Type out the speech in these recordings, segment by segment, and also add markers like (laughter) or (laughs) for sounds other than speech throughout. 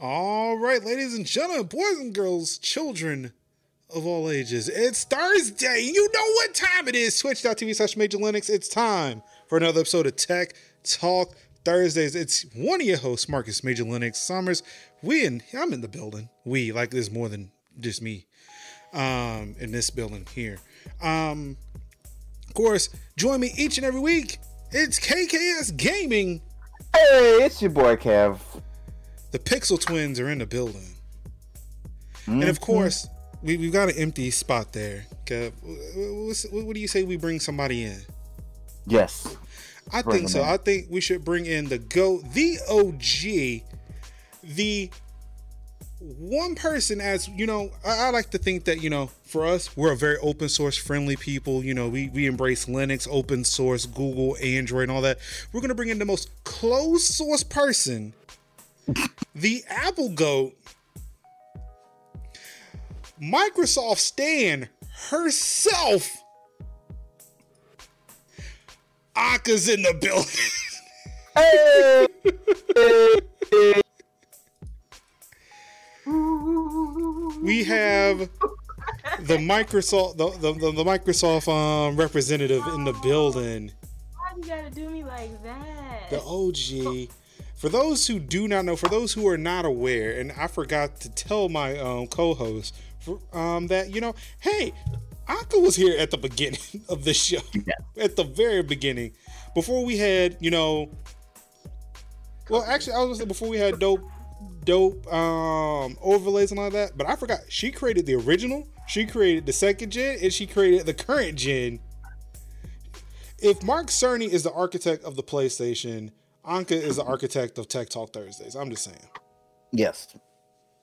All right, ladies and gentlemen, boys and girls, children of all ages, it's Thursday. You know what time it is. Twitch.tv slash Major Linux. It's time for another episode of Tech Talk Thursdays. It's one of your hosts, Marcus Major Linux Summers. We and I'm in the building. We, like there's more than just me um, in this building here. Um, of course, join me each and every week. It's KKS Gaming. Hey, it's your boy Kev. The Pixel Twins are in the building. Mm-hmm. And of course, we, we've got an empty spot there. Kev, what, what do you say we bring somebody in? Yes. I bring think so. In. I think we should bring in the GOAT, the OG, the one person as you know I, I, like to think that you know for us we're a very open source friendly people you know we, we embrace linux open source google android and all that we're going to bring in the most closed source person the apple goat microsoft stan herself aka's in the building (laughs) we have the Microsoft the, the, the, the Microsoft um, representative in the building. Why you gotta do me like that? The OG. For those who do not know, for those who are not aware, and I forgot to tell my um, co-host for, um, that you know, hey, Anka was here at the beginning (laughs) of the show, yeah. at the very beginning, before we had you know. Well, actually, I was gonna say before we had dope dope um, overlays and all that. But I forgot she created the original, she created the second gen, and she created the current gen. If Mark Cerny is the architect of the PlayStation, Anka is the architect of Tech Talk Thursdays. I'm just saying. Yes.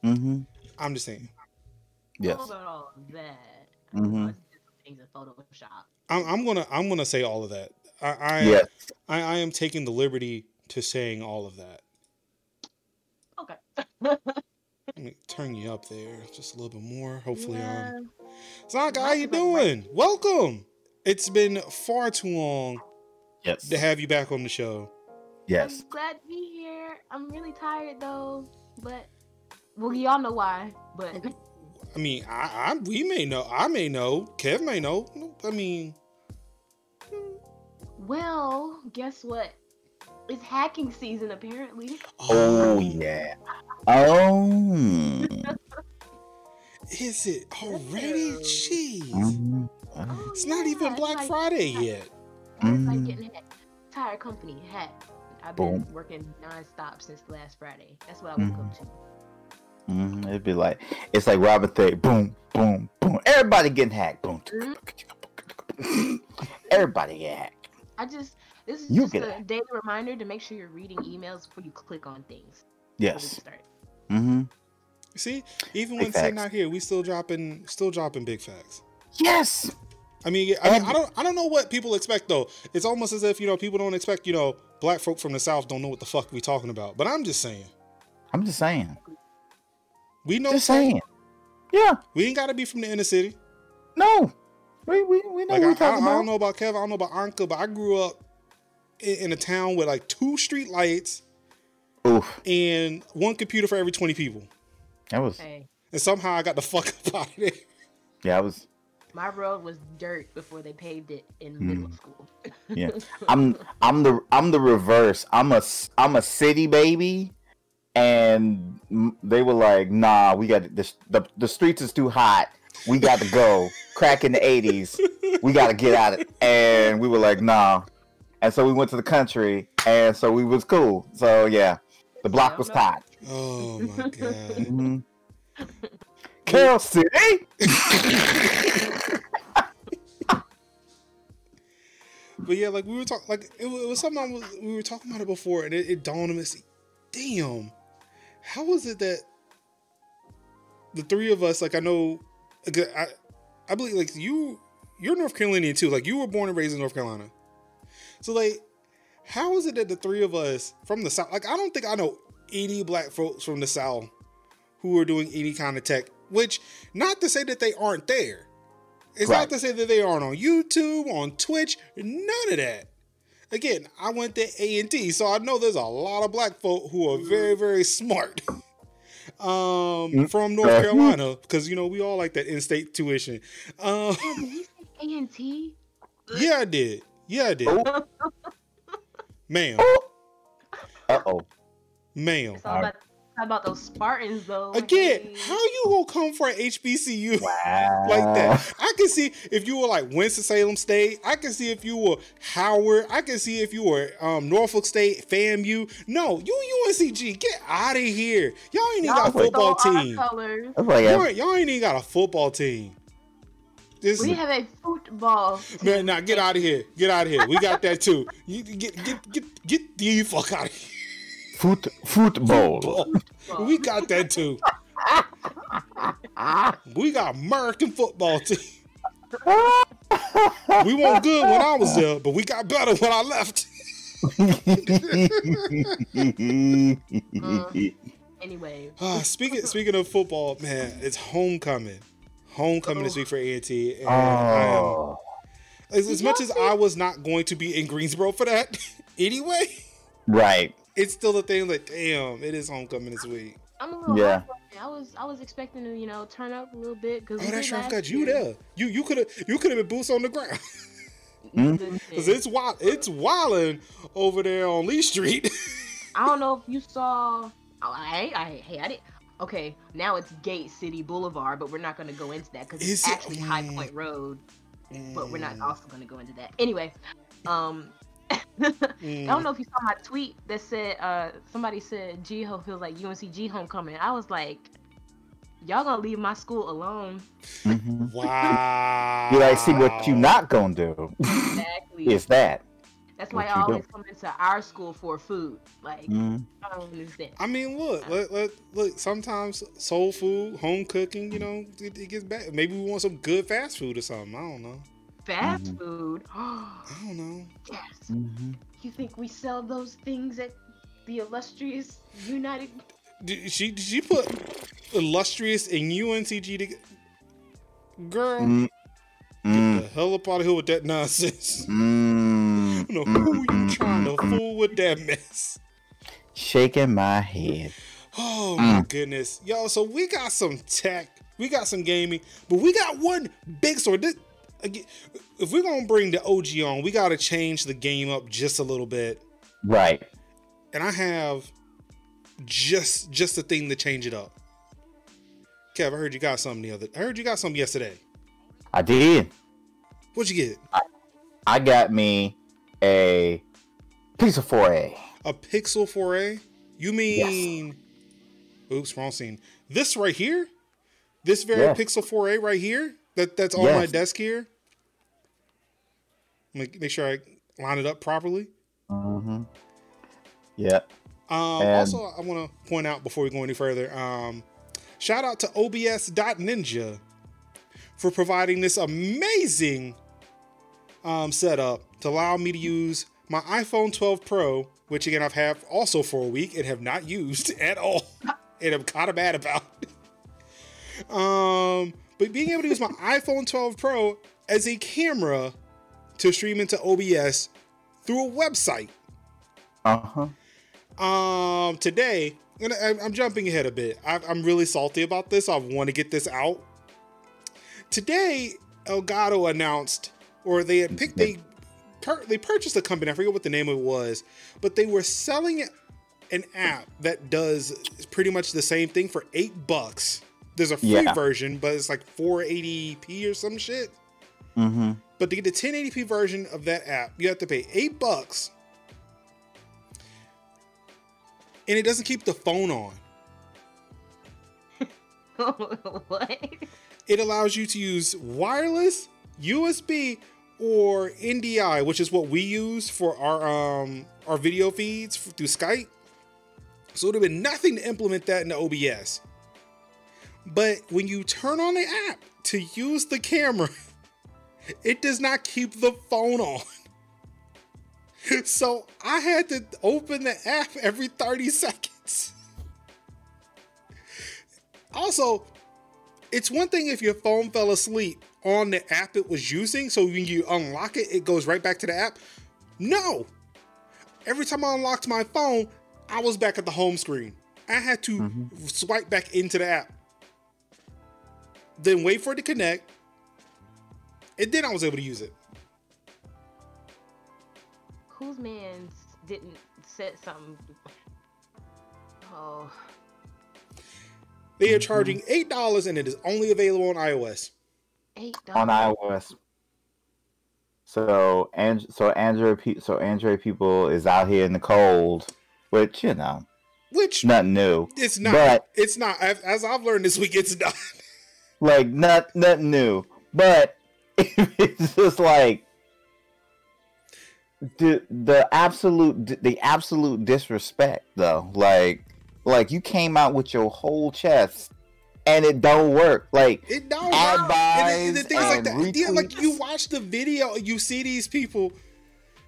Mm-hmm. I'm just saying. Yes. all of that. Mm-hmm. Things in Photoshop. I'm, I'm, gonna I'm gonna say all of that. I I, yes. I I am taking the liberty to saying all of that. Okay. Let me turn you up there just a little bit more. Hopefully, yeah. um, Zonka, how you doing? Welcome. It's been far too long. Yes. To have you back on the show. Yes. I'm glad to be here. I'm really tired though, but well, y'all know why. But I mean, I, I we may know. I may know. Kev may know. I mean. Well, guess what? It's hacking season apparently. Oh yeah. Oh. Is it already? Jeez. Oh, it's not even Black like, Friday yet. It's like mm. getting hacked. Entire company hacked. I've been Boom. working nonstop since last Friday. That's what I woke mm-hmm. up to. Mm-hmm. It'd be like it's like Robin Thicke. Boom, boom, boom. Everybody getting hacked. Boom. Mm-hmm. (laughs) Everybody get hacked. I just this is you just a daily reminder to make sure you're reading emails before you click on things. Yes. Mm-hmm. See, even big when sitting out here, we still dropping, still dropping big facts. Yes. I mean, I, mean, I don't, I don't know what people expect though. It's almost as if you know people don't expect you know black folk from the south don't know what the fuck we talking about. But I'm just saying. I'm just saying. We know. Just saying. Yeah. We ain't got to be from the inner city. No. We we, we know like, what we talking I, about. I don't know about Kev. I don't know about Anka, but I grew up in a town with like two street lights Oof. and one computer for every 20 people. That was. Hey. And somehow I got the fuck (laughs) up out of there. Yeah, I was. My road was dirt before they paved it in mm. middle school. yeah, (laughs) I'm I'm the I'm the reverse. I'm a I'm a city baby, and they were like, "Nah, we got the the, the streets is too hot. We got to go." Crack in the '80s. We got to get out of it. And we were like, "Nah." and so we went to the country, and so we was cool. So yeah, the block was tight. Oh my god. mm-hmm. Carol City. but yeah, like we were talking, like it was, something was, we were talking about it before, and it, it dawned on me. Damn, how was it that the three of us, like I know, I, I believe, like you, you're North Carolinian too. Like you were born and raised in North Carolina. So like, how is it that the three of us from the south, like I don't think I know any black folks from the south who are doing any kind of tech. Which, not to say that they aren't there. It's right. not to say that they aren't on YouTube, on Twitch, none of that. Again, I went to A and T, so I know there's a lot of black folk who are very, very smart. (laughs) Um, Mm. from North Carolina because you know we all like that in-state tuition. Um, Yeah, did he say A and T? yeah, I did. Yeah, I did. Oh. Ma'am, Uh oh. ma'am. It's all about, it's all about those Spartans, though. Again, Hey. how you gonna come for an HBCU? Wow. like that. I can see if you were like Winston Salem State. I can see if you were Howard. I can see if you were um, Norfolk State, FAMU. No, you UNCG. Get out of here. Y'all ain't even Y'all got a football team. like Y'all, ain't- y'all ain't even got a football team. This We have a football. man, now get out of here. Get out of here. We got that too. You get get get get the fuck out of here. Foot football. We got that too. We got American football team. We weren't good when I was there, but we got better when I left. Anyway, Ah, speaking speaking of football, man, it's homecoming. Homecoming this week for A&T. I am, oh. as, as much as I was not going to be in Greensboro for that (laughs) anyway, Right. It's still a thing like, damn, it is homecoming this week. I'm a little Yeah. yeah. I was I was expecting to you know turn up a little bit because Oh, that's right. I forgot you there. You you could have you could have been boots on the ground. Mhm. (laughs) Cause it's wild. It's wilding over there on Lee Street. (laughs) I don't know if you saw. Oh, I I hey I did. Okay, now it's Gate City Boulevard, but we're not going to go into that because Is it's it- actually High mm. Point Road. But we're Mm. not also going to go into that. Anyway, um, I Mm. don't know if you saw my tweet that said uh somebody said GHOE feels like UNCG homecoming. I was like, y'all gonna leave my school alone? Mhm. Wow. You like see what you not gonna do Exactly. is that. That's why what I always do. come into our school for food. Like Mm. I don't understand. I mean, look, let, let, look. Sometimes soul food, home cooking, you know, it, it gets bad. Maybe we want some good fast food or something. I don't know. Fast Mhm. food. (gasps) I don't know. yes. Mhm. You think we sell those things at the illustrious United? Did she did she put illustrious and UNCG together? Girl, Mm. get Mm. the hell up out of here with that nonsense. Mm. (laughs) I don't know who you trying to fool with that mess. Shaking my head. Oh my Mm. goodness, yo! So we got some tech, we got some gaming, but we got one big story. This, again, if we're gonna bring the OG on, we got to change the game up just a little bit. Right. And I have just just a thing to change it up. Kev, I heard you got something the other. I heard you got something yesterday. I did. What'd you get? I got me a piece of 4A. A Pixel 4a? You mean? Oops, wrong scene. This right here, this very Yes. Pixel 4a right here. That that's on my desk here. Make make sure I line it up properly. Mm-hmm. Yep. Um, And- also, I want to point out before we go any further, um, shout out to OBS.Ninja for providing this amazing um, setup to allow me to use my iPhone 12 Pro, which again I've had also for a week and have not used (laughs) at all, and I'm kind of mad about. (laughs) um, but being able to use my iPhone 12 Pro as a camera to stream into OBS through a website. Uh-huh. Um, today, and I- I'm jumping ahead a bit. I, I'm really salty about this. I want to get this out. Today, Elgato announced, or they had picked they they purchased a company. I forget what the name of it was, but they were selling an app that does pretty much the same thing for eight bucks. There's a free Yeah. version, but it's like 480p or some shit. Mm-hmm. But to get the 1080p version of that app, you have to pay eight bucks. And it doesn't keep the phone on. (laughs) what? It allows you to use wireless, USB, or NDI, which is what we use for our um our video feeds through Skype. So it would have been nothing to implement that in the OBS. But when you turn on the app to use the camera, (laughs) it does not keep the phone on. So I had to open the app every 30 seconds. Also, it's one thing if your phone fell asleep on the app it was using, so when you unlock it, it goes right back to the app. No! Every time I unlocked my phone, I was back at the home screen. I had to Mhm. swipe back into the app, then wait for it to connect, and then I was able to use it. Whose man's didn't set something? Oh, They are charging eight dollars, and it is only available on iOS. eight on iOS. So and so Android so Android people is out here in the cold, which you know, Which nothing new. it's not. But- it's not. As as I've learned this week, it's not. (laughs) Like not nothing new. But (laughs) it's just like the the absolute the absolute disrespect though. Like like you came out with your whole chest and it don't work. Like It don't. Ad work. And, buys the things like and that. Yeah, like you watch the video, you see these people.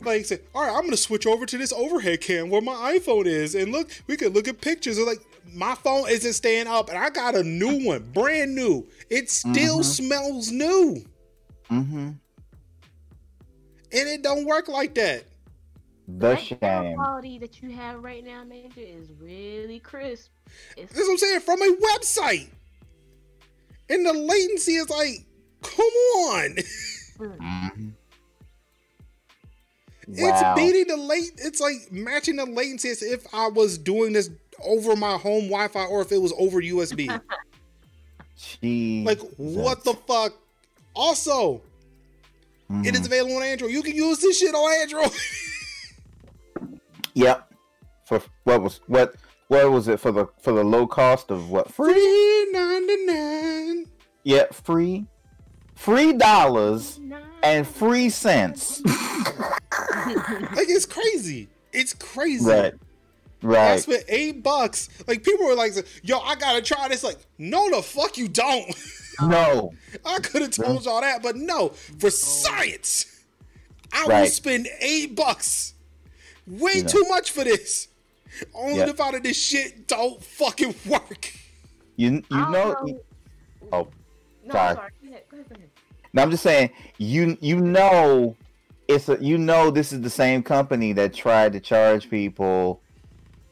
Like say, all right, I'm gonna switch over to this overhead cam where my iPhone is, and look, we could look at pictures. of like my phone isn't staying up, and I got a new one, brand new. It still Mhm. smells new, mm-hmm. and it don't work like that. the That shame. quality that you have right now, Major, is really crisp. It's That's what I'm saying from a website, and the latency is like, come on. (laughs) Mhm. It's Wow. beating the late. It's like matching the latency as if I was doing this over my home Wi-Fi or if it was over USB. (laughs) like what the fuck? Also, it is Mhm. available on Android. You can use this shit on Android. (laughs) Yep. For what was what what was it for the for the low cost of what free? Ninety nine. Yeah, free, free dollars and free cents. (laughs) Like it's crazy. It's crazy. right, I right. spent eight bucks. Like people were like, "Yo, I gotta try this." Like, no, the fuck you don't. (laughs) No, I could have told y'all that, but no. For science, I will spend eight bucks. Way You know. too much for this. Only Yeah. to find out this shit don't fucking work. you you I don't know. Oh, No, sorry. I'm sorry. Go ahead. Go ahead. Go ahead. No, I'm just saying you you know it's a you know this is the same company that tried to charge people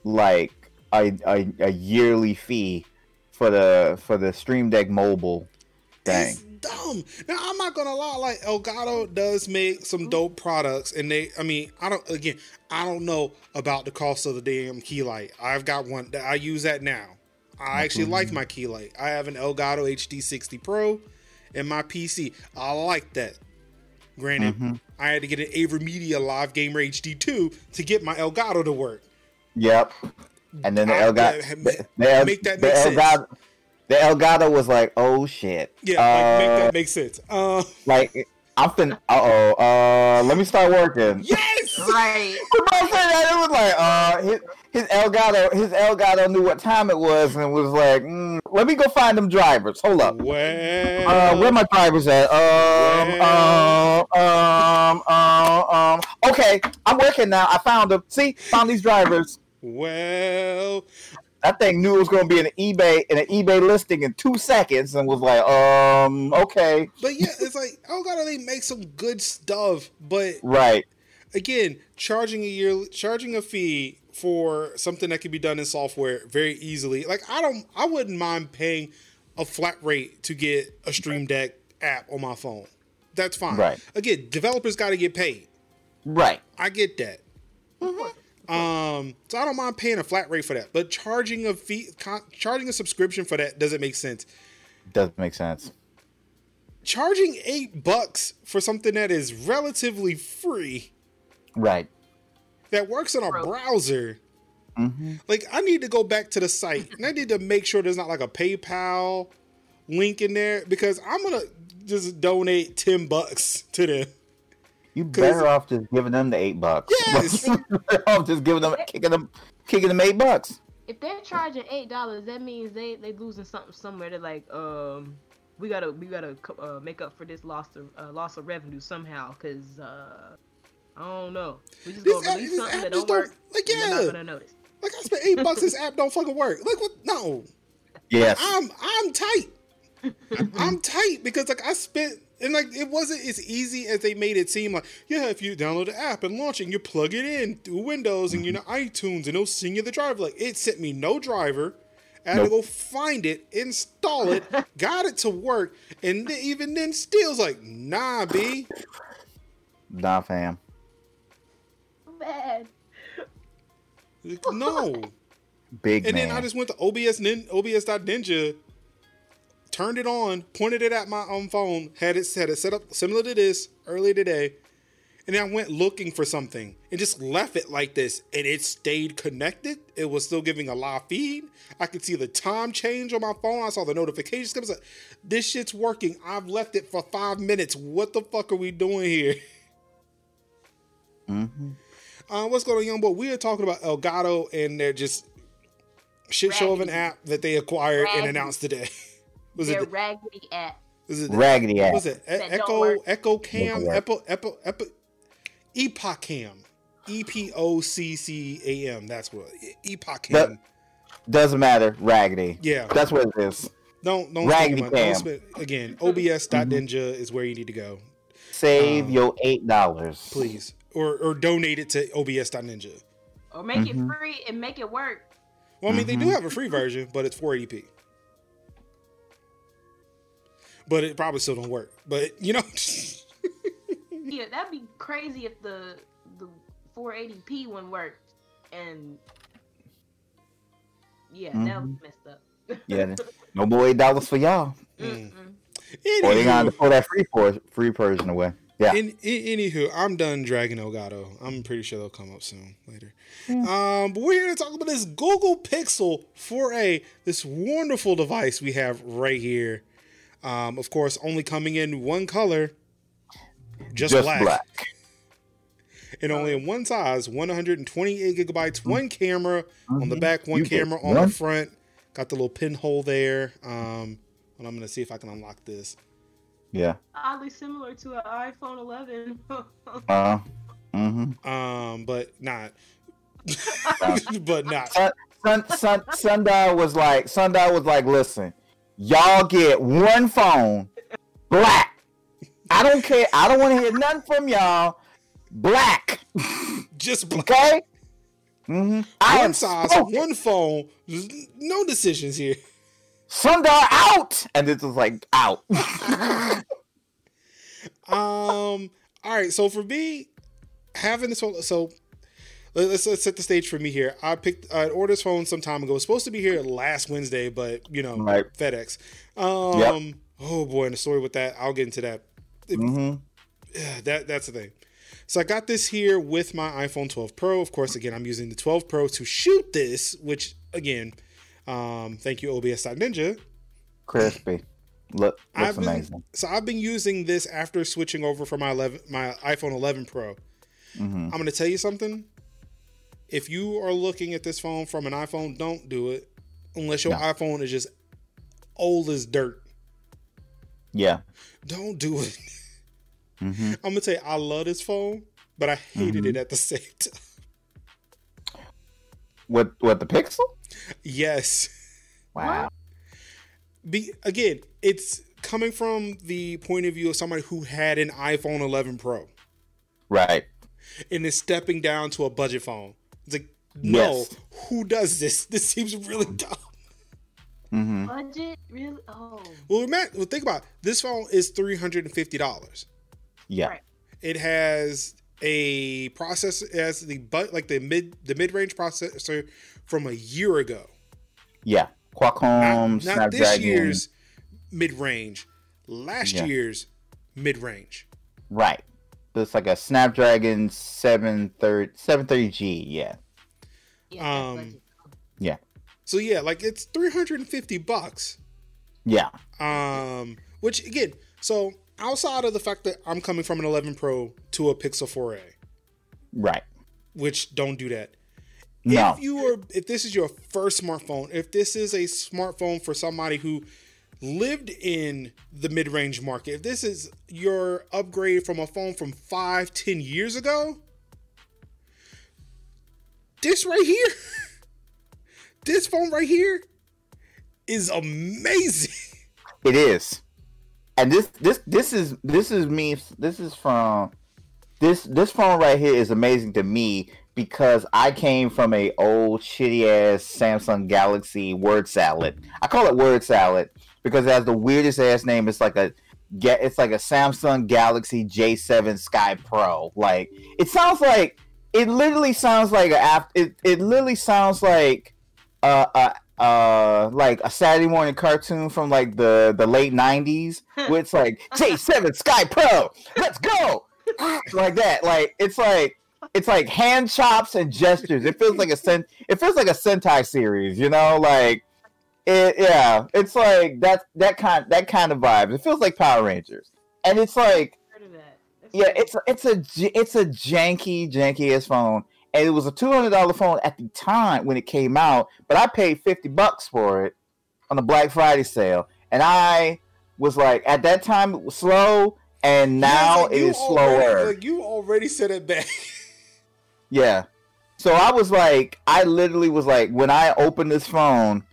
like a, a, a yearly fee for the for the Stream Deck mobile It's dumb. Now I'm not gonna lie, like Elgato does make some dope products, and they I mean, I don't again, I don't know about the cost of the damn key light. I've got one that I use that now. I actually like my key light. I have an Elgato HD60 Pro in my PC. I like that. Granted, Mhm. I had to get an AverMedia Live Gamer HD2 to get my Elgato to work. Yep. And then the Elgato, yeah, the, the, make that the make sense. Elgato, the Elgato was like, oh shit. Yeah, like, make Uh, that make sense. Uh, like I'm fin. Uh oh. Uh, let me start working. yes. Right. You know what I'm saying? It was like, uh, his, his Elgato, his Elgato knew what time it was and was like, mm, let me go find them drivers. Hold up. Well, Uh, where my drivers at? Um, um, um, um, um. Okay, I'm working now. I found them. See, found these drivers. well, That thing knew it was going to be an eBay in an eBay listing in two seconds, and was like, um, okay, but yeah, it's like Elgato they make some good stuff, but right, again, charging a year, charging a fee for something that can be done in software very easily. Like I don't, I wouldn't mind paying a flat rate to get a Stream Deck app on my phone. That's fine. Right. Again, developers got to get paid. right, I get that. Um, so I don't mind paying a flat rate for that, but charging a fee, con- charging a subscription for that doesn't make sense. doesn't make sense. Charging eight bucks for something that is relatively free Right. that works on a browser. Mm-hmm. Like I need to go back to the site and I need to make sure there's not like a PayPal link in there because I'm gonna just donate ten bucks to them. You better off just giving them the eight bucks. Yes. (laughs) off just giving them, kicking them, kicking them eight bucks. If they're charging eight dollars, that means they they losing something somewhere. They're like, um, we gotta we gotta uh, make up for this loss of uh, loss of revenue somehow. Cause uh, I don't know. We just This gonna app- release something that don't don't- work. like, yeah. not gonna notice. Like I spent eight bucks, this app don't fucking work. Like what? No, (laughs) Yes. I'm I'm tight. (laughs) I'm tight because like I spent And like it wasn't as easy as they made it seem like, yeah, if you download the app and launch it and you plug it in through Windows and you know mm-hmm. iTunes and it'll send you the driver. Like it sent me no driver. I had to go find it, install it, (laughs) got it to work, and then, even then still was like, nah, B. Nah, fam. Bad. Like, No. Big And man. then I just went to OBS nin, OBS.ninja, turned it on, pointed it at my own phone, had it had it set up similar to this earlier today, and then I went looking for something and just left it like this, and it stayed connected. It was still giving a live feed. I could see the time change on my phone. I saw the notifications come. I like, this shit's working. I've left it for five minutes. What the fuck are we doing here? Mm-hmm. Uh, what's going on, young boy? We are talking about Elgato and their just shit show of an app that they acquired and announced today. (laughs) was Their it? raggedy app. Was it? Raggedy What ass. was it? E- Echo. Echo Cam Doesn't. Epo Epo Epo EpocCam E P O C C A M. That's what Epoch Cam. That- Doesn't matter. Raggedy. yeah. That's what it is. Don't don't Raggedy spend money. Don't Cam. spend, again. OBS.ninja is where you need to go, Save Um, your eight dollars. please, or or donate it to OBS.ninja. Or make Mhm. it free and make it work. Well, I mean, they do Mhm. have a free version, but it's 480p. But it probably still don't work. But you know, (laughs) Yeah, that'd be crazy if the the 480p one worked. And yeah, that was messed up. Yeah. (laughs) No more eight dollars for y'all. Mm. Mm-mm. Or they gonna anywho, pull that free for free version away. Yeah. in, in, anywho, I'm done dragging Elgato. I'm pretty sure they'll come up soon later. Um, but we're here to talk about this Google Pixel 4a, this wonderful device we have right here. Um, of course, only coming in one color, just, Just black. black. and only in one size 128 gigabytes one camera on the Mhm. back one You camera on one? the front got the little pinhole there um and i'm gonna see if i can unlock this Yeah. Oddly similar to an iPhone 11. (laughs) Uh. Mm-hmm. um but not (laughs) but not Sun, Sun, Sun, Sundar was like, Sundar was like, listen, y'all get one phone, black. I don't care. I don't want to hear nothing from y'all. Black. just black Okay. Mm-hmm. I one am size smoking. one phone there's no decisions here Sundar out, and this was like out. (laughs) um all right so for me having this phone so let's, let's set the stage for me here i picked i ordered this phone some time ago it was supposed to be here last wednesday but you know Right. fedex um oh boy and the story with that i'll get into that hmm Yeah, that that's the thing so i got this here with my iphone 12 pro of course again i'm using the 12 pro to shoot this which again um thank you obs.ninja Crispy. Look, looks been, amazing. so I've been using this after switching over from my 11, my iPhone 11 Pro. hmm I'm going to tell you something. If you are looking at this phone from an iPhone, don't do it unless your No. iPhone is just old as dirt. Yeah. Don't do it. (laughs) hmm I'm going to tell you, I love this phone, but I hated Mhm. it at the same time. What? What? The Pixel? Yes. Wow. Be, again, it's coming from the point of view of somebody who had an iPhone 11 Pro. Right. and is stepping down to a budget phone. It's like, no, Yes. who does this? (laughs) This seems really dumb. hmm Budget? Really? Oh. Well, Matt, well, think about it. this phone is three hundred and fifty dollars. Yeah. Right. It has a processor, as the but like the mid the mid range processor from a year ago. Yeah. Qualcomm, not not this year's mid range, last Yeah. year's mid range. Right. It's like a Snapdragon 730 730G. Yeah. Yeah, Um, yeah. So yeah, like it's three hundred and fifty bucks. Yeah. Um, which again, so outside of the fact that I'm coming from an 11 Pro to a Pixel 4a, Right. which don't do that. No. If you are, if this is your first smartphone, if this is a smartphone for somebody who lived in the mid-range market, if this is your upgrade from a phone from five, ten years ago, this right here, (laughs) this phone right here, is amazing. (laughs) It is. and this this this is this is me. This is from this this phone right here is amazing to me because I came from a old shitty ass Samsung Galaxy word salad. I call it word salad because it has the weirdest ass name. It's like a get it's like a Samsung Galaxy J7 Sky Pro. Like it sounds like it literally sounds like a app. It it literally sounds like uh uh uh like a Saturday morning cartoon from like the the late '90s, where it's like (laughs) J7 Sky Pro, let's go, (laughs) like that. Like it's like it's like hand chops and gestures. It feels like a sen- it feels like a Sentai series, you know, like it yeah, it's like that that kind that kind of vibe. It feels like Power Rangers. And it's like Heard of yeah, crazy. it's a, it's a j- it's a janky janky ass phone, and it was a two hundred dollar phone at the time when it came out. But I paid fifty bucks for it on the Black Friday sale, and I was like, at that time it was slow, and now Yeah, it's like it you is already- slower. Like you already said it back. Yeah. So I was like, I literally was like, when I opened this phone,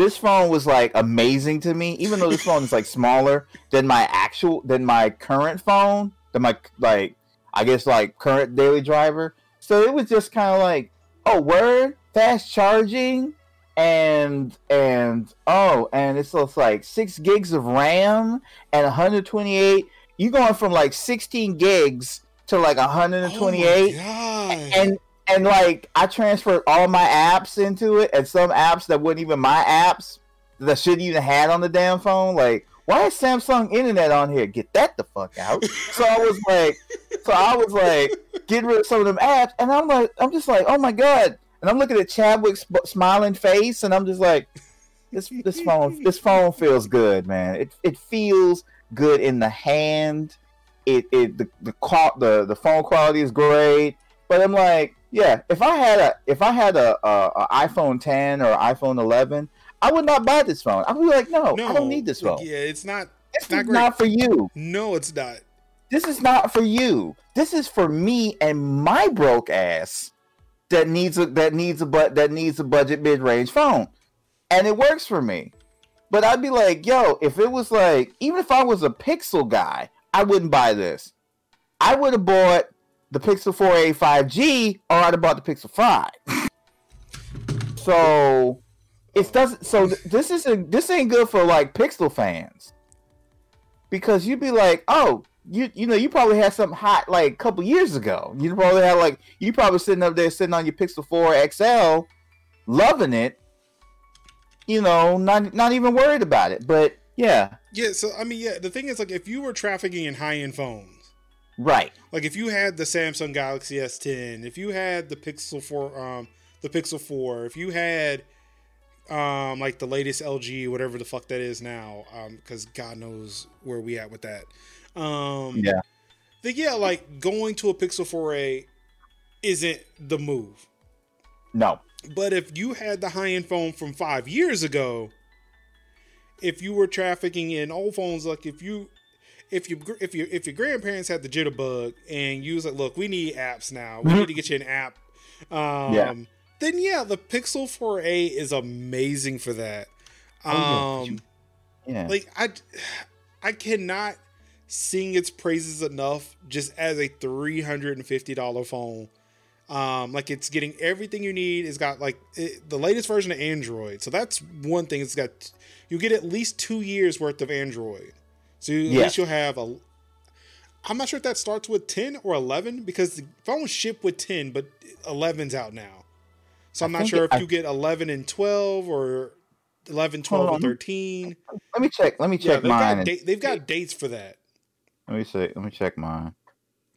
this phone was like amazing to me, even though this phone is like smaller than my actual, than my current phone, than my, like, I guess like current daily driver. So it was just kind of like, oh, word, fast charging, and, and, oh, and it's like six gigs of RAM and 128. You going from like 16 gigs to like 128 Oh and and like I transferred all my apps into it, and some apps that weren't even my apps that shouldn't even had on the damn phone. Like, why is Samsung Internet on here? Get that the fuck out. so I was like, so I was like, getting rid of some of them apps, and I'm like, I'm just like, oh my god. And I'm looking at Chadwick's smiling face, and I'm just like, this this phone this phone feels good, man. It it feels good in the hand. It it the the the the phone quality is great. But I'm like, yeah, if I had a if I had a, a, a iPhone 10 or iPhone 11, I would not buy this phone. I would be like, no, I don't need this phone. Yeah, it's not. this not not for you. No, it's not. This is not for you. This is for me and my broke ass that needs a that needs a but that needs a budget mid range phone, and it works for me. But I'd be like, yo, if it was like, even if I was a Pixel guy, I wouldn't buy this. I would have bought the Pixel 4a 5G, or I'd have bought the Pixel 5. (laughs) so it doesn't. So th- this isn't. This ain't good for like Pixel fans because you'd be like, oh, you you know, you probably had something hot like a couple years ago. You probably had like you probably sitting up there sitting on your Pixel 4 XL, loving it. You know, not not even worried about it. But yeah, Yeah, so I mean, yeah, the thing is, like, if you were trafficking in high end phones, right. like if you had the Samsung Galaxy S10, if you had the Pixel 4, um, the Pixel 4, if you had, um, like the latest LG, whatever the fuck that is now, um, because God knows where we at with that. Um, Yeah. Then yeah, like going to a Pixel 4a isn't the move. No. But if you had the high end phone from five years ago, if you were trafficking in old phones, like if you, if you, if you, if your grandparents had the jitterbug and you was like, look, we need apps now, we need to get you an app. (laughs) Um, Yeah. Then yeah, the Pixel 4a is amazing for that. Oh, yeah. Um, Yeah. like I, I cannot sing its praises enough. Just as a three hundred and fifty dollar phone, um, like it's getting everything you need. It's got like it, the latest version of Android, so that's one thing. It's got you get at least two years worth of Android, so you, at Yeah. least you'll have a. I'm not sure if that starts with ten or eleven because the phone shipped with ten, but 11's out now. So I I'm not sure if I- you get 11 and 12 or 11, 12, and 13. let me check. Let me Yeah, check they've mine. got, da- they've got dates for that. let me see. Let me check mine.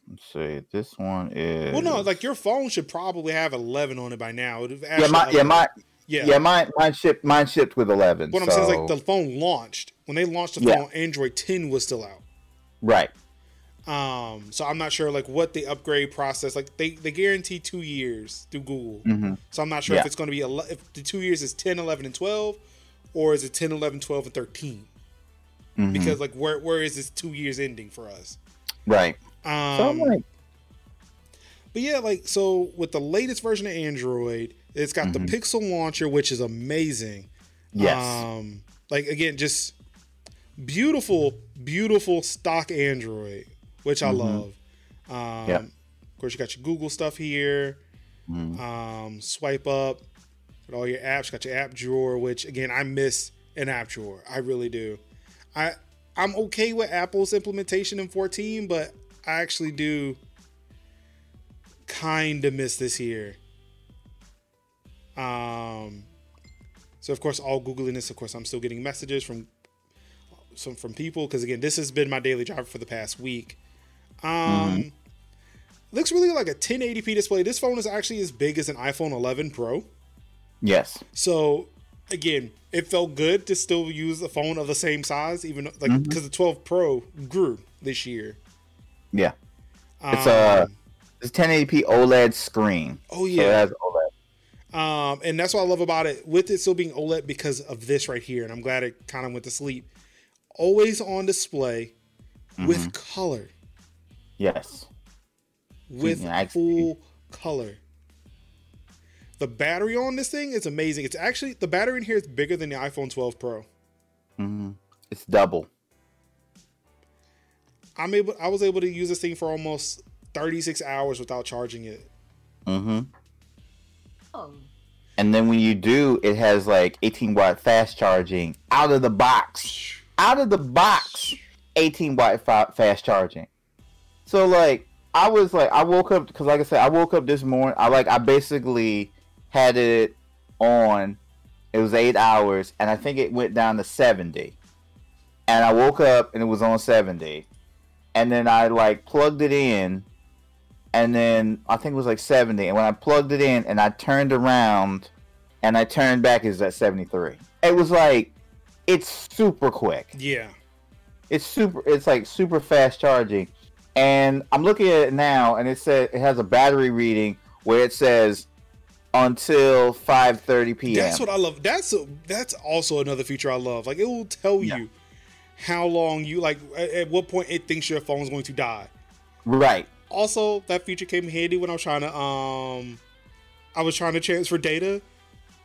Let's see. This one is. Well, no, like your phone should probably have 11 on it by now. Yeah, my yeah my yeah. yeah, mine mine shipped mine shipped with eleven. What I'm saying is like the phone launched when they launched the Yeah. phone, Android 10 was still out. right. Um, so I'm not sure like what the upgrade process like. They they guarantee two years through Google. hmm So I'm not sure if it's going to be ele- if the two years is 10, 11, and 12, or is it 10, 11, 12, and 13? hmm Because like where where is this two years ending for us? right. Um, So like, But yeah, like so with the latest version of Android, it's got Mhm. the Pixel launcher, which is amazing. yes. Um, like again, just beautiful, beautiful stock Android, which I Mhm. love. Um, Yeah. Of course, you got your Google stuff here. Mhm. Um, swipe up, got all your apps. Got your app drawer, which again I miss an app drawer. I really do. I I'm okay with Apple's implementation in 14, but I actually do kind of miss this here. Um, so of course, all googling this. Of course, I'm still getting messages from some from people because again, this has been my daily driver for the past week. Um, looks really like a 1080p display. This phone is actually as big as an iPhone 11 Pro. Yes. So again, it felt good to still use a phone of the same size, even like because the 12 Pro grew this year. Yeah. It's uh, it's 1080p OLED screen. oh So it yeah, has. Um, and that's what I love about it. With it still being OLED because of this right here, and I'm glad it kind of went to sleep. Always on display with color, Yes. with Yeah, full color. The battery on this thing is amazing. It's actually the battery in here is bigger than the iPhone 12 Pro. Mm-hmm. It's double. I'm able. I was able to use this thing for almost 36 hours without charging it. hmm Oh, And then when you do, it has like 18 watt fast charging out of the box. Out of the box, 18 watt fa- fast charging. So like, I was like, I woke up because like I said, I woke up this morning. I like, I basically had it on. It was eight hours, and I think it went down to 70. And I woke up and it was on 70. And then I like plugged it in, and then I think it was like 70. And when I plugged it in and I turned around and I turned back, it was at 73. It was like, it's super quick. Yeah. It's super, it's like super fast charging. And I'm looking at it now and it says it has a battery reading where it says until 5:30 p.m. That's what I love. That's a, that's also another feature I love. Like it will tell Yeah. you how long you like at, at what point it thinks your phone's going to die. right. Also, that feature came handy when I was trying to um I was trying to transfer data.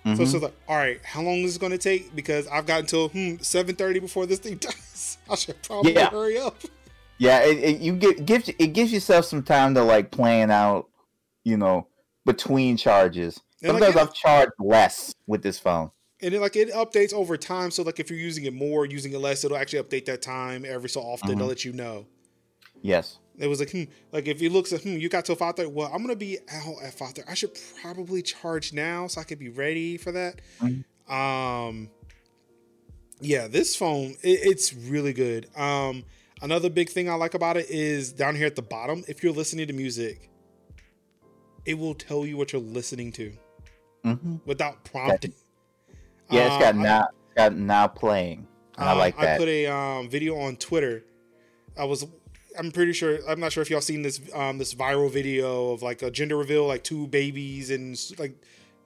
So Mhm. it's like, all right, how long is it going to take? Because I've got until hmm, seven thirty before this thing (laughs) dies. I should probably Yeah. hurry up. Yeah, it, it you get gives it gives yourself some time to like plan out, you know, between charges. And, Sometimes yeah. I've charged less with this phone. And then like it updates over time. So like if you're using it more, using it less, it'll actually update that time every so often to Mhm. let you know. Yes. It was like, hmm, like if he looks at, hmm, you got till five thirty. Well, I'm gonna be out at five thirty. I should probably charge now so I could be ready for that. Mhm. Um, yeah, this phone, it, it's really good. Um, another big thing I like about it is down here at the bottom. If you're listening to music, it will tell you what you're listening to hmm without prompting. Yeah, it's got Um, now it's got now playing. And I Um, like that. I put a um, video on Twitter. I was, I'm pretty sure. I'm not sure if y'all seen this um, this viral video of like a gender reveal, like two babies and like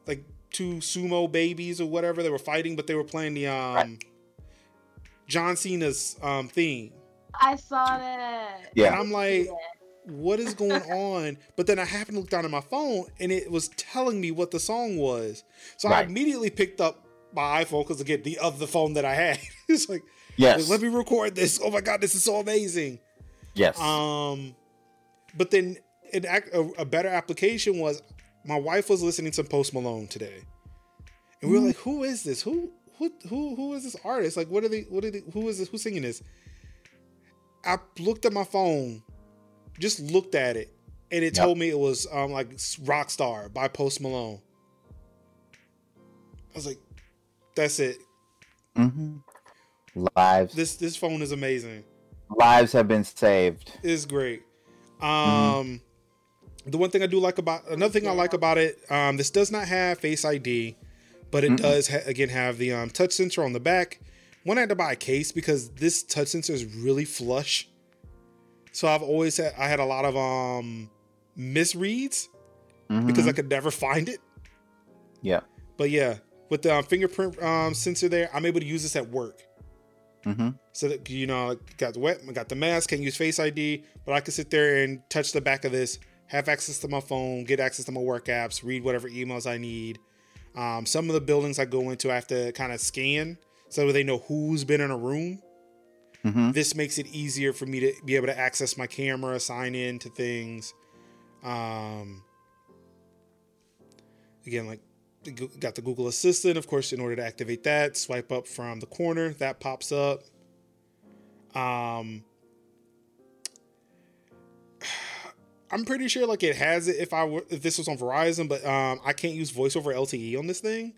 like two sumo babies or whatever. They were fighting, but they were playing the um, Right. John Cena's um, theme. I saw that. Yeah, And yeah. I'm like, what is going on? But then I happened to look down at my phone and it was telling me what the song was. So I immediately picked up my iPhone because again, the other phone that I had. (laughs) it's like, Yes. let me record this. Oh my god, this is so amazing. Yes. Um, but then a, a better application was my wife was listening to Post Malone today, and we were like, "Who is this? Who who who who is this artist? Like, what are they? What are they? Who is this? Who's singing this?" I looked at my phone, just looked at it, and it Yep. told me it was um like Rockstar by Post Malone. I was like, "That's it. hmm Lives. This this phone is amazing." Lives have been saved. is great. Um, the one thing I do like about another thing I like about it, um, this does not have Face ID, but it Mm-mm. does ha- again have the um, touch sensor on the back. One I had to buy a case because this touch sensor is really flush. So I've always had I had a lot of um misreads because Mhm. I could never find it. yeah. But yeah, with the um, fingerprint um, sensor there, I'm able to use this at work. Hmm So that you know, I got the wet, I got the mask, can't use Face ID, but I can sit there and touch the back of this, have access to my phone, get access to my work apps, read whatever emails I need. Um, some of the buildings I go into, I have to kind of scan so they know who's been in a room. hmm This makes it easier for me to be able to access my camera, sign in to things. Um, again, like got the Google Assistant, of course. In order to activate that, swipe up from the corner, that pops up. Um, (sighs) I'm pretty sure like it has it if I were if this was on Verizon, but um, I can't use voice over LTE on this thing.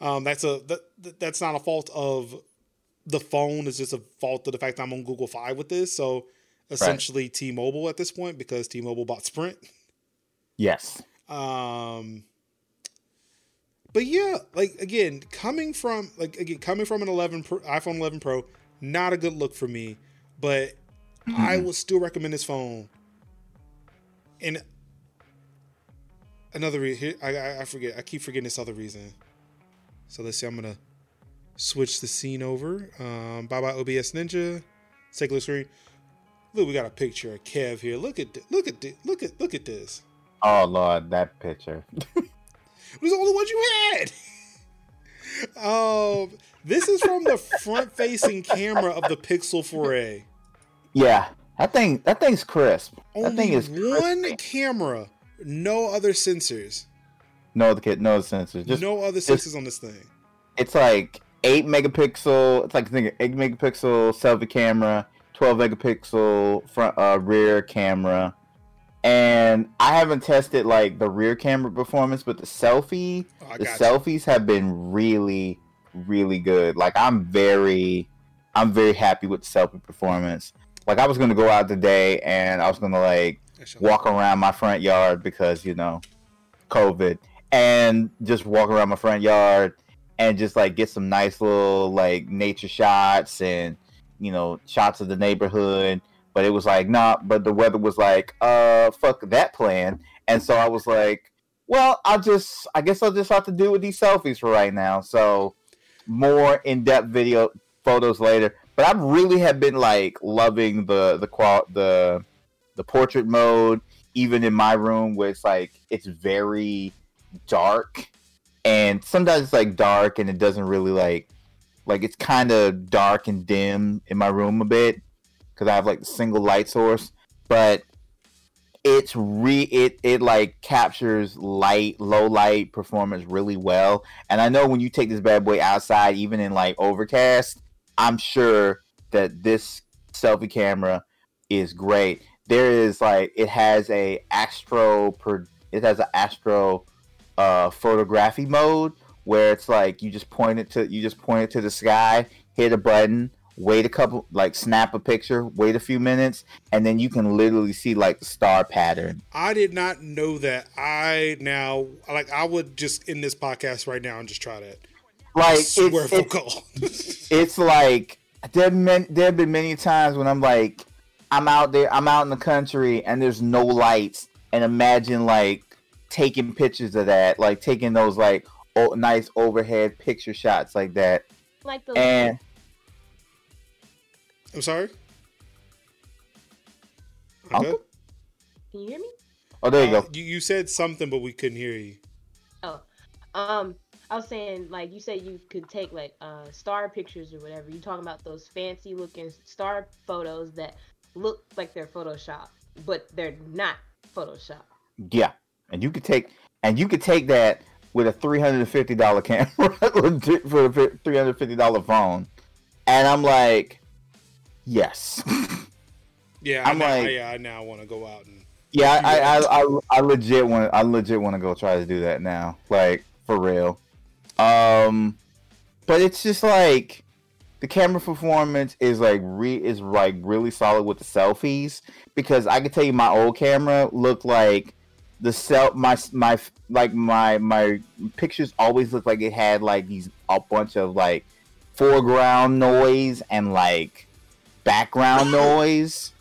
Um, that's a that, that- that's not a fault of the phone. It's just a fault of the fact that I'm on Google Fi with this. So essentially, T-Mobile at this point because T-Mobile bought Sprint. Yes. Um, but yeah, like again, coming from like again coming from an 11 Pro, iPhone 11 Pro, not a good look for me. But I would still recommend this phone. And another re- here, I, I I forget. I keep forgetting this other reason. So let's see. I'm gonna switch the scene over. Um, bye bye OBS Ninja. Take a look screen. Look, we got a picture of Kev here. Look at thi- look at thi- look at look at this. Oh lord, that picture. (laughs) It was all the ones you had. (laughs) um, this is from the front-facing camera of the Pixel 4a. yeah, that thing. That thing's crisp. that thing is one crispy. camera, no other sensors, No, the kid, no sensors. Just no other just- sensors on this thing. it's like eight megapixel. It's like I think eight megapixel selfie camera, twelve megapixel front uh, rear camera, and I haven't tested like the rear camera performance, but the selfie, Oh, the you. selfies have been really, really good. Like I'm very, I'm very happy with the selfie performance. Like I was gonna go out today and I was gonna like walk around my front yard because you know covid and just walk around my front yard and just like get some nice little like nature shots and you know shots of the neighborhood but it was like nah but the weather was like uh fuck that plan. And so i was like well i'll just i guess i'll just have to do with these selfies for right now. So more in-depth video photos later. But i really have been like loving the the qual the the portrait mode even in my room where it's like it's very dark. And sometimes it's like dark and it doesn't really like like it's kind of dark and dim in my room a bit because i have like the single light source but it's re it it like captures light low light performance really well. And i know when you take this bad boy outside even in like overcast i'm sure that this selfie camera is great. There is like it has a astro per it has an astro uh photography mode where it's like you just point it to you just point it to the sky hit a button wait a couple like snap a picture wait a few minutes and then you can literally see like the star pattern I did not know that. I now like I would just in this podcast right now and just try that. like I swear it's, it's, (laughs) it's like there have been there have been many times when I'm like I'm out there I'm out in the country and there's no lights and imagine like taking pictures of that like taking those like o- nice overhead picture shots like that Like the and I'm sorry. I'm Uncle? good? Can you hear me? oh there you Uh, go You, you said something, but we couldn't hear you. Oh, um, I was saying like you said you could take like uh star pictures or whatever. You talking about those fancy looking star photos that look like they're Photoshop, but they're not Photoshop. yeah and you could take and you could take that with a $350 camera (laughs) for a $350 phone and I'm like yes Yeah, I I'm now, like- yeah, I now want to go out and Yeah, I, I, I, I legit want, I legit want to go try to do that now, like for real. Um, but it's just like the camera performance is like re is like really solid with the selfies because I can tell you my old camera looked like the self my my like my my pictures always looked like it had like these a bunch of like foreground noise and like background noise.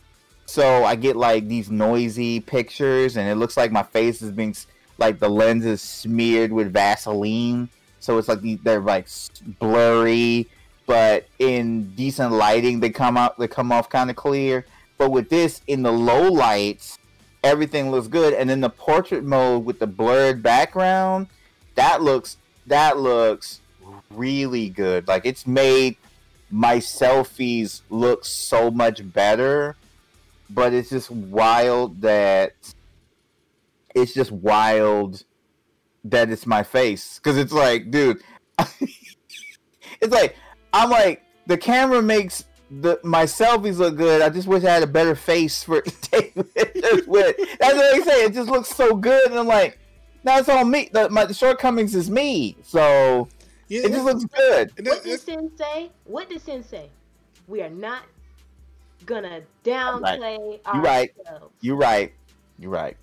So I get like these noisy pictures, and it looks like my face is being like the lens is smeared with Vaseline. So it's like they're like blurry, but in decent lighting they come out they come off kind of clear. But with this in the low lights, everything looks good, and then the portrait mode with the blurred background, that looks that looks really good. Like it's made my selfies look so much better, but it's just wild that it's just wild that it's my face because it's like, dude, (laughs) it's like I'm like the camera makes the my selfies look good. I just wish I had a better face for (laughs) with. That's what they say. It just looks so good, and I'm like, that's all me. The, my the shortcomings is me. So Yeah, it just looks good. What that- did Sin say? What did Sin say? We are not gonna downplay You right. ourselves. You're right. You're right.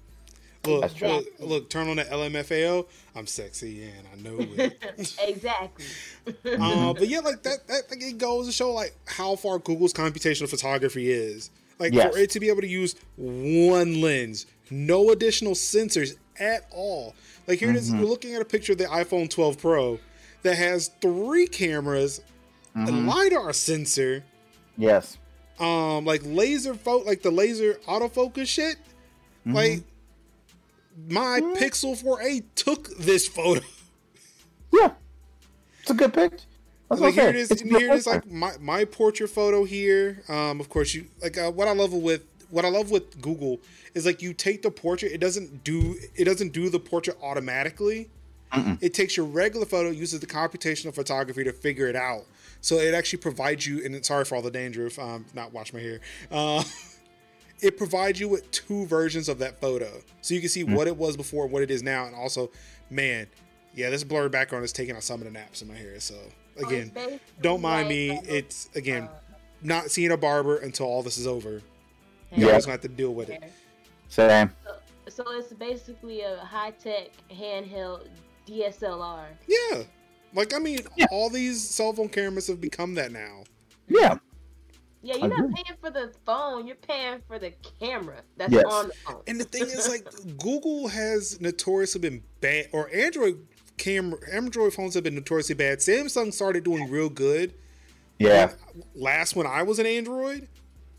look, That's true. look, look, turn on the LMFAO. I'm sexy and I know it. (laughs) exactly. uh, (laughs) but yeah, like that, that like, it goes to show like how far Google's computational photography is. Like Yes. for it to be able to use one lens, no additional sensors at all. Like here it is, Mhm. we're looking at a picture of the iPhone 12 Pro that has three cameras, a Mhm. lidar sensor, Yes. um, like laser fo- like the laser autofocus shit. Mhm. Like my Mhm. Pixel 4a took this photo. (laughs) yeah. It's a good picture. That's like here it is, here it is like my, my portrait photo here. Um, of course you like uh, what I love with what I love with Google is like you take the portrait, it doesn't do it doesn't do the portrait automatically. Mm-mm. It takes your regular photo, uses the computational photography to figure it out. So it actually provides you, and sorry for all the danger if um not wash my hair. Uh, (laughs) it provides you with two versions of that photo, so you can see what it was before, what it is now, and also, man, yeah, this blurred background is taking out some of the naps in my hair. So again, don't mind me. It's again not seeing a barber until all this is over. You Yeah. guys gonna have to deal with it. Same. So it's basically a high tech handheld DSLR. Yeah, like I mean, Yeah. all these cell phone cameras have become that now. Yeah. Yeah, you're not Agree. paying for the phone, you're paying for the camera that's Yes. on the phone. And the thing is, like, (laughs) Google has notoriously been bad, or Android camera, Android phones have been notoriously bad. Samsung started doing real good. Yeah. when- last when I was an Android,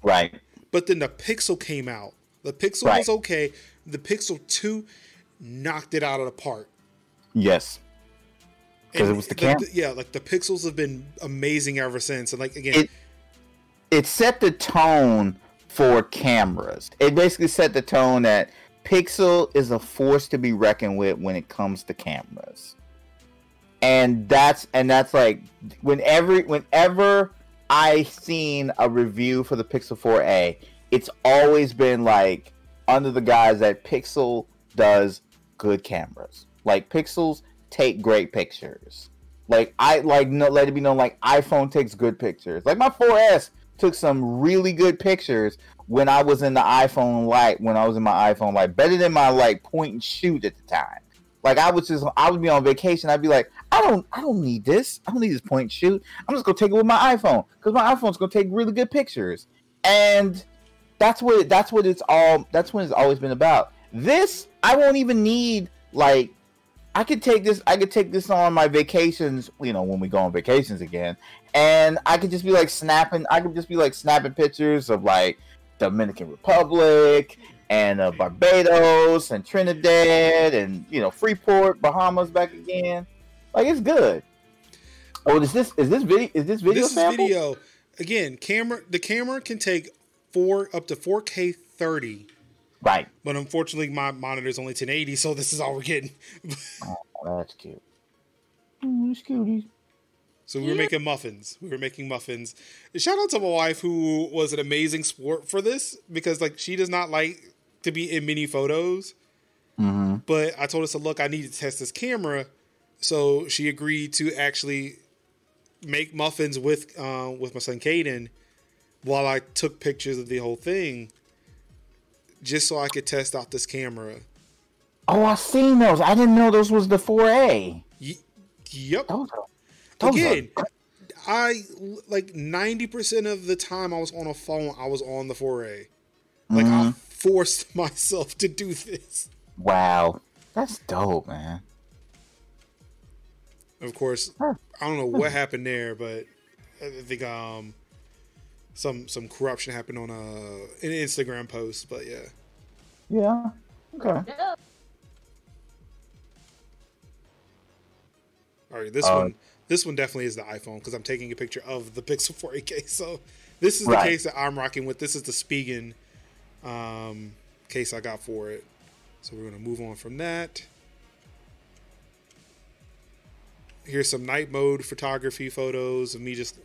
Right. but then the Pixel came out. The Pixel Right. was okay. The Pixel Two knocked it out of the park. Yes. 'Cause it was the cam- yeah, like the Pixels have been amazing ever since. And like again, It- It set the tone for cameras. It basically set the tone that Pixel is a force to be reckoned with when it comes to cameras. And that's and that's like whenever whenever I seen a review for the Pixel 4a, it's always been like under the guise that Pixel does good cameras. Like Pixels take great pictures. Like I like no, let it be known like iPhone takes good pictures. Like my 4S took some really good pictures when I was in the iPhone light when I was in my iPhone light better than my like point and shoot at the time. Like I was just I would be on vacation. I'd be like, I don't I don't need this. I don't need this point and shoot. I'm just gonna take it with my iPhone because my iPhone's gonna take really good pictures. And that's what that's what it's all that's what it's always been about. This I won't even need like I could take this I could take this on my vacations, you know, when we go on vacations again. And I could just be like snapping I could just be like snapping pictures of like Dominican Republic and uh, Barbados and Trinidad and you know Freeport, Bahamas back again. Like it's good. Oh, is this is this video is this video this is video. Again, camera. The camera can take four up to 4K 30, Right. but unfortunately, my monitor is only 1080, so this is all we're getting. Oh, that's cute. Mm, it's cuties. So we were Yeah. making muffins. We were making muffins. Shout out to my wife who was an amazing sport for this because like she does not like to be in many photos. Mm-hmm. But I told her to look, I need to test this camera. So she agreed to actually make muffins with uh, with my son Caden while I took pictures of the whole thing, just so I could test out this camera. Oh, I seen those. I didn't know those was the 4A. Y- yep. Those are, those Again, are, I like ninety percent of the time I was on a phone, I was on the 4A. Like I Mhm. forced (laughs) myself to do this. wow. That's dope, man. Of course, I don't know what happened there, but I think um some some corruption happened on a an Instagram post. But yeah, Yeah. Okay. Yeah. all All right, this Uh, one this one definitely is the iPhone because I'm taking a picture of the (laughs) Pixel 4a case. So this is the Right. case that I'm rocking with. This is the Spigen um, case I got for it. So we're gonna move on from that. Here's some night mode photography photos of me just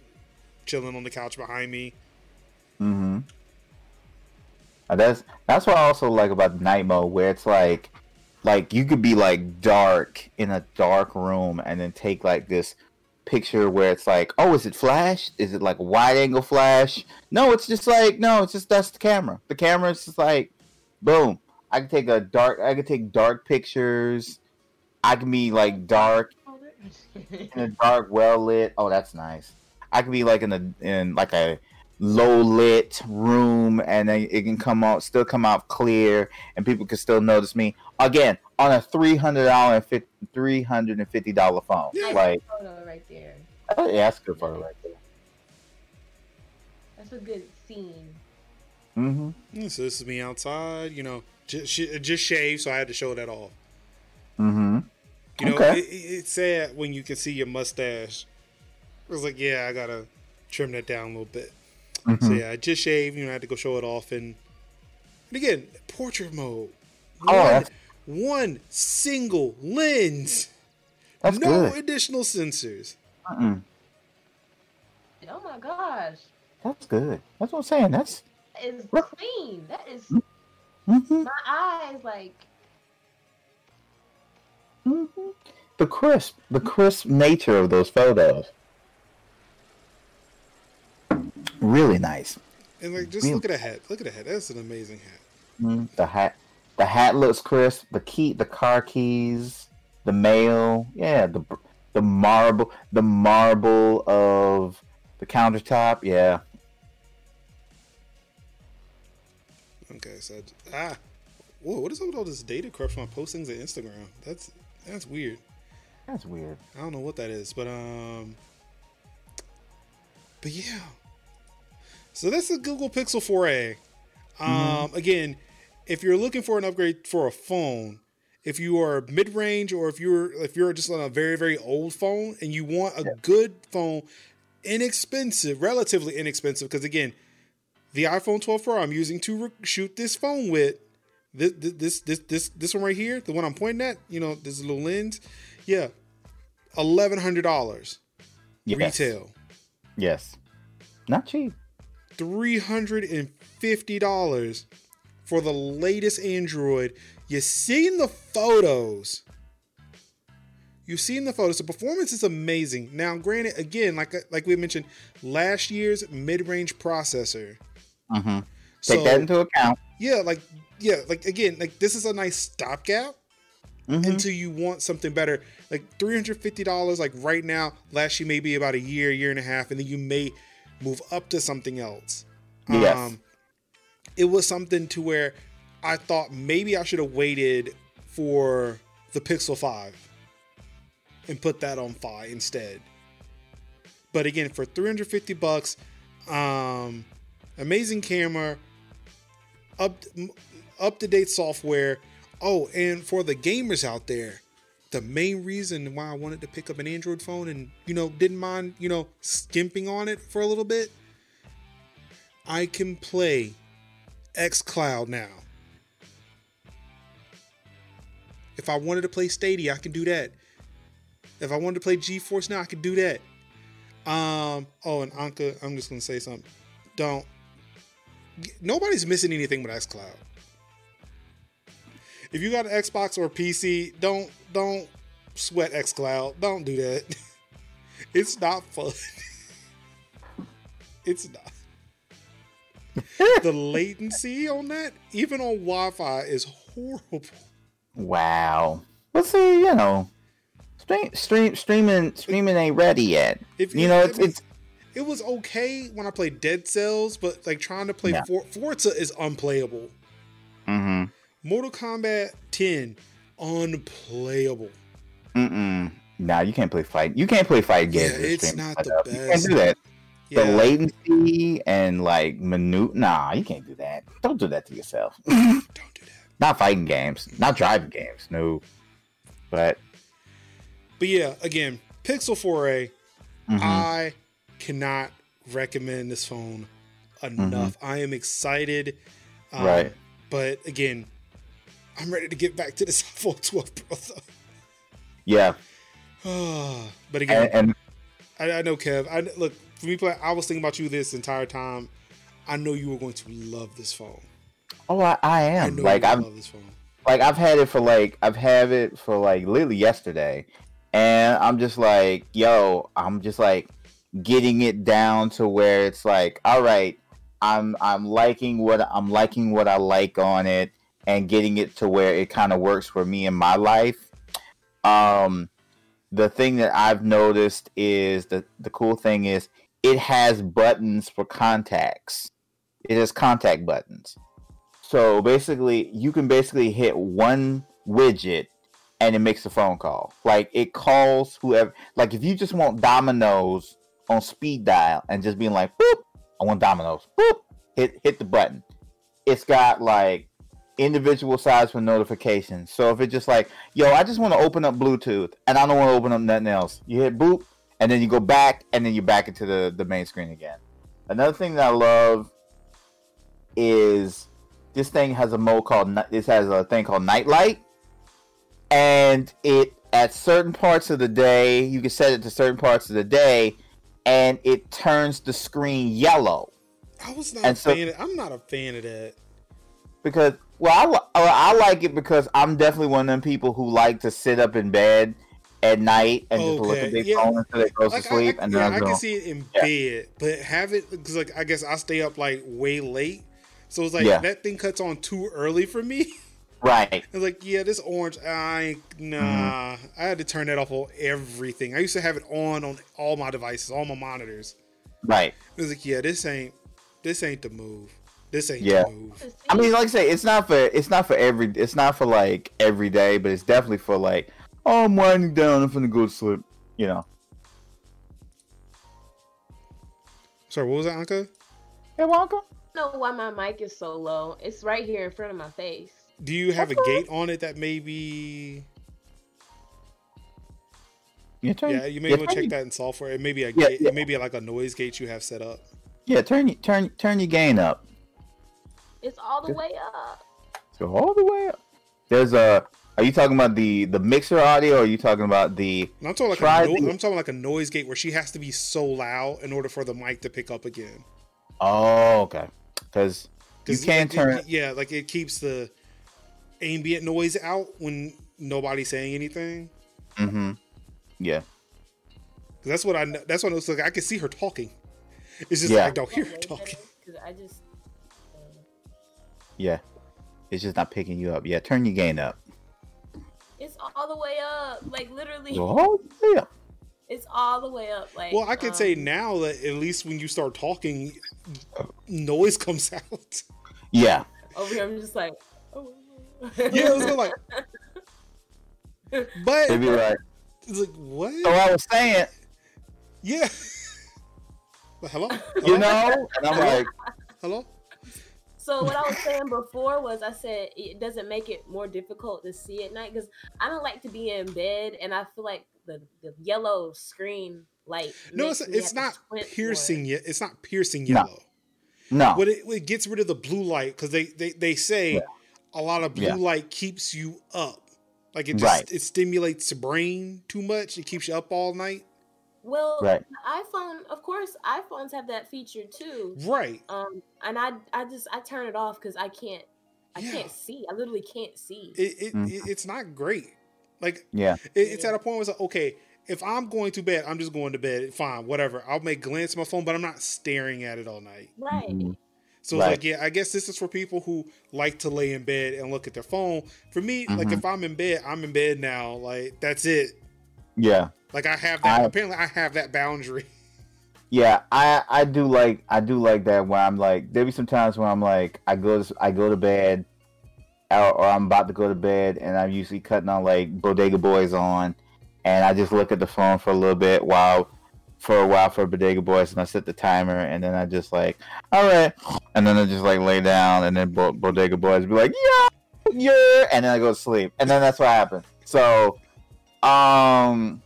chilling on the couch behind me. Mm-hmm. That's that's what I also like about the night mode, where it's like, like you could be like dark in a dark room, and then take like this picture where it's like, oh, is it flash? Is it like wide angle flash? No, it's just like no, it's just that's the camera. The camera is just like, boom. I can take a dark. I can take dark pictures. I can be like dark (laughs) in a dark, well lit. Oh, that's nice. I could be like in a in like a low lit room, and then it can come out still come out clear, and people can still notice me again on a three hundred dollar and three hundred and fifty dollar phone. Yeah. Like, photo right there. yeah, that's a good photo right there. That's a good scene. Mm-hmm. Yeah, So this is me outside, you know, just, just shaved, so I had to show that off. Mm-hmm. You know, Okay. it, it- it's sad when you can see your mustache. It was like, yeah, I gotta trim that down a little bit. So Mhm. yeah, I just shaved. You know, I had to go show it off, and, and again, portrait mode. Oh, One, that's- one single lens, That's no good. additional sensors. Mm-mm. Oh my gosh. That's good. That's what I'm saying. That's That is clean. That is mm-hmm. my eyes like Mm-hmm. the crisp, the crisp nature of those photos. Really nice. And like, just Yeah. look at the hat. Look at the hat. That's an amazing hat. Mm, The hat, the hat looks crisp. The key, the car keys, the mail. Yeah, the the marble, the marble of the countertop. Yeah. Okay, so ah, whoa, what is up with all this data corruption on postings at Instagram? That's that's weird. That's weird. I don't know what that is, but um, but yeah. So that's the Google Pixel 4a. Um, again, if you're looking for an upgrade for a phone, if you are mid range or if you're if you're just on a very very old phone and you want a good phone, inexpensive, relatively inexpensive, because again, the iPhone 12 Pro I'm using to re- shoot this phone with. This, this this this this one right here, the one I'm pointing at, you know, this little lens, yeah, eleven hundred dollars Yes. retail, Yes. Not cheap. Three hundred and fifty dollars for the latest Android. You've seen the photos. You've seen the photos. The performance is amazing. Now, granted, again, like like we mentioned, last year's mid-range processor. Mm-hmm. So Take that into account. yeah, like yeah, like again, like this is a nice stopgap. Mhm. until you want something better. Like three hundred fifty dollars, like right now, last you maybe about a year, year and a half, and then you may move up to something else. Um, Yes. it was something to where I thought maybe I should have waited for the Pixel Five and put that on Fi instead. But again, for three hundred fifty bucks, um, amazing camera, up up to date software. Oh, and for the gamers out there, the main reason why I wanted to pick up an Android phone and you know didn't mind you know skimping on it for a little bit, I can play XCloud now. If I wanted to play Stadia, I can do that. If I wanted to play GeForce now, I could do that. Um. Oh, and Anka, I'm just gonna say something. Don't. Nobody's missing anything with XCloud. If you got an Xbox or PC, don't don't sweat XCloud. Don't do that. (laughs) It's not fun. (laughs) it's not. (laughs) the latency on that, even on Wi-Fi, is horrible. Wow. But see, you know, stream, stream, streaming, streaming ain't ready yet. If You know, it it's was- it's It was okay when I played Dead Cells, but like trying to play Yeah. For- Forza is unplayable. mm-hmm. Mortal Kombat 10, unplayable. Mm-mm. Nah, you can't play fight. You can't play fight games. Yeah, it's not the setup. You can't best. do that. Yeah. The latency and like minute. Nah, you can't do that. Don't do that to yourself. Don't do that. not fighting games. Not driving games. No. But But yeah, again, Pixel 4a. Mhm. I cannot recommend this phone enough. I am excited. Um, Mm-hmm. Right. But again, I'm ready to get back to this iPhone 12 Pro. yeah, (sighs) but again, and, and I, I know Kev. I look for me. play- I was thinking about you this entire time. I know you were going to love this phone. oh, I, I I am know like I'm love this phone. like I've had it for like I've had it for like literally yesterday, and I'm just like, yo, I'm just like getting it down to where it's like, all right, I'm I'm liking what I'm liking what I like on it, and getting it to where it kind of works for me in my life. Um, the thing that I've noticed is that the cool thing is it has buttons for contacts. It has contact buttons. So basically, you can basically hit one widget and it makes a phone call. Like it calls whoever. Like if you just want Domino's on speed dial and just being like, boop, I want Domino's. Boop, hit hit the button. It's got like individual size for notifications. So if it's just like, yo, I just want to open up Bluetooth and I don't want to open up nothing else, you hit boop and then you go back and then you're back into the the main screen again. Another thing that I love is this thing has a mode called this has a thing called nightlight and it at certain parts of the day you can set it to certain parts of the day and it turns the screen yellow I was not And a so- fan. Of, I'm not a fan of that. because well I, I like it because i'm definitely one of them people who like to sit up in bed at night and just look at their yeah. phone until they go to sleep I, I, and then I I'll can see it in Yeah. bed, but have it because like I guess I stay up like way late, so it's like Yeah. that thing cuts on too early for me. (laughs) right It's like, yeah, this orange, I nah. Mm-hmm. I had to turn that off on everything. I used to have it on on all my devices, all my monitors. right It was like, yeah, this ain't, this ain't the move. This ain't Yeah. the move. I mean, like I say, it's not for it's not for every it's not for like every day, but it's definitely for like, oh, I'm winding down, I'm gonna go to sleep. You know. Sorry, what was that, Anka? Hey, welcome. I don't know why my mic is so low. It's right here in front of my face. Do you have a Okay. gate on it that maybe? Yeah, turn. Yeah, you may yeah, want to check your- that in software. It may be a Yeah, gate, yeah. it may be like a noise gate you have set up. Yeah, turn your turn turn your gain up. It's all the way up. So all the way up. There's a. Are you talking about the the mixer audio? or Are you talking about the? And I'm talking like a no, I'm talking like a noise gate where she has to be so loud in order for the mic to pick up again. Oh, okay. Because you can like, it- turn. yeah, like it keeps the ambient noise out when nobody's saying anything. Mm-hmm. Yeah. 'Cause that's what I. kn- That's what I was like. I can see her talking. It's just Yeah. I don't hear her talking. (laughs) Because I just. Yeah. It's just not picking you up. Yeah, turn your gain up. It's all the way up. Like literally, Oh yeah. it's all the way up. Like. Well, I can say um, now that at least when you start talking, noise comes out. Yeah. Over here, I'm just like. Oh. yeah, it was like. But They'd be like, it's like what? so I was saying, Yeah. Hello? you know, and I'm like, Hello? So what I was saying before was I said it doesn't make it more difficult to see at night because I don't like to be in bed and I feel like the, the yellow screen light. No, makes it's me it's have not squint piercing more. yet. It's not piercing No. yellow. no, But it, it gets rid of the blue light because they, they, they say Yeah. a lot of blue Yeah. light keeps you up. Like it just Right. it stimulates the brain too much. It keeps you up all night. Well, Right. iPhone, of course, iPhones have that feature too. Right. Um, and I I just I turn it off because I can't I Yeah. can't see. I literally can't see. It, it, Mhm. it it's not great. Like yeah, it, it's at a point where it's like, okay, if I'm going to bed, I'm just going to bed. Fine, whatever. I'll make glance at my phone, but I'm not staring at it all night. right. Mhm. So it's Right. like, yeah, I guess this is for people who like to lay in bed and look at their phone. For me, like Mhm. if I'm in bed, I'm in bed now. Like that's it. Yeah, Like I have that. I- apparently, I have that boundary. (laughs) yeah. I I do like I do like that when I'm like there be some times when I'm like I go to I go to bed, or, or I'm about to go to bed, and I'm usually cutting on like Bodega Boys on, and I just look at the phone for a little bit while. For a while for Bodega Boys, and I set the timer, and then I just like, all right, and then I just like lay down, and then Bo- Bodega Boys be like, yeah, yeah, and then I go to sleep, and then that's what happened. So, um,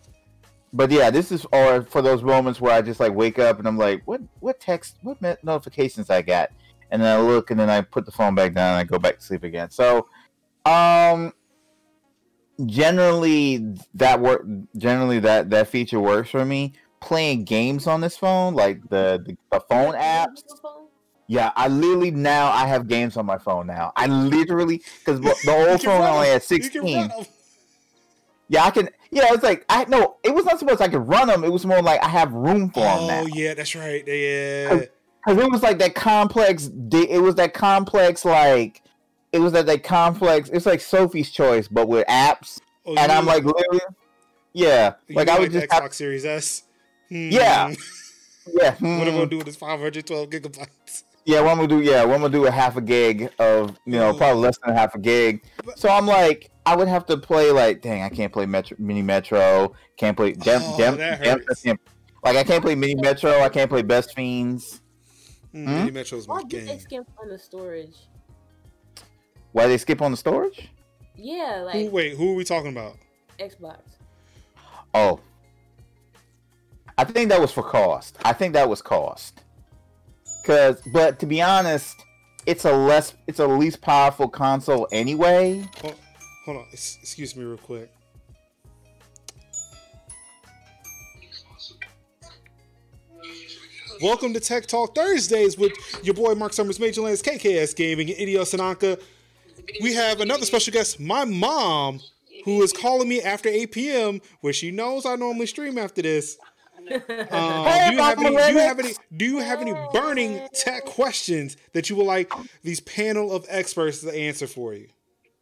but yeah, this is or for those moments where I just like wake up and I'm like, what what text, what notifications I got, and then I look and then I put the phone back down and I go back to sleep again. So, um, generally that work generally that that feature works for me. Playing games on this phone, like the the, the phone apps. Yeah, I literally now I have games on my phone now. I literally because (laughs) the old phone only had sixteen. Yeah, I can. Yeah, it's like I no. It was not so much I could run them. It was more like I have room for them now. Oh yeah, that's right. Yeah, because it was like that complex. It was that complex like. It was that that complex. It's like Sophie's Choice, but with apps. Oh, and I'm like, literally, yeah. Like I would just Xbox have, Series S. Hmm. Yeah. Yeah. (laughs) What am I gonna do with this 512 gigabytes? Yeah, what I'm gonna do? Yeah, what I'm gonna do a half a gig of you know probably less than a half a gig. So I'm like, I would have to play like, dang, I can't play Metro, Mini Metro, can't play Dem, oh, Dem, Dem, Dem, like I can't play Mini Metro, I can't play Best Fiends. Mm, hmm? Mini Metro's my Why game. Why did they skip on the storage? Why they skip on the storage? Yeah, like. Who, wait, who are we talking about? Xbox. Oh, I think that was for cost. I think that was cost. Cause, but to be honest, it's a less, it's a least powerful console anyway. Hold, hold on, excuse me, real quick. Welcome to Tech Talk Thursdays with your boy Mark Summers, Major Lands, KKS Gaming, and Idio Sanaka. We have another special guest, my mom, who is calling me after 8 p.m., where she knows I normally stream after this. Um, (laughs) do, you have any, do you have any? Do you have any burning tech questions that you would like these panel of experts to answer for you?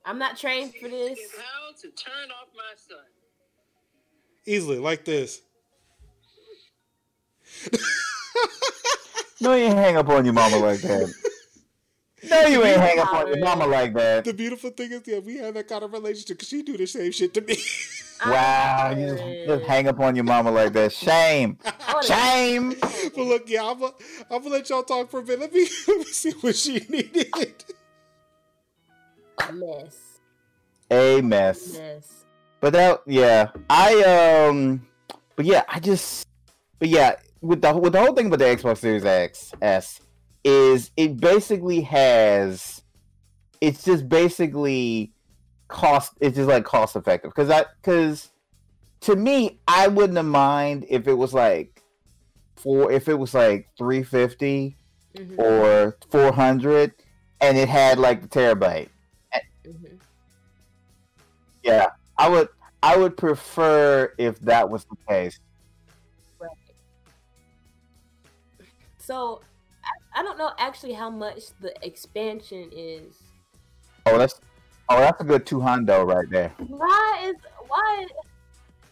I'm not trained for this. How to turn off my son? Easily, like this. no, you hang up on your mama like that. No, you ain't hang up on your mama like that. The beautiful thing is, yeah, we have that kind of relationship because she do the same shit to me. Wow, you just, just, hang up on your mama like that. Shame, shame. (laughs) But look, yeah, I'm gonna I'm gonna let y'all talk for a bit. Let me (laughs) let me see what she needed. A mess. A mess. Mess. But that, yeah, I um, but yeah, I just, but yeah, with the with the whole thing about the Xbox Series X S is it basically has, it's just basically cost it's just like cost effective because i because to me i wouldn't have mind if it was like four if it was like 350 mm-hmm. or 400 and it had like the terabyte mm-hmm. yeah i would i would prefer if that was the case right. so I, don't know actually how much the expansion is oh that's Oh, that's a good two hundo right there. Why is why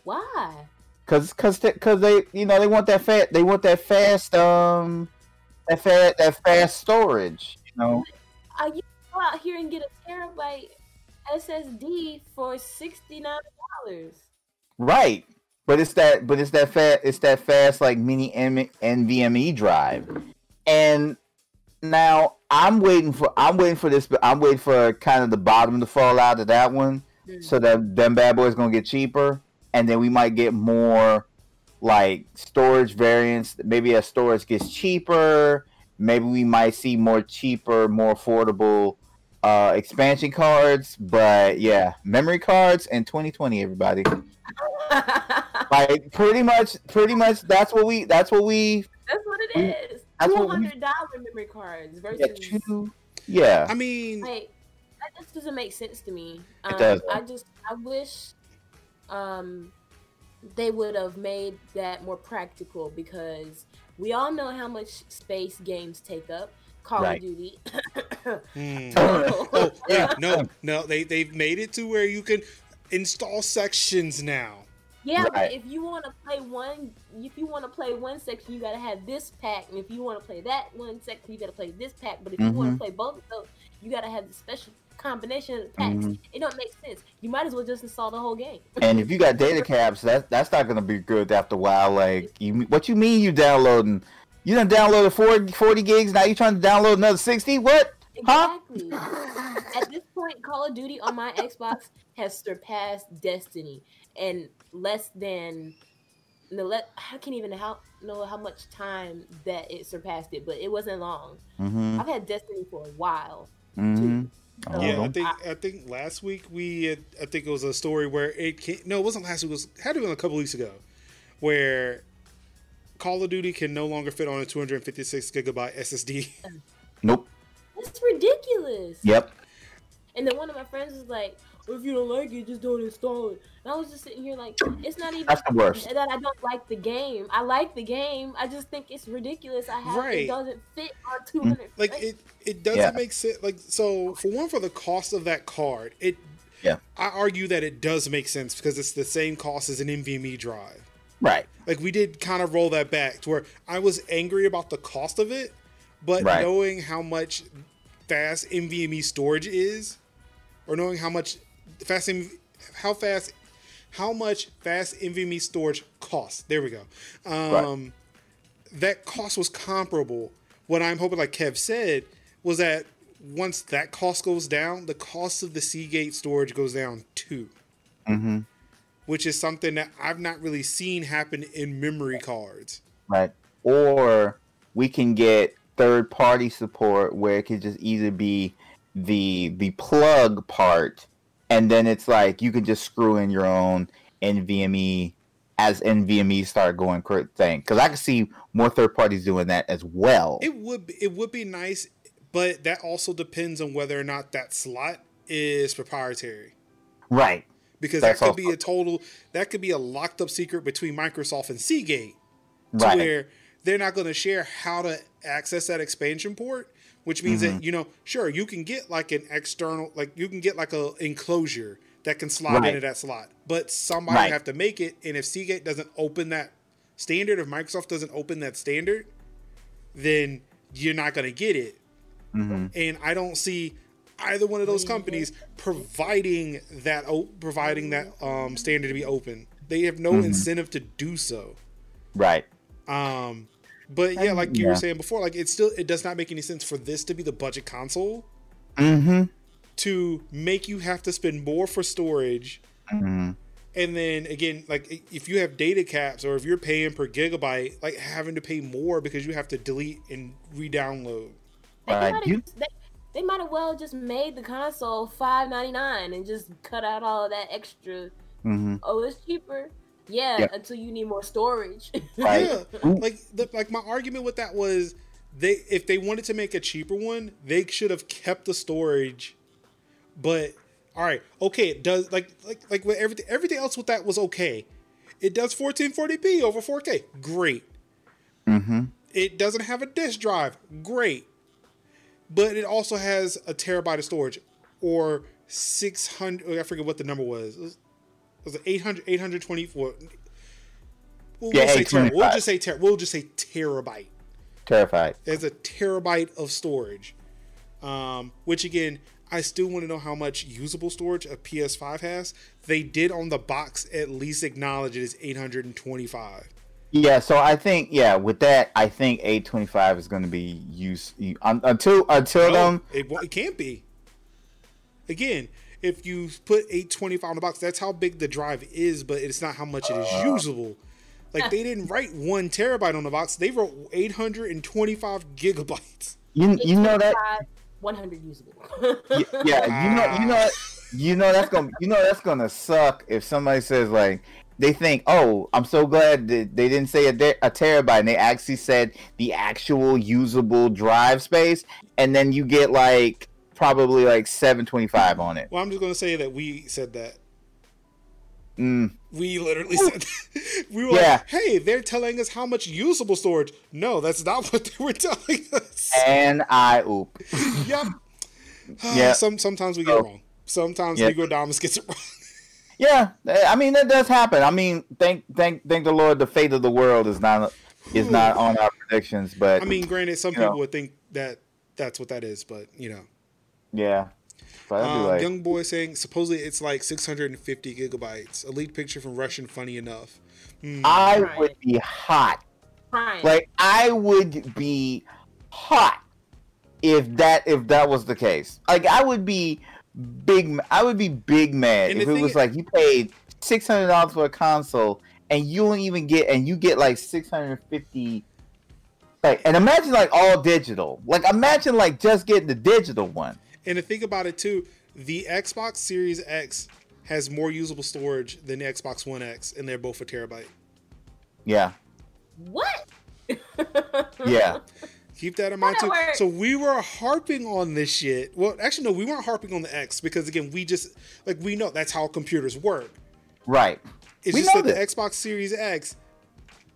why? Cause, cause, cause they, you know, they want that fat. They want that fast, um, that fast, that fast storage. You know. Are you go out here and get a terabyte SSD for sixty nine dollars? Right, but it's that, but it's that fat, it's that fast like mini M- NVMe drive, and now I'm waiting for I'm waiting for this, I'm waiting for kind of the bottom to fall out of that one, mm. so that them bad boys gonna get cheaper, and then we might get more like storage variants. Maybe as storage gets cheaper, maybe we might see more cheaper, more affordable uh, expansion cards. But yeah, memory cards in 2020, everybody. (laughs) like pretty much, pretty much that's what we that's what we that's what it is. Two hundred dollar memory cards versus yeah, two, yeah. I mean, like that just doesn't make sense to me. Um, it does. I just I wish um they would have made that more practical because we all know how much space games take up. Call right. of Duty. (coughs) mm. (laughs) oh, yeah, no, no, they they've made it to where you can install sections now. Yeah, right. but if you want to play one, if you want to play one section, you gotta have this pack, and if you want to play that one section, you gotta play this pack. But if mm-hmm. you want to play both of those, you gotta have the special combination of the packs. Mm-hmm. It don't make sense. You might as well just install the whole game. (laughs) and if you got data caps, that that's not gonna be good after a while. Like, you, what you mean you downloading? You done downloaded 40, 40 gigs. Now you trying to download another sixty? What? Exactly. Huh? At this point, Call of Duty on my Xbox has surpassed Destiny and less than the let I can't even how, know how much time that it surpassed it, but it wasn't long. Mm-hmm. I've had Destiny for a while. Mm-hmm. So, Yeah, I think I think last week we had, I think it was a story where it came, no, it wasn't last week. It was had to be a couple weeks ago, where Call of Duty can no longer fit on a 256 gigabyte SSD. Nope. It's ridiculous. Yep. And then one of my friends was like, well, if you don't like it, just don't install it. And I was just sitting here like, it's not even That's the worst. that I don't like the game. I like the game. I just think it's ridiculous. I have Right. it doesn't fit on 200. Mm. like it it doesn't Yeah. make sense. Like so, for one, for the cost of that card, it Yeah. I argue that it does make sense because it's the same cost as an NVMe drive. Right. Like we did kind of roll that back to where I was angry about the cost of it, but Right. knowing how much fast NVMe storage is, or knowing how much fast how fast how much fast NVMe storage costs. There we go. Um, That cost was comparable. What I'm hoping, like Kev said, was that once that cost goes down, the cost of the Seagate storage goes down too Mm-hmm. which is something that I've not really seen happen in memory cards. Right. Or we can get third party support where it could just either be the the plug part and then it's like you can just screw in your own NVMe as NVMe start going thing because I can see more third parties doing that as well. It would be, it would be nice, but that also depends on whether or not that slot is proprietary. right. Because That's that could be a total that could be a locked up secret between Microsoft and Seagate to Right. where they're not going to share how to access that expansion port, which means Mm-hmm. that you know, sure, you can get like an external like you can get like a enclosure that can slide Right. into that slot, but somebody Right. have to make it and if Seagate doesn't open that standard, if Microsoft doesn't open that standard, then you're not going to get it. Mm-hmm. And I don't see either one of those companies providing that providing that um, standard to be open. They have no Mm-hmm. incentive to do so. Right. Um, but yeah, like you Yeah. were saying before, like it still it does not make any sense for this to be the budget console Mm-hmm. to make you have to spend more for storage. Mm-hmm. And then again, like if you have data caps or if you're paying per gigabyte, like having to pay more because you have to delete and re-download. They Right, might you- they, they might have well just made the console five ninety nine and just cut out all of that extra. Mm-hmm. Oh, it's cheaper. Yeah, Yeah. until you need more storage. (laughs) Right. Yeah, like the, like my argument with that was they if they wanted to make a cheaper one, they should have kept the storage. But all right, okay, it does like like like with everything everything else with that was okay. It does 1440p over 4K, great. Mm-hmm. It doesn't have a disk drive, great. But it also has a terabyte of storage, or 600. I forget what the number was. It was, it 800 824? We'll, Yeah, we'll ter- we'll just say ter- we'll just say terabyte. Terrified. There's a terabyte of storage, um, which again, I still want to know how much usable storage a PS5 has. They did on the box at least acknowledge it is 825. Yeah, so I think yeah, with that, I think eight twenty five is going to be used un, until until No, them. it, it can't be. Again, if you put 825 on the box, that's how big the drive is, but it's not how much it is Uh. usable. Like they didn't write one terabyte on the box; they wrote 825 (laughs) gigabytes. You you know that one hundred usable. y- yeah you know you know you know that's gonna you know that's gonna suck if somebody says like they think oh I'm so glad that they didn't say a, de- a terabyte and they actually said the actual usable drive space and then you get like probably like seven twenty five on it. Well, I'm just gonna say that we said that. Mm, We literally said that. (laughs) we were Yeah. like, "Hey, they're telling us how much usable storage." No, that's not (laughs) what they were telling us. and I oop. (laughs) yep. (sighs) Yeah. (sighs) Some sometimes we get it wrong. Sometimes Yeah. Nicodamus gets it wrong. Yeah, I mean that does happen. I mean, thank thank thank the Lord, the fate of the world is not is not on our predictions, but I mean, granted, some people know. would think that that's what that is, but you know. Yeah. But Um, like, young boy saying supposedly it's like 650 gigabytes. A leaked picture from Russian, funny enough. Hmm. I Right. would be hot. Fine. Like I would be hot if that if that was the case. Like I would be big. I would be big mad And if it was is- like you paid six hundred dollars for a console and you don't even get and you get like 650 like and imagine like all digital like imagine like just getting the digital one And to think about it too, the Xbox Series X has more usable storage than the Xbox One X, and they're both a terabyte. yeah What? (laughs) yeah Keep that in mind How too. work? So we were harping on this shit. Well, actually, no, we weren't harping on the X because again, we just like we know that's how computers work. right It's We just know that the. Xbox Series X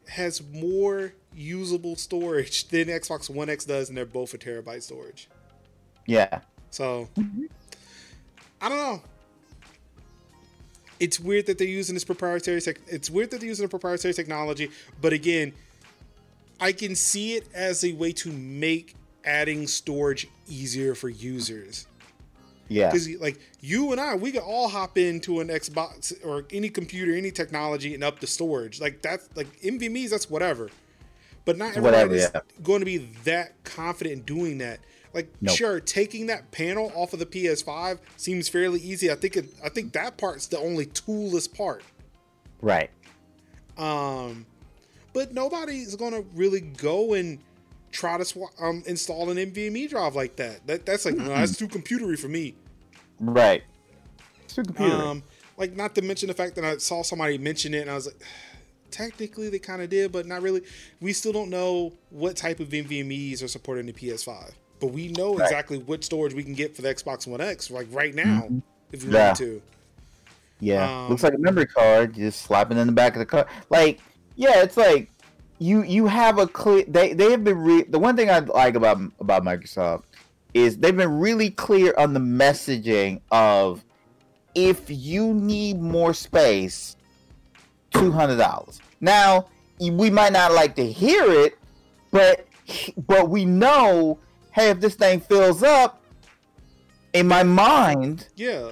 has more usable storage (laughs) than Xbox One X does, and they're both a terabyte storage. yeah So I don't know. It's weird that they're using this proprietary tech. It's weird that they're using a proprietary technology, but again, I can see it as a way to make adding storage easier for users. yeah Because like you and I, we could all hop into an Xbox or any computer, any technology, and up the storage. Like that's like NVMe's, that's whatever. But not is yeah. going to be that confident in doing that. Like Nope. sure, taking that panel off of the PS5 seems fairly easy. I think it, I think that part's the only toolless part. right Um, but nobody's gonna really go and try to swa- um, install an NVMe drive like that. That that's like no, that's too computery for me. right it's a computer Um, like not to mention the fact that I saw somebody mention it and I was like, (sighs) technically they kind of did, but not really. We still don't know what type of NVMe's are supported in the PS5, but we know Right. exactly what storage we can get for the Xbox One X, like right now, if we Yeah. want to. Yeah, Um, looks like a memory card. Just slapping in the back of the car. Like, yeah, it's like you you have a clear. They they have been re- the one thing I like about about Microsoft is they've been really clear on the messaging of if you need more space, two hundred dollars. Now we might not like to hear it, but but we know, hey, if this thing fills up, in my mind, Yeah,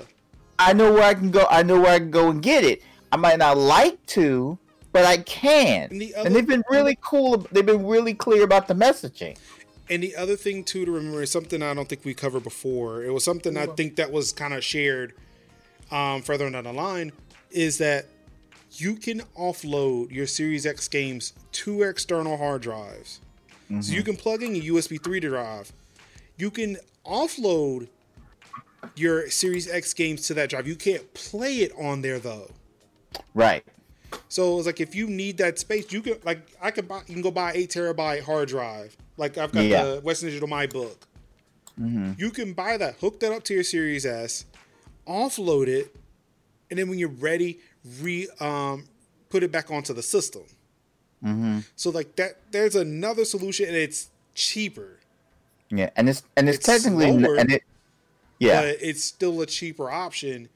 I know where I can go. I know where I can go and get it. I might not like to, but I can. And the other, And, they've been really cool. They've been really clear about the messaging. And the other thing too to remember is something I don't think we covered before. It was something I think that was kind of shared um, further down the line is that you can offload your Series X games to external hard drives. So you can plug in your USB 3 drive. You can offload your Series X games to that drive. You can't play it on there though. Right. So it's like if you need that space, you can like I could buy you can go buy eight terabyte hard drive. Like I've got Yeah. the Western Digital My Book. Mm-hmm. You can buy that, hook that up to your Series S, offload it, and then when you're ready, re um put it back onto the system. Mm-hmm. So like that, there's another solution, and it's cheaper, Yeah, and it's and it's, It's technically slower, and it. Yeah. it's still a cheaper option,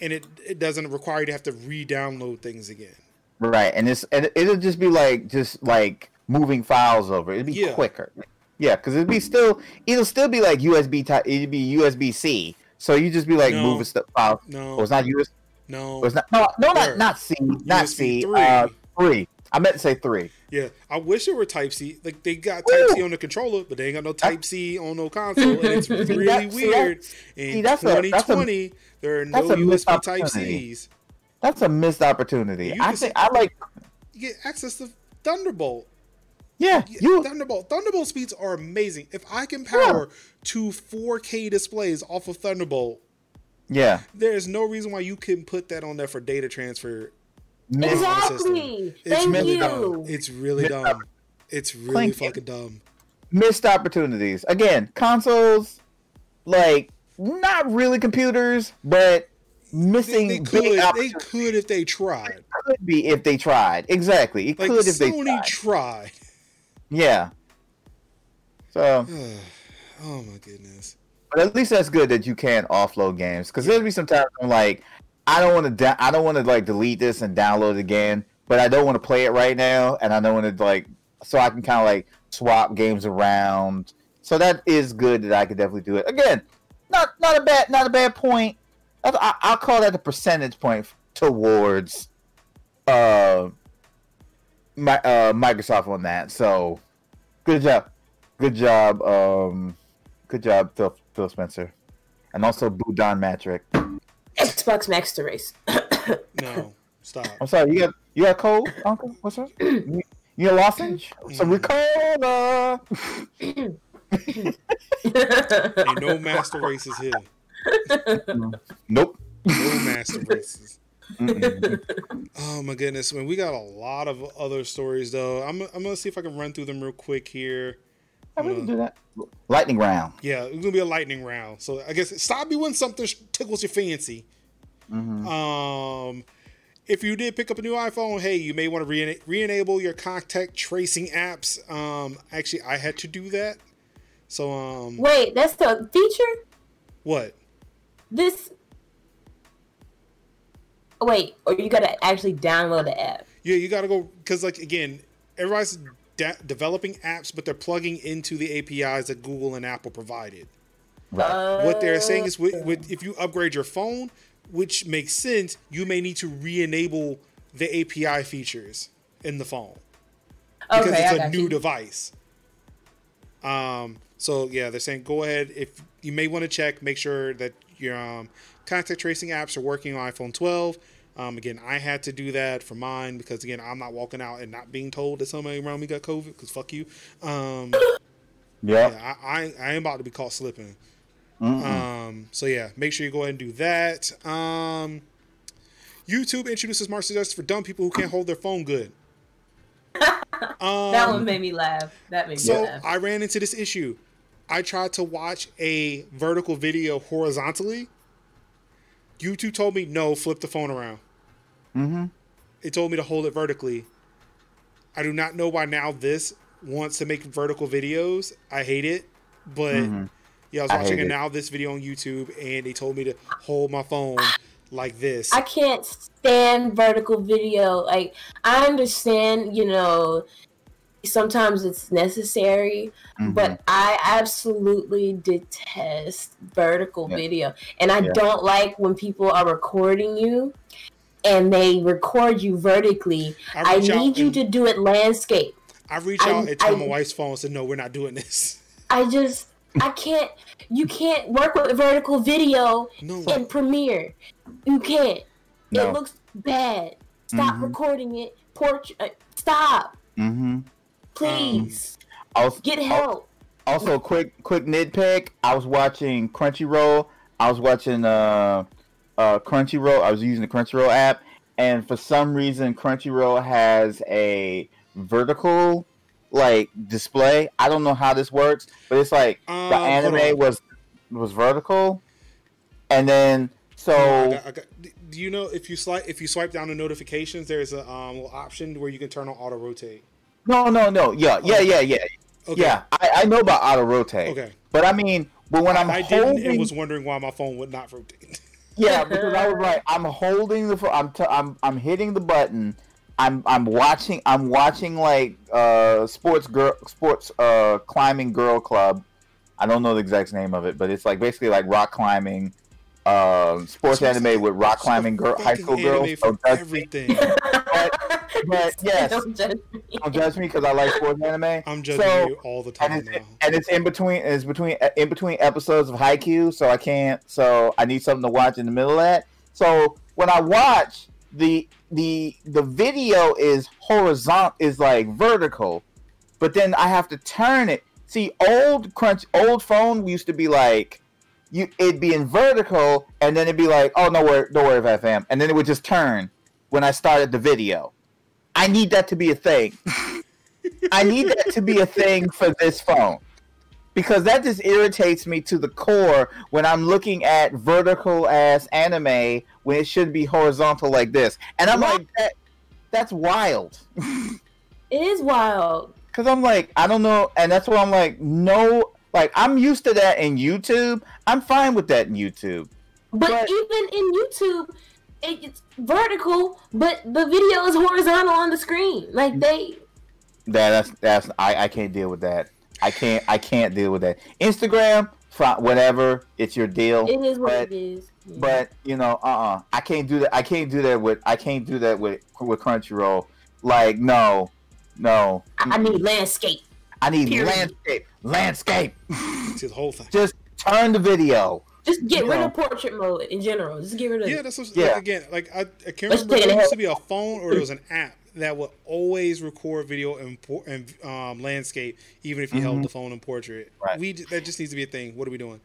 and it it doesn't require you to have to re-download things again. Right, and it's and it'll just be like just like moving files over. It'd be Yeah. quicker. Yeah, because it'd be still it'll still be like USB type. It'd be USB C. So you just be like No. moving stuff. Files. No, Oh, it's not USB. no, Oh, it's not. No, no, not not C. Not USB C. three. Uh, three. I meant to say three. Yeah, I wish it were Type C. Like they got Type C on the controller, but they ain't got no Type C on no console, and it's (laughs) really that- see, weird. In see, a- a- 2020, there are no USB Type. Cs. That's a missed opportunity. I think I like. You get access to Thunderbolt. Yeah, Yeah, you. Thunderbolt. Thunderbolt speeds are amazing. If I can power two 4K displays off of Thunderbolt, Yeah. there's no reason why you couldn't put that on there for data transfer. On the system. Exactly. It's Thank really you. dumb. It's really Missed dumb. It's really Clank. fucking dumb. missed opportunities. Again, consoles, like not really computers, but missing They, they big could. They could if they tried. could be if they tried. Exactly, it Like could if they Sony tried. tried. Yeah. So, (sighs) oh my goodness. but at least that's good that you can offload games because there'll be some times I'm like, I don't want to, I don't want to like delete this and download it again, but I don't want to play it right now, and I don't want to like, so I can kind of like swap games around. So that is good that I could definitely do it again. Not not a bad not a bad point. I, I, I'll call that a percentage point towards uh my uh Microsoft on that. So good job, good job, um, good job, Phil, Phil Spencer, and also Boo Don. Xbox Max to race. (coughs) No. Stop. I'm sorry. You got you got cold, Uncle? What's up? (coughs) You, you a lozenge? Some mm. Ricola. (laughs) Ain't no master races here. (laughs) Nope. No master races. Oh my goodness, man. We got a lot of other stories though. I'm I'm gonna see if I can run through them real quick here. I wouldn't do that. Lightning round. Yeah, it's gonna be a lightning round. So I guess stop me when something tickles your fancy. Mhm. Um, if you did pick up a new iPhone, hey, you may want to re- re-enable your contact tracing apps. Um, actually, I had to do that. So, um, Wait, that's the feature. what? This. Wait, or you gotta actually download the app. Yeah, you got to go because, like, again, everybody's de- developing apps, but they're plugging into the APIs that Google and Apple provided. Right. what they're saying is, with, with if you upgrade your phone, which makes sense, you may need to re-enable the API features in the phone. because Okay, it's I a got new you. device. Um. So yeah, they're saying go ahead if you may want to check, make sure that your um, contact tracing apps are working on iPhone 12. Um, again, I had to do that for mine because again, I'm not walking out and not being told that somebody around me got COVID because fuck you. Um, Yep. yeah, I, I I am about to be caught slipping. Um, so yeah, make sure you go ahead and do that. Um, YouTube introduces smart suggestions for dumb people who can't hold their phone good. Um, (laughs) That one made me laugh. That made me so laugh. I ran into this issue. I tried to watch a vertical video horizontally. YouTube told me no, flip the phone around. Mm-hmm. It told me to hold it vertically. I do not know why now this wants to make vertical videos. I hate it, but Mhm. yeah, I was watching hate a it. now this video on YouTube, and they told me to hold my phone like this. I can't stand vertical video. Like I understand, you know, sometimes it's necessary, Mhm. but I absolutely detest vertical Yeah. video. And I Yeah. don't like when people are recording you and they record you vertically. I, reach out need you to do it landscape. I reach I- out and tell I- my wife's phone and said, "No, we're not doing this." (laughs) I just I can't you can't work with vertical video No, in Premiere. You can't. No. It looks bad. Stop Mhm. recording it. Port. Uh, stop, Mm-hmm. please. Also, Get help. Also, quick quick nitpick. I was watching Crunchyroll. I was watching uh, uh, Crunchyroll. I was using the Crunchyroll app, and for some reason, Crunchyroll has a vertical like display. I don't know how this works, but it's like Um, the anime was was vertical, and then so I got- I got- do you know if you swipe if you swipe down the notifications, there's a um, little option where you can turn on auto rotate. no no no yeah yeah yeah yeah Okay. yeah. I, I know about auto rotate. Okay. But I mean, but when I'm I holding, and was wondering why my phone would not rotate. (laughs) Yeah, because I was like, I'm holding the, I'm, t- I'm, I'm hitting the button. I'm, I'm watching, I'm watching like uh, sports girl, sports uh, climbing girl club. I don't know the exact name of it, but it's like basically like rock climbing, uh, sports Supposed anime with rock climbing girl, high school girls. for Don't judge me. everything. (laughs) But (laughs) yes, Don't judge me. don't judge me because I like sports anime. (laughs) I'm judging So- you all the and time it's, now. and it's in between it's between uh, in between episodes of Haikyuu, so I can't so I need something to watch in the middle of that. So when I watch the the the video is horizontal is like vertical, but then I have to turn it. See, old crunch old phone used to be like you it'd be in vertical and then it'd be like, oh no worry don't worry about FM and then it would just turn when I started the video. I need that to be a thing. I need that to be a thing for this phone. Because that just irritates me to the core when I'm looking at vertical ass anime when it should be horizontal like this. And I'm like, that, that's wild. It is wild. Because I'm like, I don't know. And that's why I'm like, no. Like, I'm used to that in YouTube. I'm fine with that in YouTube. But But- even in YouTube, it's vertical, but the video is horizontal on the screen. Like they, That, that's, that's, I, I can't deal with that. I can't, I can't deal with that. Instagram, whatever, it's your deal. it is what But- it is. Yeah. But you know, uh, uh I can't do that. I can't do that with. I can't do that with with Crunchyroll. Like, no, no. I I need landscape. I need period. landscape. Landscape. It's the whole thing. Just turn the video. Just get rid know. of portrait mode in general. Just get rid of Yeah, that's what, Yeah. like, again. Like I, I can't Let's remember. it There used to be a phone or it was an app that would always record video and, por- and um, landscape, even if you held the phone in portrait. Mm-hmm. Right. We that just needs to be a thing. What are we doing?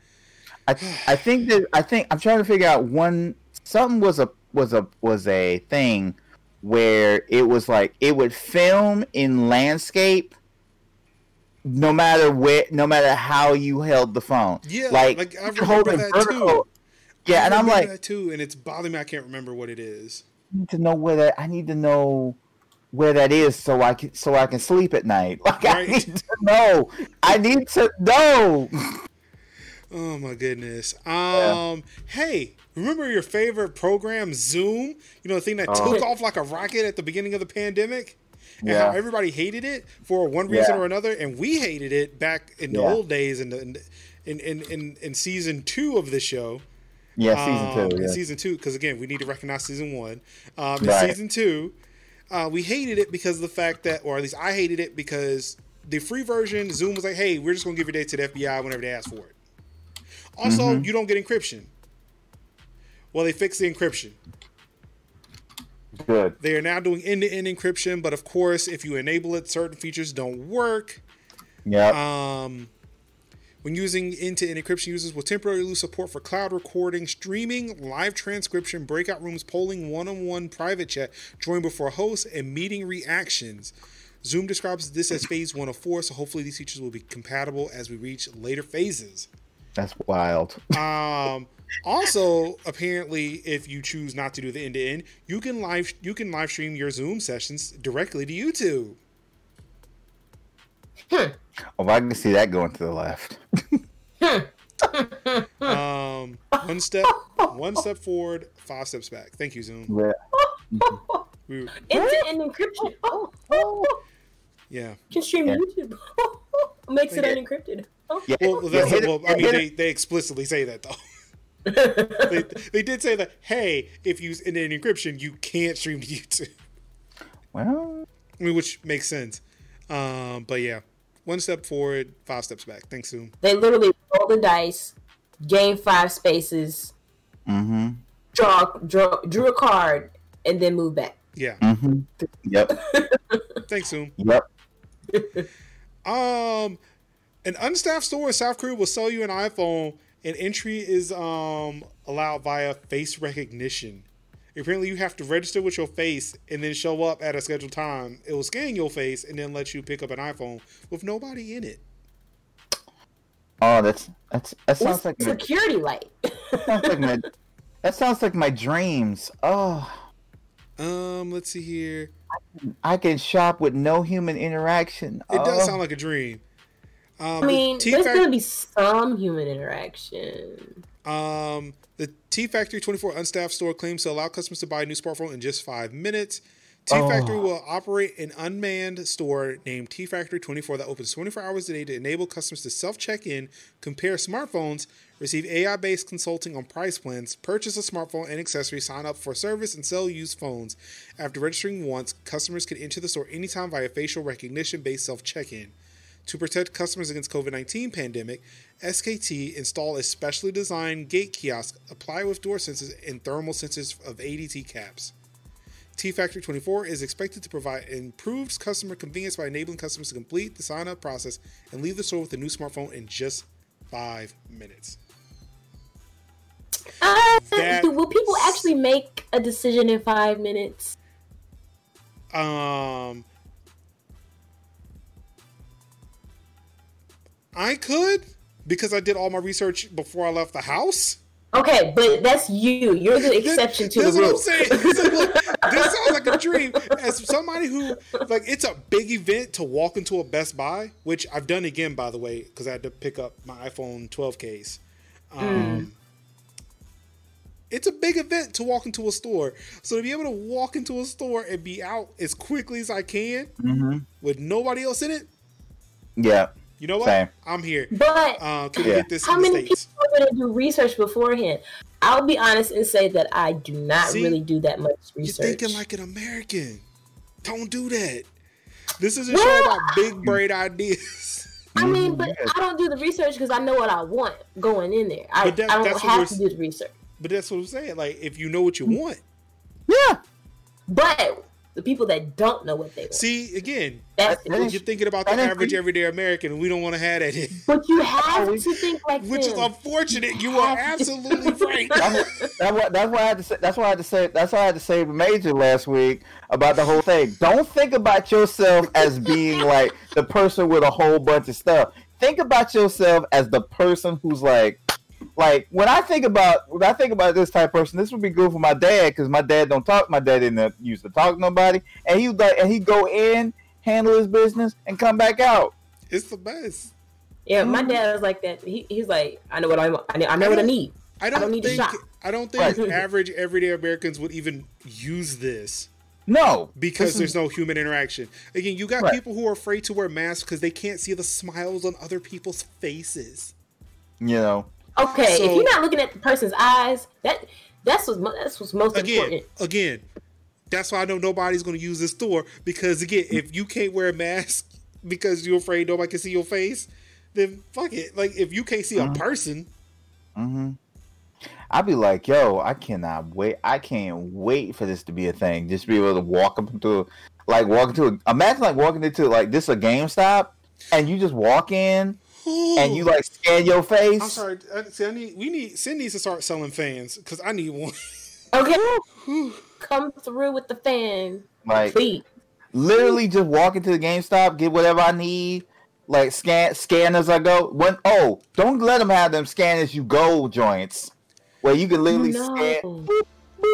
I, I think that I think I'm trying to figure out one something was a was a was a thing where it was like it would film in landscape no matter where no matter how you held the phone. Yeah, like, like, I remember that too. Yeah, and I'm like, that too, and it's bothering me. I can't remember what it is. I need to know where that I need to know where that is so I can so I can sleep at night. (laughs) Like I need to know. I need to know. Oh my goodness. Um, hey, remember your favorite program, Zoom? You know the thing that Oh. took off like a rocket at the beginning of the pandemic, and Yeah. how everybody hated it for one reason Yeah. or another, and we hated it back in the old days in the in in, in in season two of the show. Yeah, Um, season two. in Yeah. season two, because again, we need to recognize season one. Um, in Right. season two, uh, we hated it because of the fact that, or at least I hated it because the free version, Zoom was like, "Hey, we're just gonna give your data to the FBI whenever they ask for it." Also, Mm-hmm. you don't get encryption. Well, they fixed the encryption. Good. They are now doing end-to-end encryption, but of course, if you enable it, certain features don't work. Yeah. Um, when using end-to-end encryption, users will temporarily lose support for cloud recording, streaming, live transcription, breakout rooms, polling, one-on-one private chat, join before hosts, and meeting reactions. Zoom describes this as phase one of four, so hopefully these features will be compatible as we reach later phases. That's wild. (laughs) Um, also, apparently, if you choose not to do the end-to-end, you can live you can live stream your Zoom sessions directly to YouTube. Oh, I can see that going to the left. (laughs) Um, one step, one step forward, five steps back. Thank you, Zoom. Yeah. We, End-to-end encryption. Oh, (laughs) oh, yeah. can stream to YouTube. Makes it Yeah. unencrypted. Yeah. Well, well, that's yeah, hit well. I mean, they, they explicitly say that though. (laughs) they, they did say that. Hey, if you use in an encryption, you can't stream to YouTube. well, I mean, which makes sense. Um, but yeah, one step forward, five steps back. Thanks, Zoom. They literally roll the dice, gain five spaces, mm-hmm. draw, draw, drew a card, and then move back. Yeah, Mm-hmm. Yep. thanks, Zoom. Yep. (laughs) Um, an unstaffed store in South Korea will sell you an iPhone, and entry is um allowed via face recognition. Apparently, you have to register with your face and then show up at a scheduled time. It will scan your face and then let you pick up an iPhone with nobody in it. Oh, that's that's that sounds It's like my, security light. (laughs) sounds like my that sounds like my dreams. Oh, Um, let's see here. I can shop with no human interaction. It oh. does sound like a dream. Um, I mean, the there's gonna be some human interaction. Um, the T Factory 24 unstaffed store claims to allow customers to buy a new smartphone in just five minutes. T Factory Oh. will operate an unmanned store named T Factory 24 that opens 24 hours a day to enable customers to self check in, compare smartphones, receive AI based consulting on price plans, purchase a smartphone and accessory, sign up for service, and sell used phones. After registering once, customers can enter the store anytime via facial recognition based self check in. To protect customers against COVID-19 pandemic, SKT install a specially designed gate kiosk, apply with door sensors and thermal sensors of ADT caps. T Factory 24 is expected to provide improved customer convenience by enabling customers to complete the sign up process and leave the store with a new smartphone in just five minutes. Uh, That- will people actually make a decision in five minutes? Um, I could because I did all my research before I left the house. Okay, but that's you. You're the exception to the That's what I'm rule. saying. So, look, this sounds like a dream. As somebody who like, it's a big event to walk into a Best Buy, which I've done again, by the way, because I had to pick up my iPhone 12 case. Um, It's a big event to walk into a store. So to be able to walk into a store and be out as quickly as I can Mm-hmm. with nobody else in it, Yeah. You know what? Same. I'm here. But Uh, can we Yeah. get this how in many states? people are going to do research beforehand? I'll be honest and say that I do not See? really do that much research. You're thinking like an American. Don't do that. This is a show about big brain (laughs) ideas. I mean, Mhm, but. I don't do the research because I know what I want going in there. I, that- I don't have to do the research. But that's what I'm saying. Like, if you know what you want, yeah. But the people that don't know what they want, see again, that's that the is- you're issue. thinking about the that is- average everyday American, and we don't want to have that. here. But you have to think like Which is them. unfortunate. You are absolutely right. That's, that's why. That's why I had to say. That's why I had to say. That's why I had to say major last week about the whole thing. Don't think about yourself as being like the person with a whole bunch of stuff. Think about yourself as the person who's like, like when I think about when I think about this type of person, this would be good for my dad because my dad don't talk. My dad didn't used to talk to nobody, and he like and he go in, handle his business, and come back out. It's the best. Yeah, my Mhm. dad was like that. He, he's like, I know what I want. I know, I know what I need. I don't, don't need think. shop. I don't think Right. average everyday Americans would even use this No, because there's no human interaction. Again, you got Right. people who are afraid to wear masks because they can't see the smiles on other people's faces. you know. Okay, So- if you're not looking at the person's eyes, that that's what's mo- that's what's most Again, important. again, that's why I know nobody's going to use this store because again, if you can't wear a mask (laughs) because you're afraid nobody can see your face, then fuck it. Like if you can't see a Mhm. person, hmm I'd be like, yo, I cannot wait. I can't wait for this to be a thing. Just be able to walk up into, like, walk into a. Imagine like walking into like this a GameStop, and you just walk in and you like scan your face. I'm sorry. I, see, I need we need Sin needs to start selling fans because I need one. Okay, (laughs) come through with the fan, Like please. literally just walk into the GameStop, get whatever I need. Like scan scan as I go. When oh, don't let them have them scan as you go joints, where you can literally scan. No.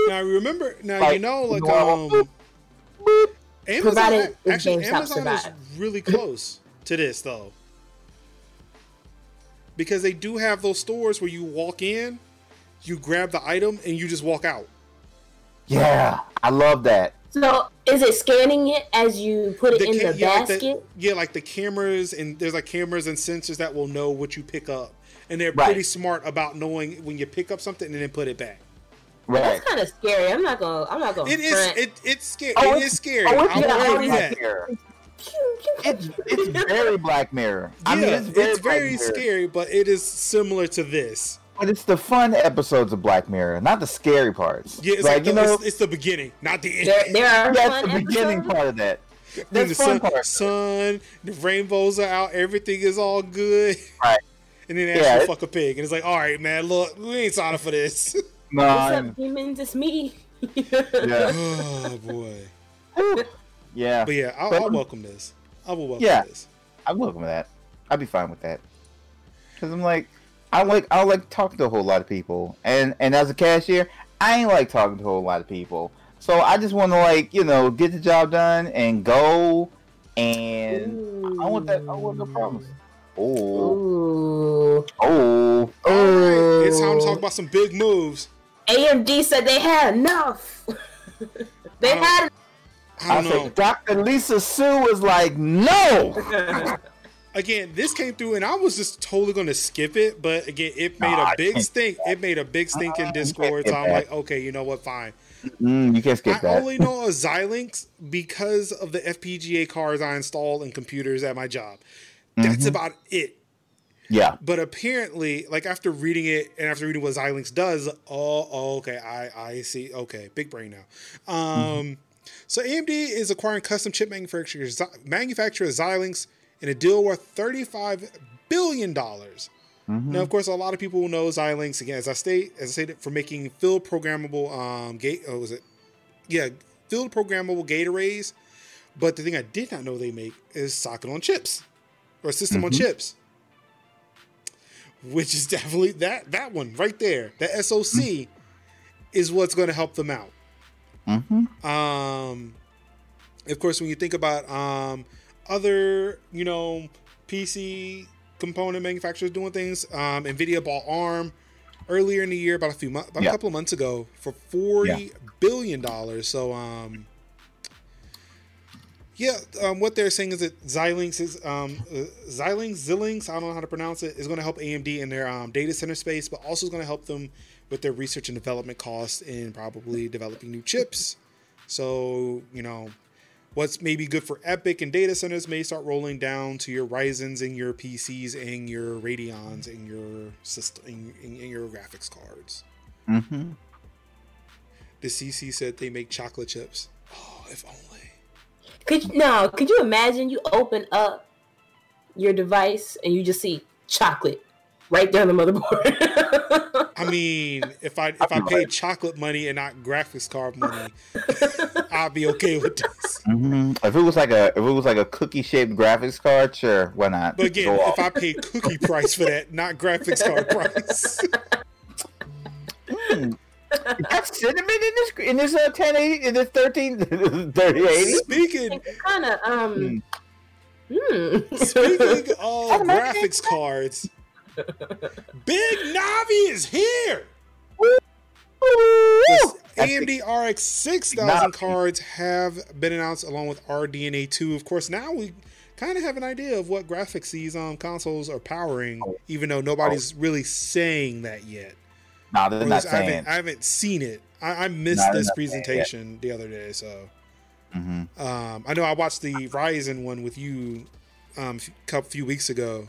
now remember, now you know, like know, um, Amazon Provided if actually GameStop Amazon is really close to this though, because they do have those stores where you walk in, you grab the item, and you just walk out. Yeah, I love that. So is it scanning it as you put it in ca- the yeah, like basket? yeah, like the cameras and there's like cameras and sensors that will know what you pick up, and they're Right. pretty smart about knowing when you pick up something and then put it back. Right. That's kind of scary. I'm not gonna. I'm not gonna. It is front. it it's scary. Oh, it it's- is scary. Oh, it's I will yeah, give very you Black that. Mirror. It's it's very Black Mirror. I mean, Yeah, it's very, Black very scary, but it is similar to this. But it's the fun episodes of Black Mirror, not the scary parts. Yeah, it's like, like, you the, know, it's, it's the beginning, not the end. There, there are that's fun the beginning part of that. Then That's the fun sun, part. sun, the rainbows are out, everything is all good. Right. And then they Yeah, actually fuck a pig, and it's like, all right, man, look, we ain't signing for this. No, What's I'm- up, demons? It's me. (laughs) yeah, oh boy. Yeah. But yeah, I'll, But- I'll welcome this. I will welcome Yeah. this. I'm welcome that. I'd be fine with that. Cause I'm like, I like, I like talking to a whole lot of people, and and as a cashier, I ain't like talking to a whole lot of people. So I just want to like, you know, get the job done and go, and I want that. I want no problems. Oh, oh, oh, All right, it's time to talk about some big moves. AMD said they had enough. (laughs) they Oh. had. I I said, Dr. Lisa Su was like, no. (laughs) Again, this came through, and I was just totally going to skip it. But again, it made Nah, a big I can't stink. It made a big stink in Discord. So I'm that. like, okay, you know what? Fine. Mm, you can't skip I that. I only know of Xilinx because of the FPGA cards I install in computers at my job. That's Mhm. about it. yeah. But apparently, like after reading it and after reading what Xilinx does, oh, oh okay, I I see. Okay, big brain now. Um, so AMD is acquiring custom chip manufacturer manufacturer Xilinx in a deal worth thirty five billion dollars. Mhm. Now, of course, a lot of people will know Xilinx again, as I state, as I stated, for making field programmable um gate. Oh, was it? Yeah, field programmable gate arrays. But the thing I did not know they make is socket on chips or system on Mhm. chips, which is definitely that that one right there. That SOC is what's going to help them out. Mhm. Um, of course, when you think about um, other, you know, PC component manufacturers doing things, um, Nvidia bought ARM earlier in the year, about a few months, about Yeah. a couple of months ago, for forty billion dollars. So, um, yeah, um, what they're saying is that Xilinx is um, uh, Xilinx, Xilinx, I don't know how to pronounce it, is going to help AMD in their um, data center space, but also is going to help them with their research and development costs in probably developing new chips. So, you know, what's maybe good for EPYC and data centers may start rolling down to your Ryzen's and your PCs and your Radeons and your system and, and your graphics cards. Mm-hmm. The CC said they make chocolate chips. Oh, if only. Could no? Could you imagine you open up your device and you just see chocolate right there on the motherboard? (laughs) I mean, if I if I paid chocolate money and not graphics card money, I'd be okay with this. Mm-hmm. If it was like a if it was like a cookie shaped graphics card, sure, why not? But again, Go if off. I paid cookie price for that, not graphics card price. Mm. You got cinnamon in this in this uh, 1080 in this 13 (laughs) 3080. Speaking kind of um. Hmm. speaking of (laughs) graphics cards, Big Navi is here. AMD RX 6000 cards have been announced along with RDNA 2. Of course, now we kind of have an idea of what graphics these um, consoles are powering, Oh. even though nobody's really saying that yet. Nah, they're not least I saying. haven't, I haven't seen it. I, I missed they're this not saying it yet. presentation the other day, so hmm um, I know I watched the Ryzen one with you um, a couple few weeks ago.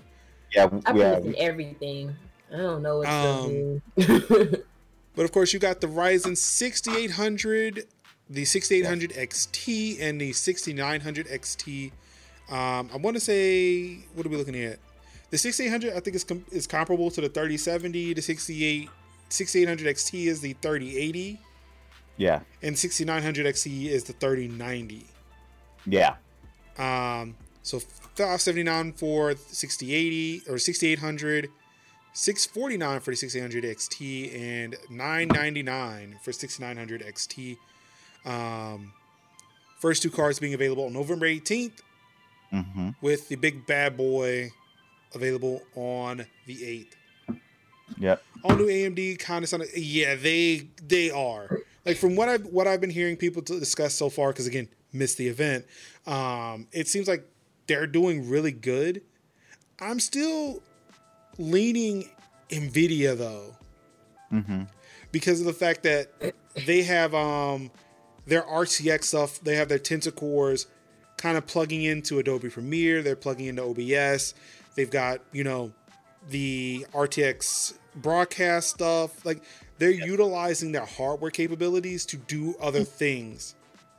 Yeah, I've yeah. been missing everything. I don't know what Um, to do. (laughs) But of course, you got the Ryzen 6800, the 6800 XT, and the 6900 XT. Um, I want to say, what are we looking at? The 6800, I think, is com- is comparable to the 3070. The 68 6800 XT is the 3080, Yeah, and 6900 XT is the 3090. yeah. Um, so 579 for 6080 or 6800, 649 for the 6800 XT, and 999 for 6900 XT. Um, first two cards being available on November 18th, hmm with the big bad boy available on the 8th. Yep. All new AMD kind of sounded yeah they they are like from what I've what I've been hearing people to discuss so far because again missed the event um it seems like they're doing really good I'm still leaning Nvidia though hmm because of the fact that they have um their RTX stuff, they have their Tensor cores kind of plugging into Adobe Premiere, they're plugging into OBS. They've got, you know, the RTX broadcast stuff. Like they're utilizing their hardware capabilities to do other things.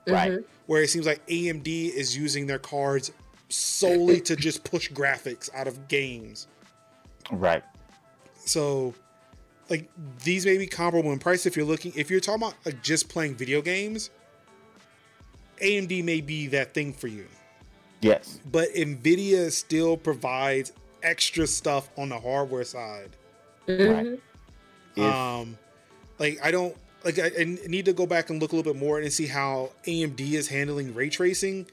Right. Mhm. Where it seems like AMD is using their cards solely to just push graphics out of games. Right. So, like these may be comparable in price if you're looking if you're talking about like just playing video games. AMD may be that thing for you, Yes. but Nvidia still provides extra stuff on the hardware side. Mhm. If, Um, like I don't like I, I need to go back and look a little bit more and see how AMD is handling ray tracing.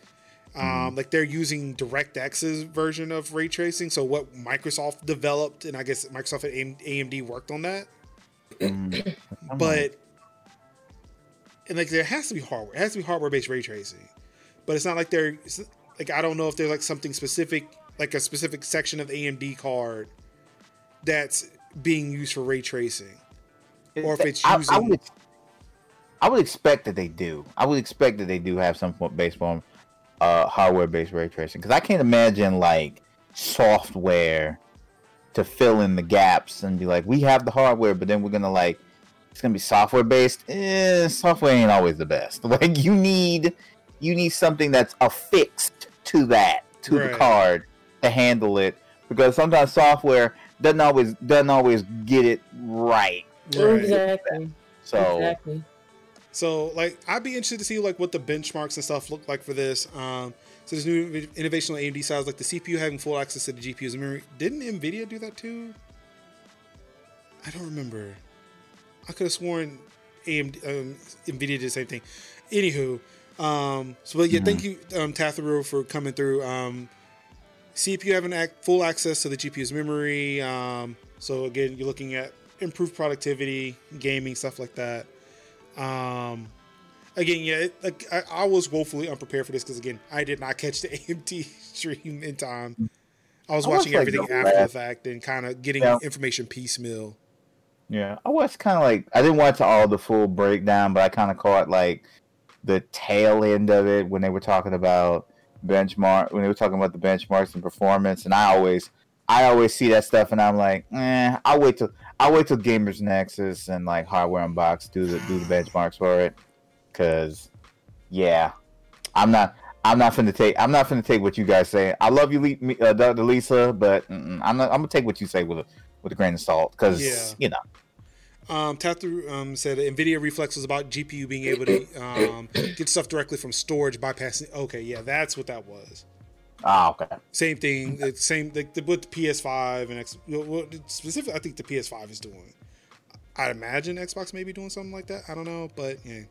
Um, like they're using DirectX's version of ray tracing. So what Microsoft developed, and I guess Microsoft and AMD worked on that. mm, (clears throat) I'm but and like there has to be hardware. It has to be hardware based ray tracing, but it's not like they're like I don't know if there's like something specific, like a specific section of AMD card that's being used for ray tracing. or if it's I, I using- would, I would expect that they do. I would expect that they do have some form- based on uh, hardware-based ray tracing because I can't imagine like software to fill in the gaps and be like, we have the hardware, but then we're gonna like it's gonna be software-based. Eh, software ain't always the best. (laughs) Like you need you need something that's affixed to that to Right. the card to handle it because sometimes software doesn't always doesn't always get it right. Right. Exactly. So Exactly. So like I'd be interested to see like what the benchmarks and stuff look like for this. Um, so this new innovation on AMD side, like the CPU having full access to the GPU's memory. Didn't Nvidia do that too? I don't remember. I could have sworn AMD um, Nvidia did the same thing. Anywho, um, so but yeah, thank you um, Tatharo for coming through. Um, CPU having ac- full access to the GPU's memory. Um, so again, you're looking at improved productivity, gaming, stuff like that. Um, again, yeah, it, like I, I was woefully unprepared for this because again, I did not (laughs) catch the (laughs) AMD stream in time. I was I watching like everything the after the fact and kind of getting Yeah. information piecemeal. Yeah, I was kind of like I didn't watch all the full breakdown, but I kind of caught like the tail end of it when they were talking about benchmark when they were talking about the benchmarks and performance and I always I always see that stuff and I'm like, eh, I'll wait till I'll wait till Gamers Nexus and like Hardware Unbox do the do the benchmarks for it. Cause yeah. I'm not I'm not finna take I'm not finna take what you guys say. I love you, Le- me- uh, Dr. Lisa, but I'm not I'm gonna take what you say with a with a grain of salt because Yeah. you know Um, Tathu um, said NVIDIA Reflex was about GPU being able to um, get stuff directly from storage, bypassing. Okay, yeah, that's what that was. Ah okay Same thing. The same like the, what the PS5 and X. Well, specifically, I think the PS5 is doing. I imagine Xbox may be doing something like that. I don't know, but yeah.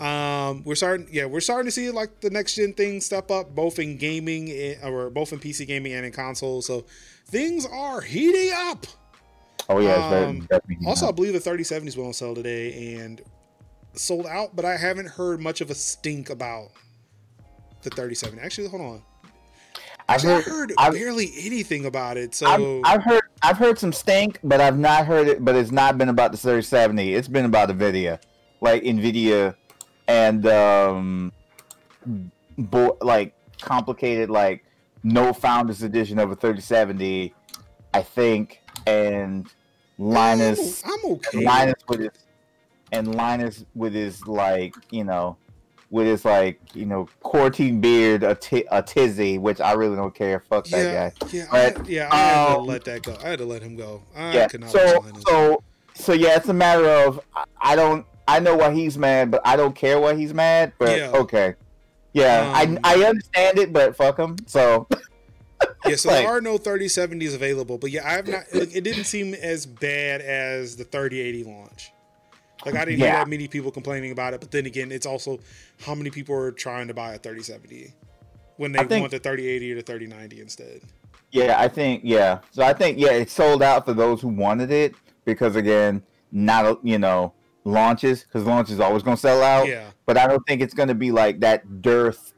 Um, we're starting. Yeah, we're starting to see like the next gen things step up, both in gaming and, or both in PC gaming and in console. So things are heating up. oh yeah Um, Also, I believe the 3070s went on sale today and sold out, but I haven't heard much of a stink about the 37. Actually, hold on. I've heard, heard I've, barely anything about it. So I've, I've heard I've heard some stink, but I've not heard it. But it's not been about the 3070. It's been about Nvidia, like Nvidia, and um, bo- like complicated like no Founders Edition of a 3070, I think, and Linus. I'm, I'm okay. Linus with his and Linus with his like you know with his like you know quarantine beard a, t- a tizzy which I really don't care fuck that yeah, guy yeah, I, But, yeah. I had to um, let that go. I had to let him go. I yeah so so so yeah it's a matter of I- I don't I know why he's mad but I don't care why he's mad but Yeah. okay yeah Um, I I understand it but fuck him so (laughs) yeah, so like- there are no 3070s available, but yeah, I have not. (laughs) Like, it didn't seem as bad as the 3080 launch. Like I didn't hear that many people complaining about it, but then again, it's also how many people are trying to buy a 3070 when they think- want the 3080 or the 3090 instead. Yeah, I think yeah. So I think yeah, it sold out for those who wanted it because again, not you know launches because launch is always going to sell out. Yeah. But I don't think it's going to be like that dearth,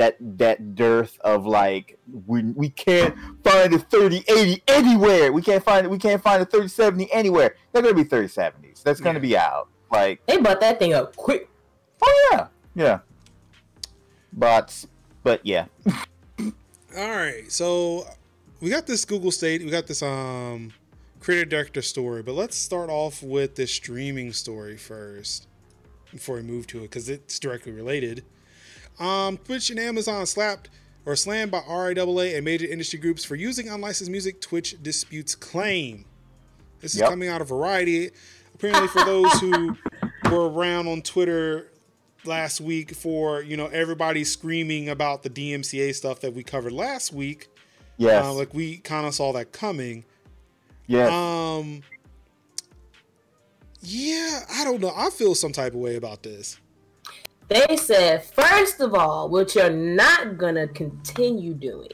that that dearth of like we we can't find a thirty eighty anywhere. We can't find it. We can't find a thirty seventy anywhere. They're going to be thirty seventies. That's going to Yeah. be out. Like They bought that thing up quick. oh yeah, yeah. But but yeah, (laughs) All right, so we got this Google State, we got this um creator director story, but let's start off with the streaming story first before we move to it because it's directly related. Um, Twitch and Amazon slapped or slammed by RIAA and major industry groups for using unlicensed music. Twitch disputes claim. This is Yep. coming out of Variety. Apparently, for those who (laughs) were around on Twitter last week, for you know everybody screaming about the DMCA stuff that we covered last week, yes, uh, like we kind of saw that coming. yes. Um, yeah, I don't know. I feel some type of way about this. They said, first of all, what you're not gonna continue doing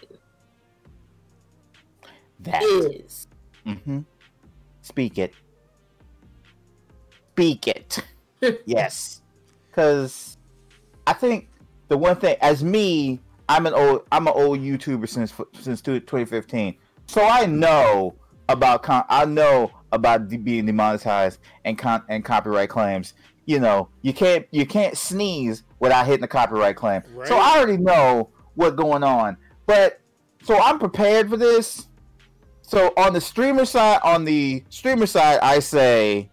that. is Mm-hmm. Speak it. Speak it. (laughs) yes. Because I think the one thing, as me, I'm an old, I'm an old YouTuber since since 2015, so I know about con- I know about de- being demonetized and con- and copyright claims. You know, you can't you can't sneeze without hitting a copyright claim. Right. So I already know what's going on. But so I'm prepared for this. So on the streamer side, on the streamer side, I say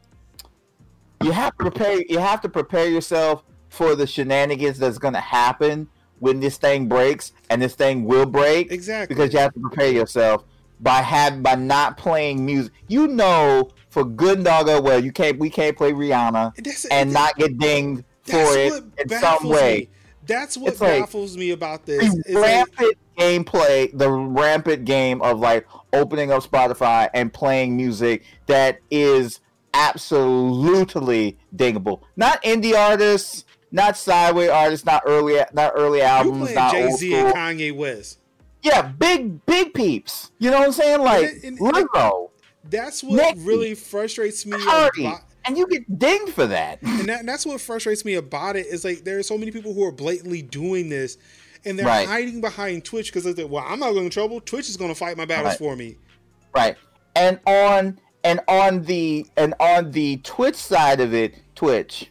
you have to prepare. You have to prepare yourself for the shenanigans that's going to happen when this thing breaks, and this thing will break Exactly. because you have to prepare yourself by have by not playing music. You know, for good and doggo well, you can't. We can't play Rihanna That's- and not get dinged for it in some way. me. That's what It's like- baffles me about this. the is like- rampant gameplay, the rampant game of like opening up Spotify and playing music that is absolutely dingable. Not indie artists, not sideway artists, not early, not early albums, not Jay Z and Kanye West. Yeah, big, big peeps. You know what I'm saying? Like And- and- Lizzo, That's what Nicki, really frustrates me. About, and you get dinged for that. (laughs) and that, that's what frustrates me about it is like there are so many people who are blatantly doing this, and they're Right. hiding behind Twitch because they're like, well, I'm not going to trouble. Twitch is going to fight my battles Right. for me. Right. And on and on the and on the Twitch side of it, Twitch,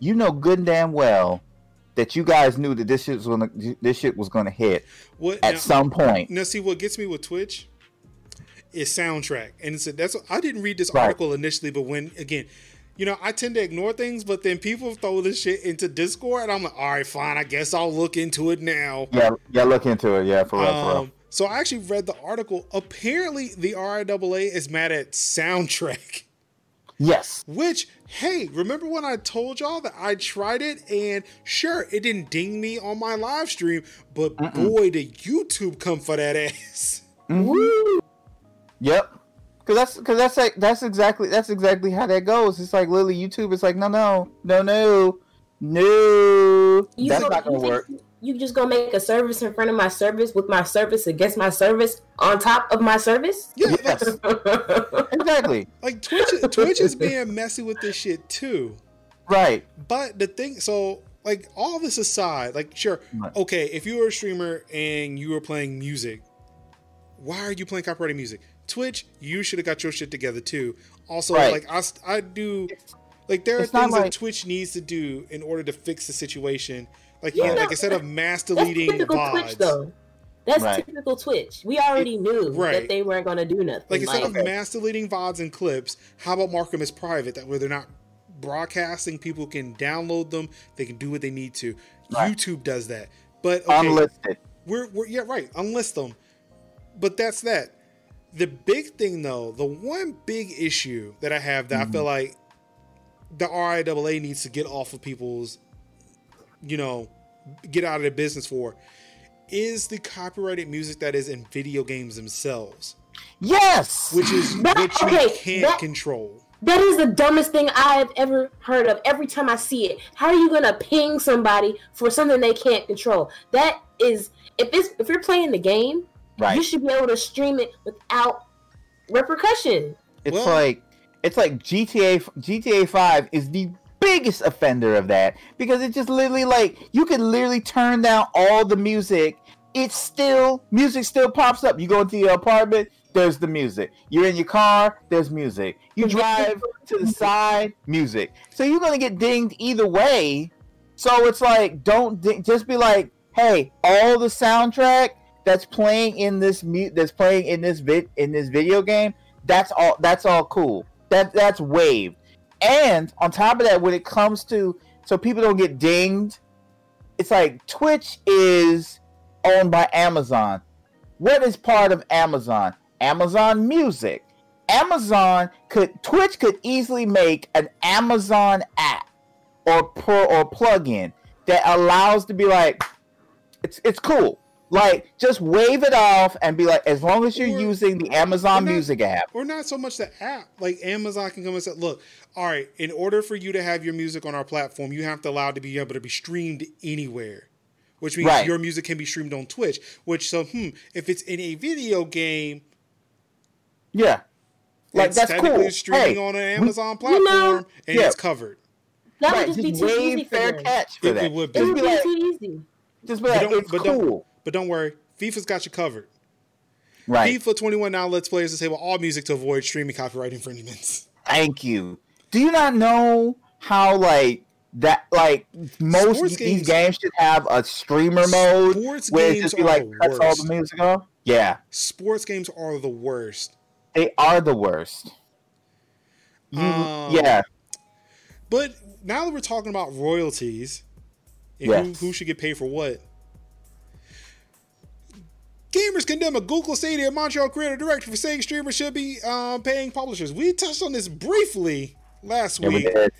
you know good and damn well that you guys knew that this shit was gonna this shit was gonna hit What at now- some point. Now, see what gets me with Twitch is soundtrack, and it's a, that's I didn't read this Right. article initially, but when again, you know, I tend to ignore things, but then people throw this shit into Discord, and I'm like, all right, fine, I guess I'll look into it now. Yeah, yeah, look into it. Yeah, for real, for real. Um, so I actually read the article. Apparently, the RIAA is mad at soundtrack. Yes. Which, hey, remember when I told y'all that I tried it and sure, it didn't ding me on my live stream, but boy, did YouTube come for that ass. Yep. Cause that's cause that's like that's exactly that's exactly how that goes. It's like literally YouTube is like no no no no no You that's go- not gonna you think work. You just gonna make a service in front of my service with my service against my service on top of my service? Yeah, Yes, (laughs) exactly. like Twitch, Twitch is being messy with this shit too. Right. But the thing, so like all this aside, like sure, Right. okay, if you were a streamer and you were playing music, why are you playing copyrighted music? Twitch, you should have got your shit together too. Also, Right. like I do, like there are It's not things that Twitch needs to do in order to fix the situation. Like Yeah, yeah, no, like instead of mass That's deleting typical Twitch, VODs, though. That's Right. typical Twitch. We already knew Right. that they weren't gonna do nothing. like instead of Like, mass deleting VODs and clips, how about mark them as private? That way they're not broadcasting. People can download them. They can do what they need to. Right. YouTube does that, but okay, Unlisted. We're, we're yeah right. Unlist them, but that's that. The big thing though, the one big issue that I have that I feel mm-hmm. like the RIAA needs to get off of people's, you know, get out of their business for, is the copyrighted music that is in video games themselves, Yes. which is That- which okay, can't that- control. that is the dumbest thing I've ever heard of. Every time I see it, how are you gonna ping somebody for something they can't control? That is, if it's if you're playing the game, right. you should be able to stream it without repercussion. It's Well- like it's like GTA GTA 5 is the biggest offender of that because it just literally like you can literally turn down all the music. It's still music still pops up. You go into your apartment there's the music. You're in your car there's music. You drive to the side music. So you're going to get dinged either way. So it's like don't ding, just be like hey all the soundtrack that's playing in this mu- that's playing in this vid in this video game that's all that's all cool. That that's waived. And on top of that when it comes to so people don't get dinged it's like twitch is owned by amazon. What is part of amazon? Amazon music. Amazon could twitch could easily make an amazon app or pro or plugin that allows to be like it's it's cool like just wave it off and be like as long as you're Or- using the amazon not- music app or not so much the app. Like Amazon can come and say, "Look, all right, in order for you to have your music on our platform, you have to allow it to be able to be streamed anywhere." Which means Right. your music can be streamed on Twitch. Which so, hmm, if it's in a video game, yeah like it's that's technically cool streaming Hey, on an Amazon you know- platform and Yeah. it's covered. That right, would just be too easy for fair them. catch for It- that it would be. It would be be like, too easy. just be like don't, it's but cool don't, but don't worry, FIFA's got you covered. right FIFA 21 now lets players disable all music to avoid streaming copyright (laughs) infringements. Thank you. Do you not know how like that like most Sports these games- games should have a streamer mode Sports where it games just be like the cuts all the music off? Yeah, Sports games are the worst. they are the worst. You, Um, yeah, But now that we're talking about royalties and Yes. who, who should get paid for what, gamers condemn a Google Stadia Montreal creator director for saying streamers should be um, paying publishers. We touched on this briefly last yeah, we week. did.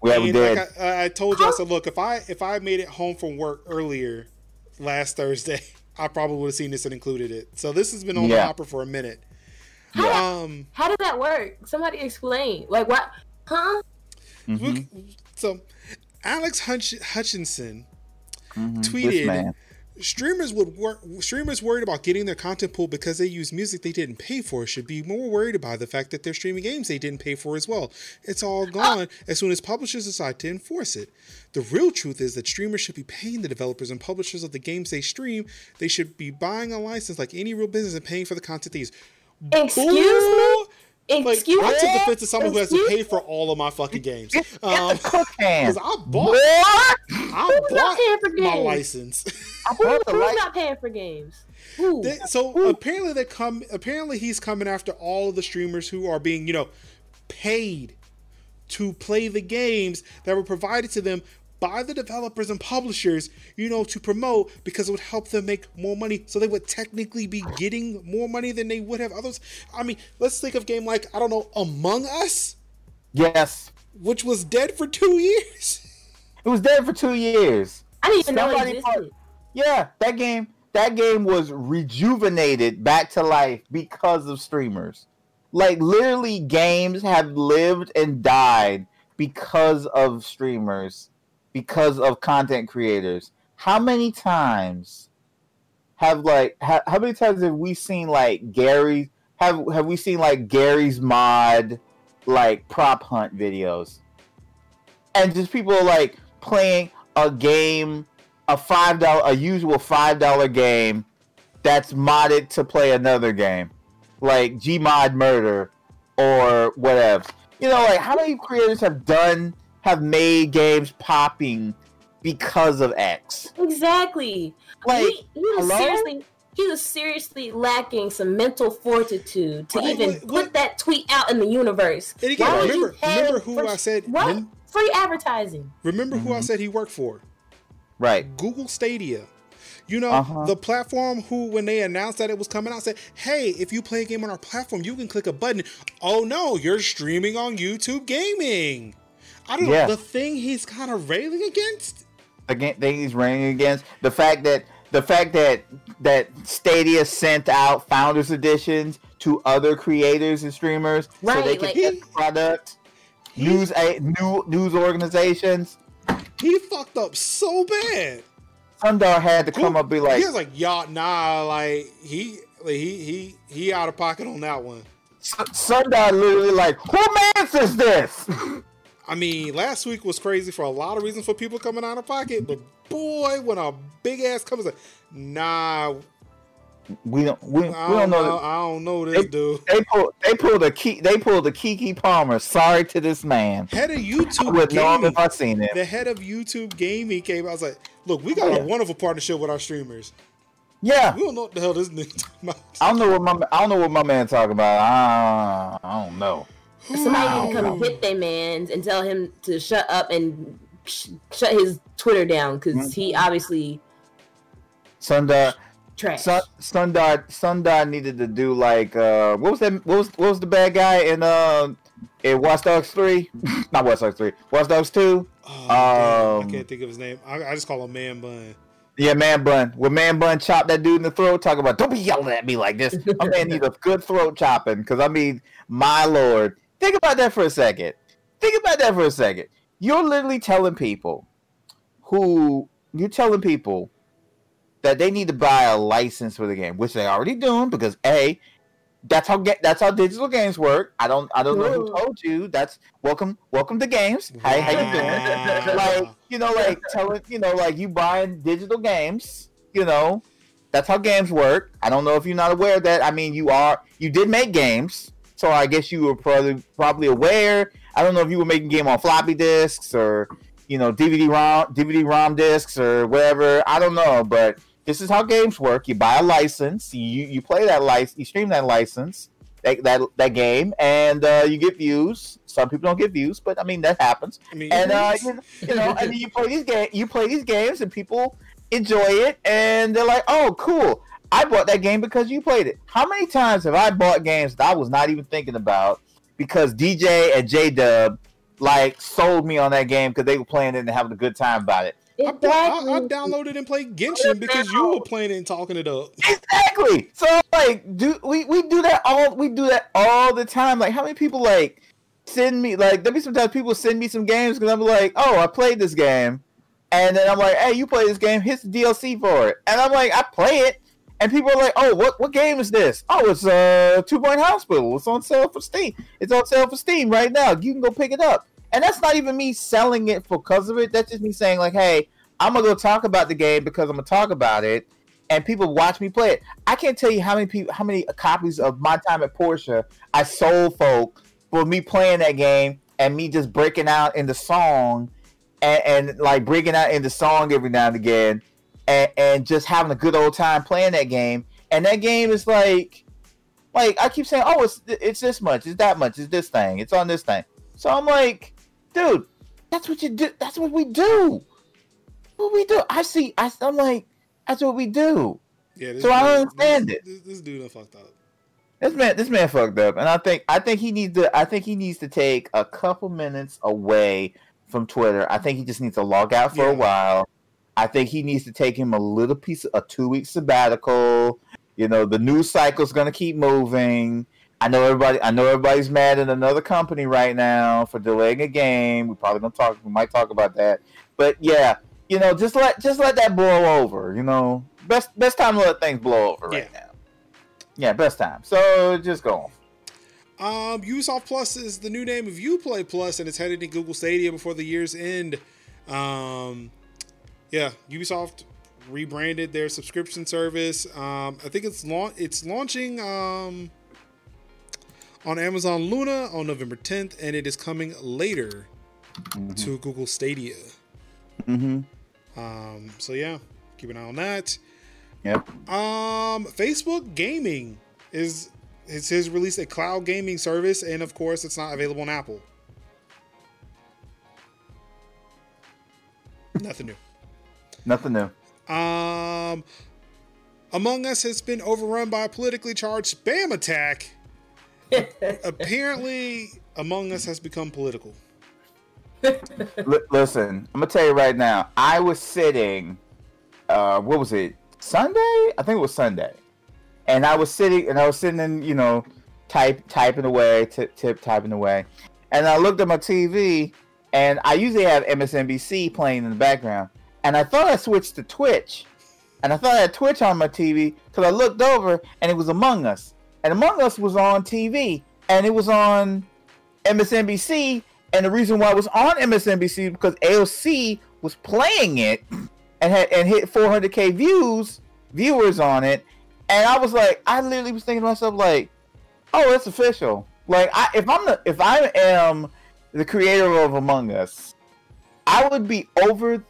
We and did. Like I, I told you, I said, look, if I if I made it home from work earlier last Thursday, (laughs) I probably would have seen this and included it. So this has been on the Yeah. hopper for a minute. yeah. Um, How did that work? Somebody explain. Like what? Huh? Mhm, so Alex Hutch- Hutchinson mhm. This tweeted man. Streamers would work streamers worried about getting their content pool because they use music they didn't pay for. Should be more worried about the fact that they're streaming games they didn't pay for as well. It's all gone as soon as publishers decide to enforce it. The real truth is that streamers should be paying the developers and publishers of the games they stream. They should be buying a license like any real business and paying for the content they use. Excuse me? Bull- Excuse I took me? offense to someone who has to pay for all of my fucking games. Get Um, the cook hand. I bought, What? I Who's not paying for bought my license. I Who, (laughs) bought the who's light. not paying for games? They- so apparently they come. Apparently he's coming after all of the streamers who are being, you know, paid to play the games that were provided to them by the developers and publishers, you know, to promote because it would help them make more money. So they would technically be getting more money than they would have others. I mean, let's think of game like I don't know, Among Us, Yes, which was dead for two years. (laughs) it was dead for two years. I didn't even know it existed. Yeah, that game that game was rejuvenated back to life because of streamers. Like literally games have lived and died because of streamers, because of content creators. How many times have like ha- how many times have we seen like Gary have have we seen like Garry's mod like prop hunt videos? And just people like playing a game a five dollar a usual five dollar game that's modded to play another game like gmod murder or whatever you know like how many creators have done have made games popping because of x Exactly. like he, he was hello? seriously he was seriously lacking some mental fortitude to Right, even what- put that tweet out in the universe. And again, Why would remember- you pay remember who for- I said- what rem- free advertising? Remember who I Mhm. said he worked for? right Google Stadia. You know, Uh-huh. the platform who, when they announced that it was coming out, said, hey, if you play a game on our platform, you can click a button. Oh no, you're streaming on YouTube Gaming. I don't Yeah. know. The thing he's kind of railing against. the thing he's running against the fact that the fact that that stadia sent out founders editions to other creators and streamers so they Right, can like- get the product news a new news organizations He fucked up so bad. Sundar had to come Google- up and be like he was like, y'all, nah, like he, like, he, he, he out of pocket on that one. S- Sundar literally like, who mans is this? (laughs) I mean, last week was crazy for a lot of reasons for people coming out of pocket, but boy, when a big ass comes, like, nah, we don't we, we don't know. know. I don't know this They- dude. They pulled they pulled a key they pulled a Keke Palmer. Sorry to this man. Head of I YouTube would know Gaming. if I seen it. The head of YouTube Gaming came. out. I was like, look, we got Oh, a wonderful partnership with our streamers. Yeah. We don't know what the hell this nigga (laughs) talking about. I don't know what my I don't know what my man talking about. I, I don't know. Somebody need to come hit their man's and tell him to shut up and sh- shut his Twitter down because he Mm-hmm. obviously Sundar trash. Sun, Sundar Sundar needed to do like uh what was that what was what was the bad guy in uh in Watch Dogs 3? (laughs) Not Watch Dogs 3. Watch Dogs 2? Oh, damn, I Um, can't think of his name. I, I just call him Man Bun. Yeah, man bun. When man bun chopped that dude in the throat, talking about don't be yelling at me like this. (laughs) My man needs a good throat chopping. Cause I mean, my lord. Think about that for a second. Think about that for a second. You're literally telling people who you're telling people that they need to buy a license for the game, which they already doing because A, that's how ga- that's how digital games work. I don't I don't know who told you. That's welcome welcome to games. How, how you doing? like you know like telling you know like you buying digital games you know that's how games work i don't know if you're not aware of that i mean you are you did make games so i guess you were probably probably aware. I don't know if you were making game on floppy disks or you know dvd rom dvd rom disks or whatever. I don't know but this is how games work. You buy a license you you play that license you stream that license that that, that game and uh, you get views. Some people don't get views but i mean that happens. I mean, and uh, you, you know, and you play these games. You play these games, and people enjoy it, and they're like, "Oh, cool! I bought that game because you played it." How many times have I bought games that I was not even thinking about because DJ and J Dub like sold me on that game because they were playing it and having a good time about it? I, bought- I, I downloaded and played Genshin because you were playing it and talking it up. Exactly. So like, do we we do that all we do that all the time? Like, how many people like send me like? There'll be sometimes people send me some games because I'm like, oh, I played this game, and then I'm like, hey, you play this game? Here's the DLC for it, and I'm like, I play it, and people are like, oh, what what game is this? Oh, it's uh Two Point Hospital. It's on sale for Steam. It's on sale for Steam right now. You can go pick it up. And that's not even me selling it because of it. That's just me saying like, hey, I'm gonna go talk about the game because I'm gonna talk about it and people watch me play it. I can't tell you how many people, how many copies of my time at Portia I sold folk for me playing that game and me just breaking out in the song and, and like breaking out in the song every now and again and, and just having a good old time playing that game. And that game is like, like I keep saying, oh, it's it's this much, it's that much, it's this thing, it's on this thing. So I'm like, dude, that's what you do. That's what we do. What we do. I see. I, I'm like, that's what we do. Yeah, So I dude- don't understand this, it. This, this dude done fucked up. This man, this man fucked up, and I think I think he needs to. I think he needs to take a couple minutes away from Twitter. I think he just needs to log out for Yeah. a while. I think he needs to take him a little piece, a two week sabbatical. You know, the news cycle's gonna keep moving. I know everybody. I know everybody's mad at another company right now for delaying a game. We're probably gonna talk. We might talk about that. But yeah, you know, just let just let that blow over. You know, best best time to let things blow over right Yeah. now. Yeah, best time. So just go on. Um, Ubisoft Plus is the new name of Uplay Plus, and it's headed to Google Stadia before the year's end. Um, yeah, Ubisoft rebranded their subscription service. Um, I think it's launch it's launching um, on Amazon Luna on November 10th, and it is coming later to Google Stadia. Mm-hmm. Um, so yeah, keep an eye on that. Yep. Um, Facebook Gaming is it has released a cloud gaming service, and of course, it's not available on Apple. Nothing new. Nothing new. Um, Among Us has been overrun by a politically charged spam attack. (laughs) Apparently, Among Us has become political. L- listen, I'm gonna tell you right now. I was sitting. Uh, what was it? Sunday? I think it was Sunday. And I was sitting, and I was sitting in, you know, type typing away, tip tip typing away, and I looked at my TV, and I usually have MSNBC playing in the background, and I thought I switched to Twitch, and I thought I had Twitch on my TV because I looked over, and it was Among Us, and Among Us was on TV, and it was on MSNBC, and the reason why it was on MSNBC because AOC was playing it (clears throat) and had and hit 400k views, viewers on it, and I was like, I literally was thinking to myself like, oh, it's official. Like, I, if I'm the if I am the creator of Among Us, I would be over.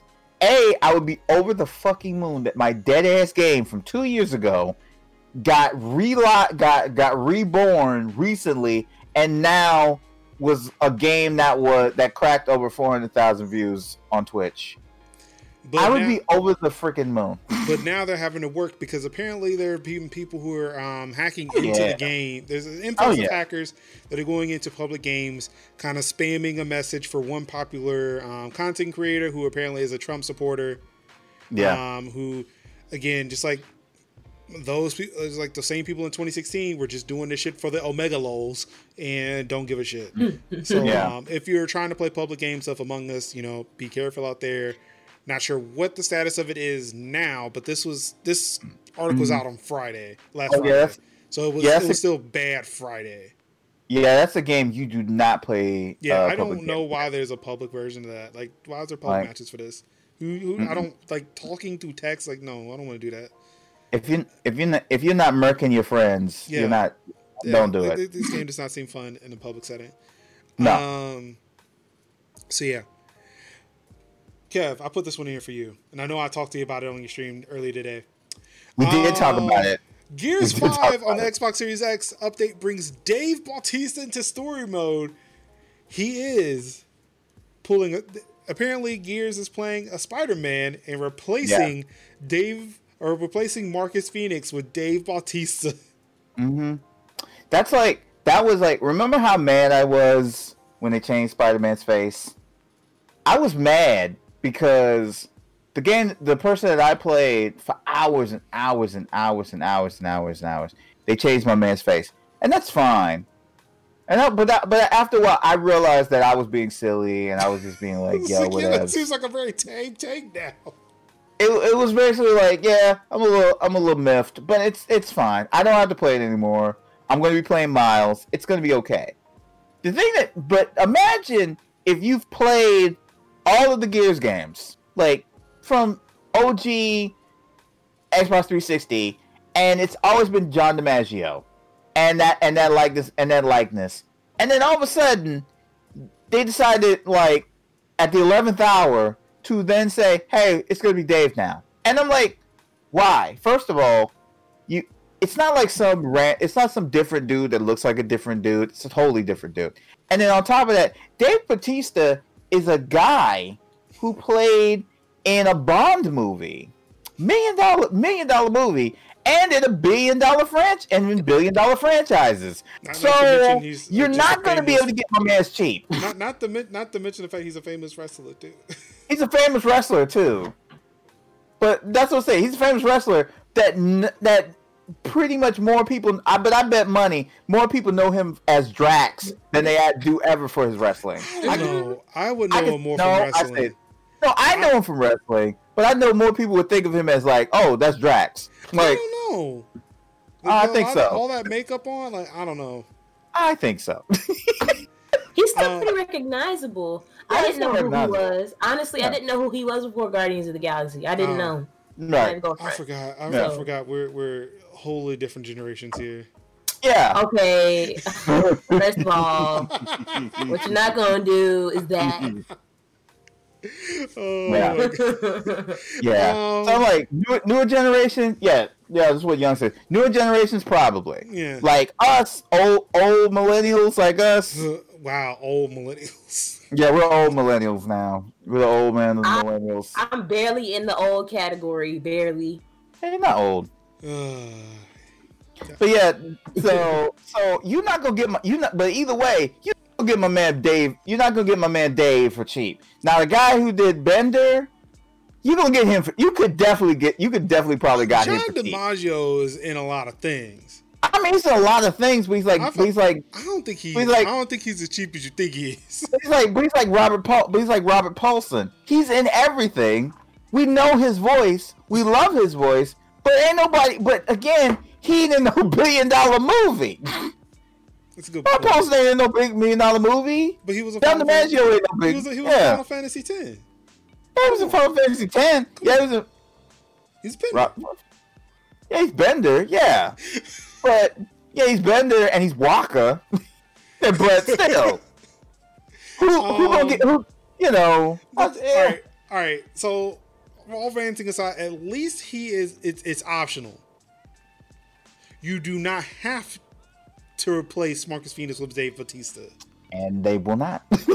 A, I would be over the fucking moon that my dead ass game from two years ago got relot got got reborn recently, and now was a game that was that cracked over 400,000 views on Twitch. But I would now, be over the freaking moon. but now they're having to work because apparently there are even people who are um, hacking into Yeah. the game. There's an influx Oh, yeah. of hackers that are going into public games, kind of spamming a message for one popular um, content creator who apparently is a Trump supporter. Yeah. Um, who, again, just like those people, it's like the same people in 2016 were just doing this shit for the Omega lols and don't give a shit. (laughs) so Yeah. um, if you're trying to play public game stuff Among Us, you know, be careful out there. Not sure what the status of it is now, but this was this article was out on Friday, last Oh, Friday. that's- so it was yeah, it was a- still bad Friday. yeah, that's a game you do not play. Yeah, uh, I don't know game. why there's a public version of that. Like, why is there public Like- matches for this? Who, who, I don't like talking through text. Like, no, I don't want to do that. If you if you're not, if you're not murking your friends, Yeah. you're not. Yeah, don't do th- it. This game does not seem fun in a public setting. No. Um. So yeah, Kev, I put this one in here for you, and I know I talked to you about it on your stream earlier today. we did talk um, about it. Gears (laughs) We did talk 5 on the it. Xbox Series X update brings Dave Bautista into story mode. He is pulling. A, apparently, Gears is playing a Spider Man and replacing Dave or replacing Marcus Phoenix with Dave Bautista. (laughs) hmm That's like that was like. Remember how mad I was when they changed Spider Man's face? I was mad because the game, the person that I played for hours and hours and hours and hours and hours and hours, they changed my man's face, and that's fine. And I, but that, but after a while, I realized that I was being silly and I was just being like, (laughs) "Yo, like, yeah, whatever." that seems like a very tame take now. it, it was basically like, yeah, I'm a little I'm a little miffed, but it's it's fine. I don't have to play it anymore. I'm going to be playing Miles. It's going to be okay. The thing that, but imagine if you've played all of the Gears games, like from OG Xbox 360, and it's always been John DiMaggio, and that and that likeness and that likeness, and then all of a sudden, they decided like at the eleventh hour to then say, "Hey, it's gonna be Dave now," and I'm like, "Why?" First of all, you. It's not like some ran- It's not some different dude that looks like a different dude. It's a totally different dude. And then on top of that, Dave Bautista is a guy who played in a Bond movie, million dollar million dollar movie, and in a billion dollar franchise and in billion dollar franchises. Not- so not to mention he's uh, you're not going to be able to get my man's cheap. (laughs) Not not to not to mention the fact he's a famous wrestler too. (laughs) He's a famous wrestler too. But that's what I'm saying. He's a famous wrestler that that pretty much more people. I but I bet money more people know him as Drax than they do ever for his wrestling. I know. I would know I him more no, from I wrestling. said- No, I know him from wrestling, but I know more people would think of him as like, oh, that's Drax. I Like, don't know. I With think all so. That, all that makeup on, like I don't know. I think so. (laughs) He's still Uh, pretty recognizable. I didn't know who he was. Honestly, Yeah. I didn't know who he was before Guardians of the Galaxy. I didn't Uh, know. I right? didn't I forgot. I, No. I forgot. We're we're wholly different generations here. Yeah. Okay. (laughs) First of all, what you're not gonna do is that. (laughs) Oh Yeah. (laughs) Yeah. Um, so I'm like newer, newer generation. Yeah, yeah. That's what Young said. Newer generations probably. Yeah. Like us, old old millennials like us. wow, old millennials. Yeah, we're old millennials now. We're the old man of the I- millennials. I'm barely in the old category, barely. hey, you're not old. Uh, But yeah, so so you're not gonna get my you not. But either way, you not gonna get my man Dave. You're not gonna get my man Dave for cheap. Now the guy who did Bender, you gonna get him for. You could definitely get. You could definitely probably got John him cheap. DiMaggio is in a lot of things. I mean, he's in a lot of things, but he's like, I he's like, I don't think he. He's like- I don't think he's as cheap as you think he is. he's like, but he's like Robert Paul. But he's like Robert Paulson. He's in everything. We know his voice. We love his voice. But ain't nobody. But again, he ain't in no (laughs) billion dollar movie. That's a good point. Paulson ain't in no big million dollar movie. But he was a Final DiMaggio ain't no He big. was a, he was a yeah, Final Fantasy. Yeah, he was in Final Fantasy Ten. Yeah, he was a. He's been. Rob, yeah, he's Bender. Yeah, (laughs) but yeah, he's Bender and he's Wakka. (laughs) but still, who who Um, gonna get who? You know, all right, all right. So, all ranting aside, at least he is. It's it's optional. You do not have to replace Marcus Phoenix with Dave Bautista. and they will not. (laughs) that's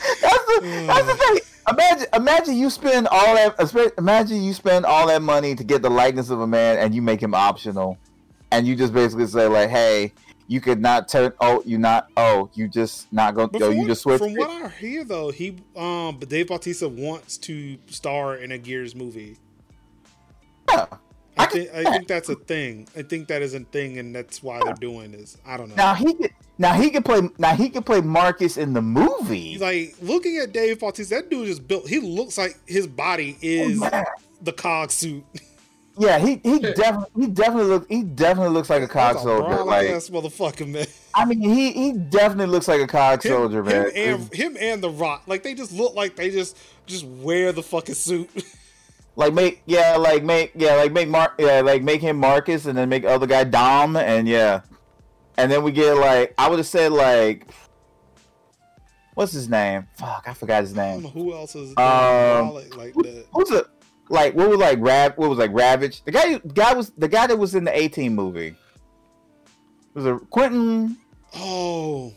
the that's the thing. Imagine imagine you spend all that imagine you spend all that money to get the likeness of a man and you make him optional, and you just basically say like, hey. You could not turn. Oh, you not. Oh, you just not go. Yo, you just switch. from what I hear, though, he um, but Dave Bautista wants to star in a Gears movie. Yeah. I I think I think that's a thing. I think that is a thing, and that's why they're doing this. I don't know. Now he could. Now he could play. Now he could play Marcus in the movie. He's like looking at Dave Bautista. That dude is built. He looks like his body is man. the cog suit. (laughs) yeah, he he definitely he definitely looks he definitely looks like a cog That's soldier. brolic Like ass motherfucker, man. I mean, he he definitely looks like a cog Him, soldier, man. him and him and the Rock, like they just look like they just just wear the fucking suit. (laughs) like make yeah, like make yeah, like make Mark yeah, like make him Marcus and then make the other guy Dom and yeah, and then we get like I would have said like what's his name? Fuck, I forgot his name. who else is Um, brolic like that. Who's it? Like what was like Rav? What was like Ravage? The guy guy was the guy that was in the A-Team movie. Was it Quinton? Oh,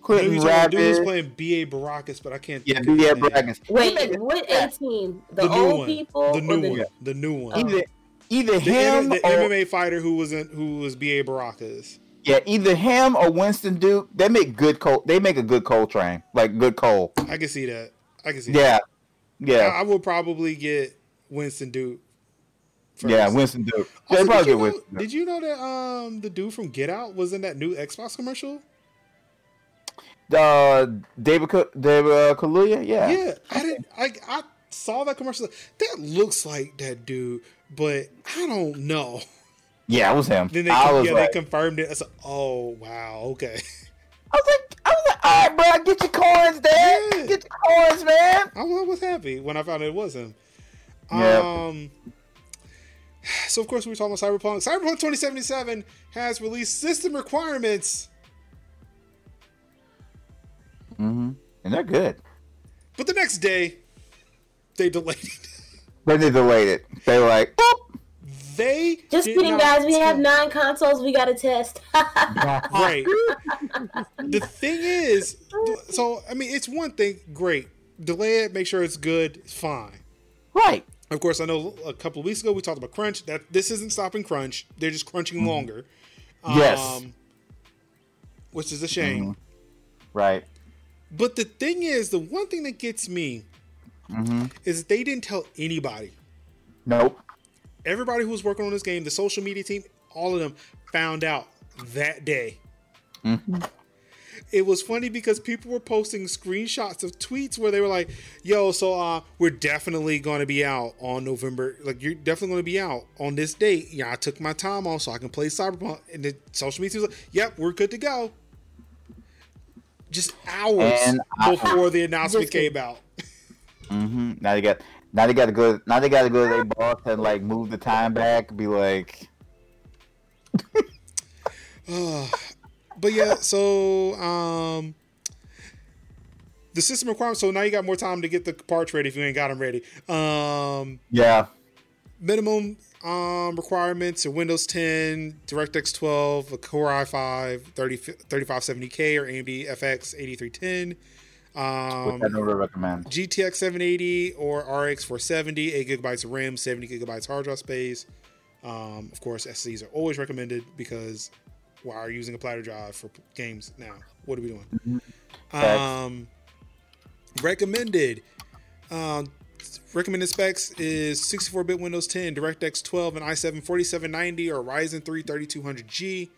Quinton dude, dude was playing B.A. Baracus, but I can't. Yeah, think of his yeah, name. Braggins. Wait, what 18? The, The, new old one, people? the new the, one, the new one. Either either The, him the or MMA fighter who was in who was B.A. Baracus. yeah, either him or Winston Duke. They make good coal. They make a good coal train, like good coal. I can see that. I can see. that. Yeah, I, yeah, I would probably get Winston Duke. first. yeah. Winston Duke. Also, They probably did, you get know, Winston. Did you know that um the dude from Get Out was in that new Xbox commercial? Uh, David David uh, Kaluuya. Yeah. Yeah, I didn't. I I saw that commercial. That looks like that dude, but I don't know. Yeah, it was him. Then they I was yeah like, they confirmed it. I said, oh wow, okay. (laughs) I was like, I was like, all right, bro, get your coins, Dad. Yeah. Get your coins, man. I was, happy when I found it was him. Yep. Um. (sighs) So of course we were talking about Cyberpunk. Cyberpunk 2077 has released system requirements, Mm-hmm. And they're good. but the next day they delayed it. (laughs) Then they delayed it. They were like, "Boop." They Just kidding, guys. We have nine consoles. We got to test. (laughs) Right. the thing is, so I mean, it's one thing. Great, delay it. Make sure it's good. It's fine. right. Of course, I know a couple of weeks ago we talked about crunch. That this isn't stopping crunch. They're just crunching longer. Mm-hmm. Yes. Um, which is a shame. Right. But the thing is, the one thing that gets me hmm is that they didn't tell anybody. Nope. Everybody who was working on this game, the social media team, all of them found out that day. Mhm. It was funny because people were posting screenshots of tweets where they were like, "Yo, so uh, we're definitely going to be out on November. Like, you're definitely going to be out on this date. Yeah, I took my time off so I can play Cyberpunk." And the social media team was like, "Yep, we're good to go." Just hours And before the announcement came out. hmm Now they got. Now they got to go. Now they got to go to their boss and like move the time back. Be like, (sighs) but yeah, so um, the system requirements. So now you got more time to get the parts ready if you ain't got them ready. Um, yeah, minimum um, requirements are Windows 10, DirectX 12, a Core i5 30, 3570K or AMD FX 8310. Which Um, I never recommend. GTX 780 or RX 470, 8 gigabytes of RAM, 70 gigabytes hard drive space. Um, of course, SSDs are always recommended because why are you using a platter drive for games now? What are we doing? Facts. Um, recommended. Um, recommended specs is 64-bit Windows 10, DirectX 12, and i7 4790 or Ryzen 3 3200G.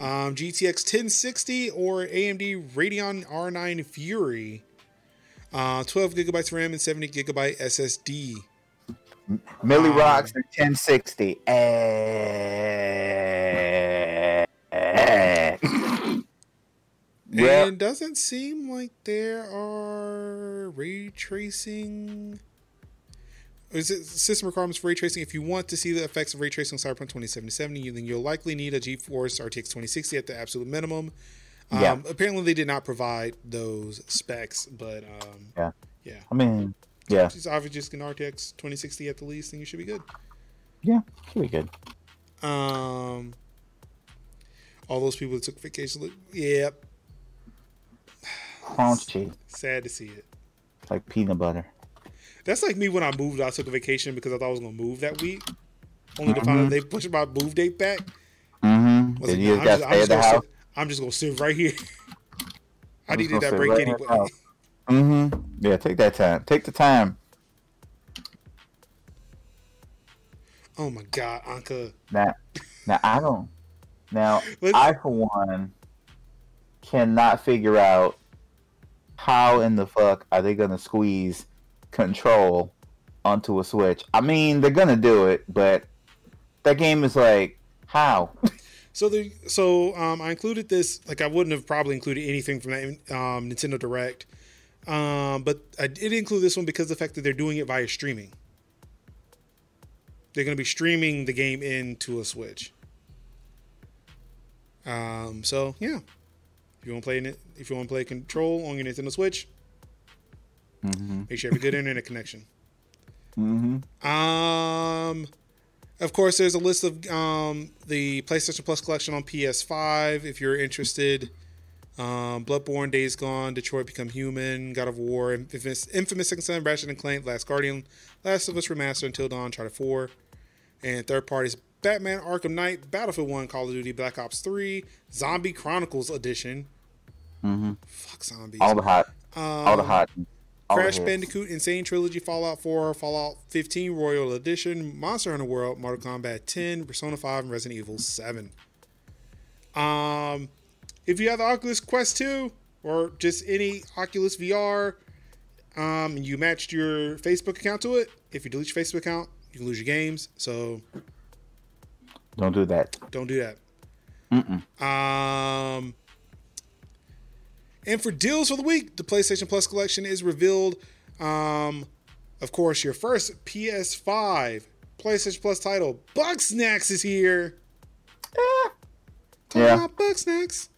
Um, GTX 1060 or AMD Radeon R9 Fury. Uh, 12 gigabytes RAM and 70 gigabyte SSD. Millie um, rocks are 1060. Eh, eh. (laughs) yeah, And doesn't seem like there are ray tracing. Or Is it system requirements for ray tracing? If you want to see the effects of ray tracing on Cyberpunk 2077, you- then you'll likely need a GeForce RTX 2060 at the absolute minimum. Um, Yeah. Apparently, they did not provide those specs, but um, Yeah. yeah. I mean, yeah, Just obviously just an RTX 2060 at the least, and you should be good. yeah, should be good. Um, all those people that took vacation, look, yep, Crunchy, sad to see it. like peanut butter. That's like me when I moved. I took a vacation because I thought I was gonna move that week, only to find out they pushed my move date back. Mm-hmm. Was like, nah, I'm, just, I'm, just gonna sit, I'm just gonna sit right here. (laughs) I needed that break right anyway. Mm-hmm. Yeah, take that time. Take the time. Oh my god, Anka. Now, now I don't. Now (laughs) I, for one, cannot figure out how in the fuck are they gonna squeeze control onto a Switch. I mean, they're gonna do it, but that game is like how? (laughs) So the so um, I included this. Like I wouldn't have probably included anything from that um, Nintendo Direct, um, but I did include this one because the fact that they're doing it via streaming. They're to be streaming the game into a Switch. Um, so yeah, if you want to play it, if you want to play Control on your Nintendo Switch, Mm-hmm. make sure you have a good internet connection. Mm-hmm. Um, of course, there's a list of um, the PlayStation Plus collection on PS5 if you're interested. Um, Bloodborne, Days Gone, Detroit Become Human, God of War, Infamous, Infamous Second Son, Ratchet and Clank, Last Guardian, Last of Us Remastered, Until Dawn, Uncharted 4, and third parties Batman Arkham Knight, Battlefield 1, Call of Duty, Black Ops 3, Zombie Chronicles Edition. Mm-hmm. Fuck zombies. All the hot, um, all the hot. Crash. Bandicoot N. Sane Trilogy, Fallout 4, Fallout 15 Royal Edition, Monster Hunter World, Mortal Kombat 10, Persona 5, and Resident Evil 7. Um, if you have the Oculus Quest 2 or just any Oculus VR, um, and you matched your Facebook account to it, if you delete your Facebook account, you can lose your games. So Don't do that. don't do that. Mm-mm. Um, and for deals for the week, the PlayStation Plus collection is revealed. Um, of course, your first PS5 PlayStation Plus title, Bugsnax, is here. Talking Yeah. about Bugsnax.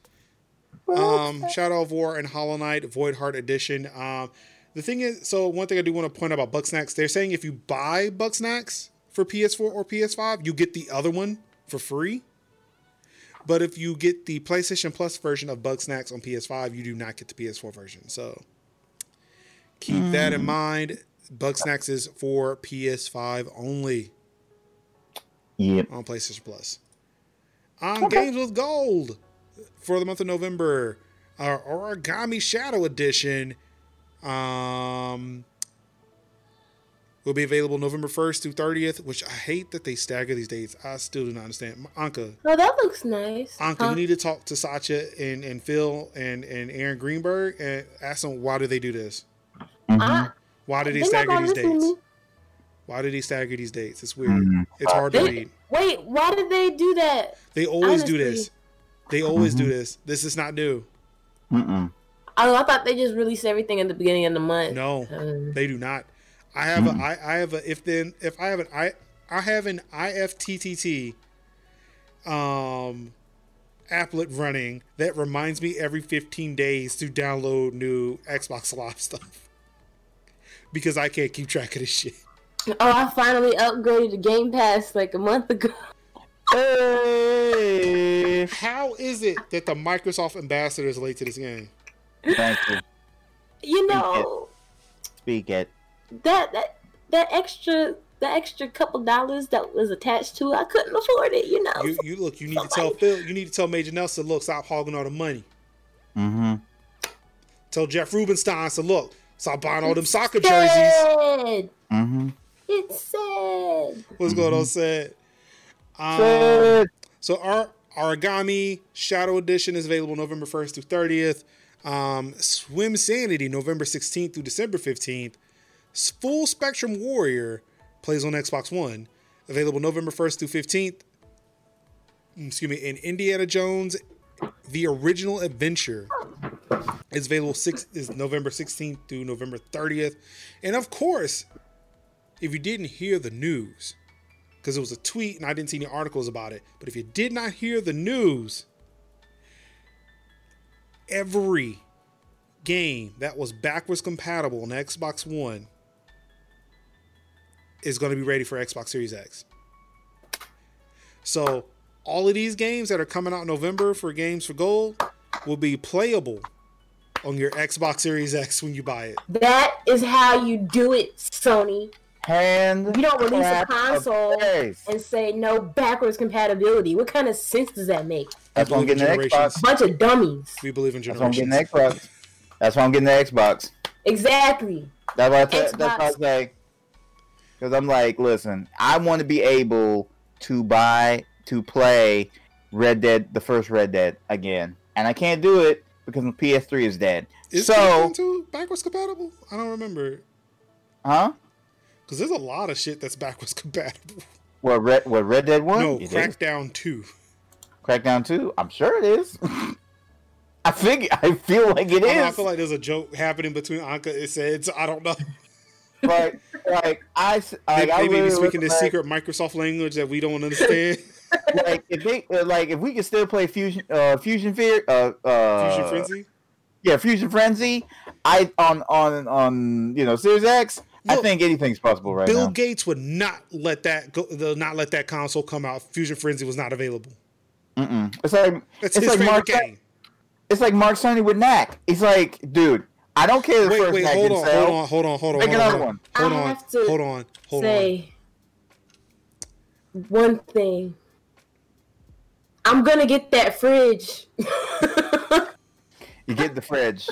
Um, Shadow of War and Hollow Knight Void Heart Edition. Um, the thing is, so one thing I do want to point out about Bugsnax, they're saying if you buy Bugsnax for PS4 or PS5, you get the other one for free. But if you get the PlayStation Plus version of Bugsnax on PS5, you do not get the PS4 version. So keep that in mind. Bugsnax is for PS5 only Yep. on PlayStation Plus. On Games with Gold for the month of November, Aragami Shadow Edition um, will be available November 1st through 30th, which I hate that they stagger these dates. I still do not understand. Anka, Oh, that looks nice. Anka, Huh? you need to talk to Satya and, and Phil and, and Aaron Greenberg and ask them why do they do this? I- Why did they stagger these dates? Why did he stagger these dates? It's weird. Mhm. It's hard to read. Wait, why did they do that? They always do this. They always do this. This is not new. Mm-mm. I, I thought they just released everything at the beginning of the month. No, Um, they do not. I have a I, I have a if then if I have an I I have an IFTTT um applet running that reminds me every 15 days to download new Xbox (laughs) Live stuff. Because I can't keep track of this shit. oh, I finally upgraded to Game Pass like a month ago. Hey. (laughs) How is it that the Microsoft ambassador is late to this game? Thank you. You know Speak it. That that that extra the extra couple dollars that was attached to it, I couldn't afford it. You know. You you look, you need to tell Phil, you need to tell Major Nelson, look, stop hogging all the money. Mm-hmm. Tell Jeff Rubenstein, so look, stop buying all them soccer jerseys. Mm-hmm. It's sad. What's going on, said? Um, Good. so our Origami Shadow Edition is available November 1st through 30th. Um, Swimsanity November 16th through December 15th. Full Spectrum Warrior plays on Xbox One, available November 1st through 15th. Mm, excuse me, in Indiana Jones, The Original Adventure is available six is November 16th through November 30th. And of course, if you didn't hear the news, because it was a tweet and I didn't see any articles about it. But if you did not hear the news, every game that was backwards compatible on Xbox One is going to be ready for Xbox Series X. So all of these games that are coming out in November for Games for Gold will be playable on your Xbox Series X when you buy it. That is how you do it, Sony. Hand. You don't release a console and say no backwards compatibility. What kind of sense does that make? That's why I'm getting the Generations. Xbox. Bunch of dummies. We believe in That's why I'm getting generations. the Xbox. That's why I'm getting the Xbox. Exactly. That's what I, t- that's what I Xbox. say. Because I'm like, listen, I want to be able to buy to play Red Dead, the first Red Dead again, and I can't do it because my PS3 is dead. Is so, Spider-Man 2 backwards compatible? I don't remember. huh? Because there's a lot of shit that's backwards (laughs) compatible. What Red? What Red Dead One? No, It is. Crackdown 2. Crackdown Two. I'm sure it is. (laughs) I figure. I feel like it I, know, I feel like there's a joke happening between Anka and Said, so I don't know. (laughs) Like, like I like, They, I they may be really speaking this like- secret Microsoft language that we don't understand. (laughs) like if they uh, like if we can still play fusion uh fusion fear uh uh Fusion Frenzy. yeah fusion frenzy i on on on you know series x i Look, think anything's possible right Bill now Gates would not let that go. The, not let that console come out. Fusion Frenzy was not available. Mm-mm. it's like That's it's like mark game. it's like mark Cerny with knack he's like dude i don't care the Wait, first wait, hold didn't on, sell. hold on, hold on, hold on, Make hold another on, one. hold I on, have to hold on, hold on. Say one thing. I'm gonna get that fridge. (laughs) you get the fridge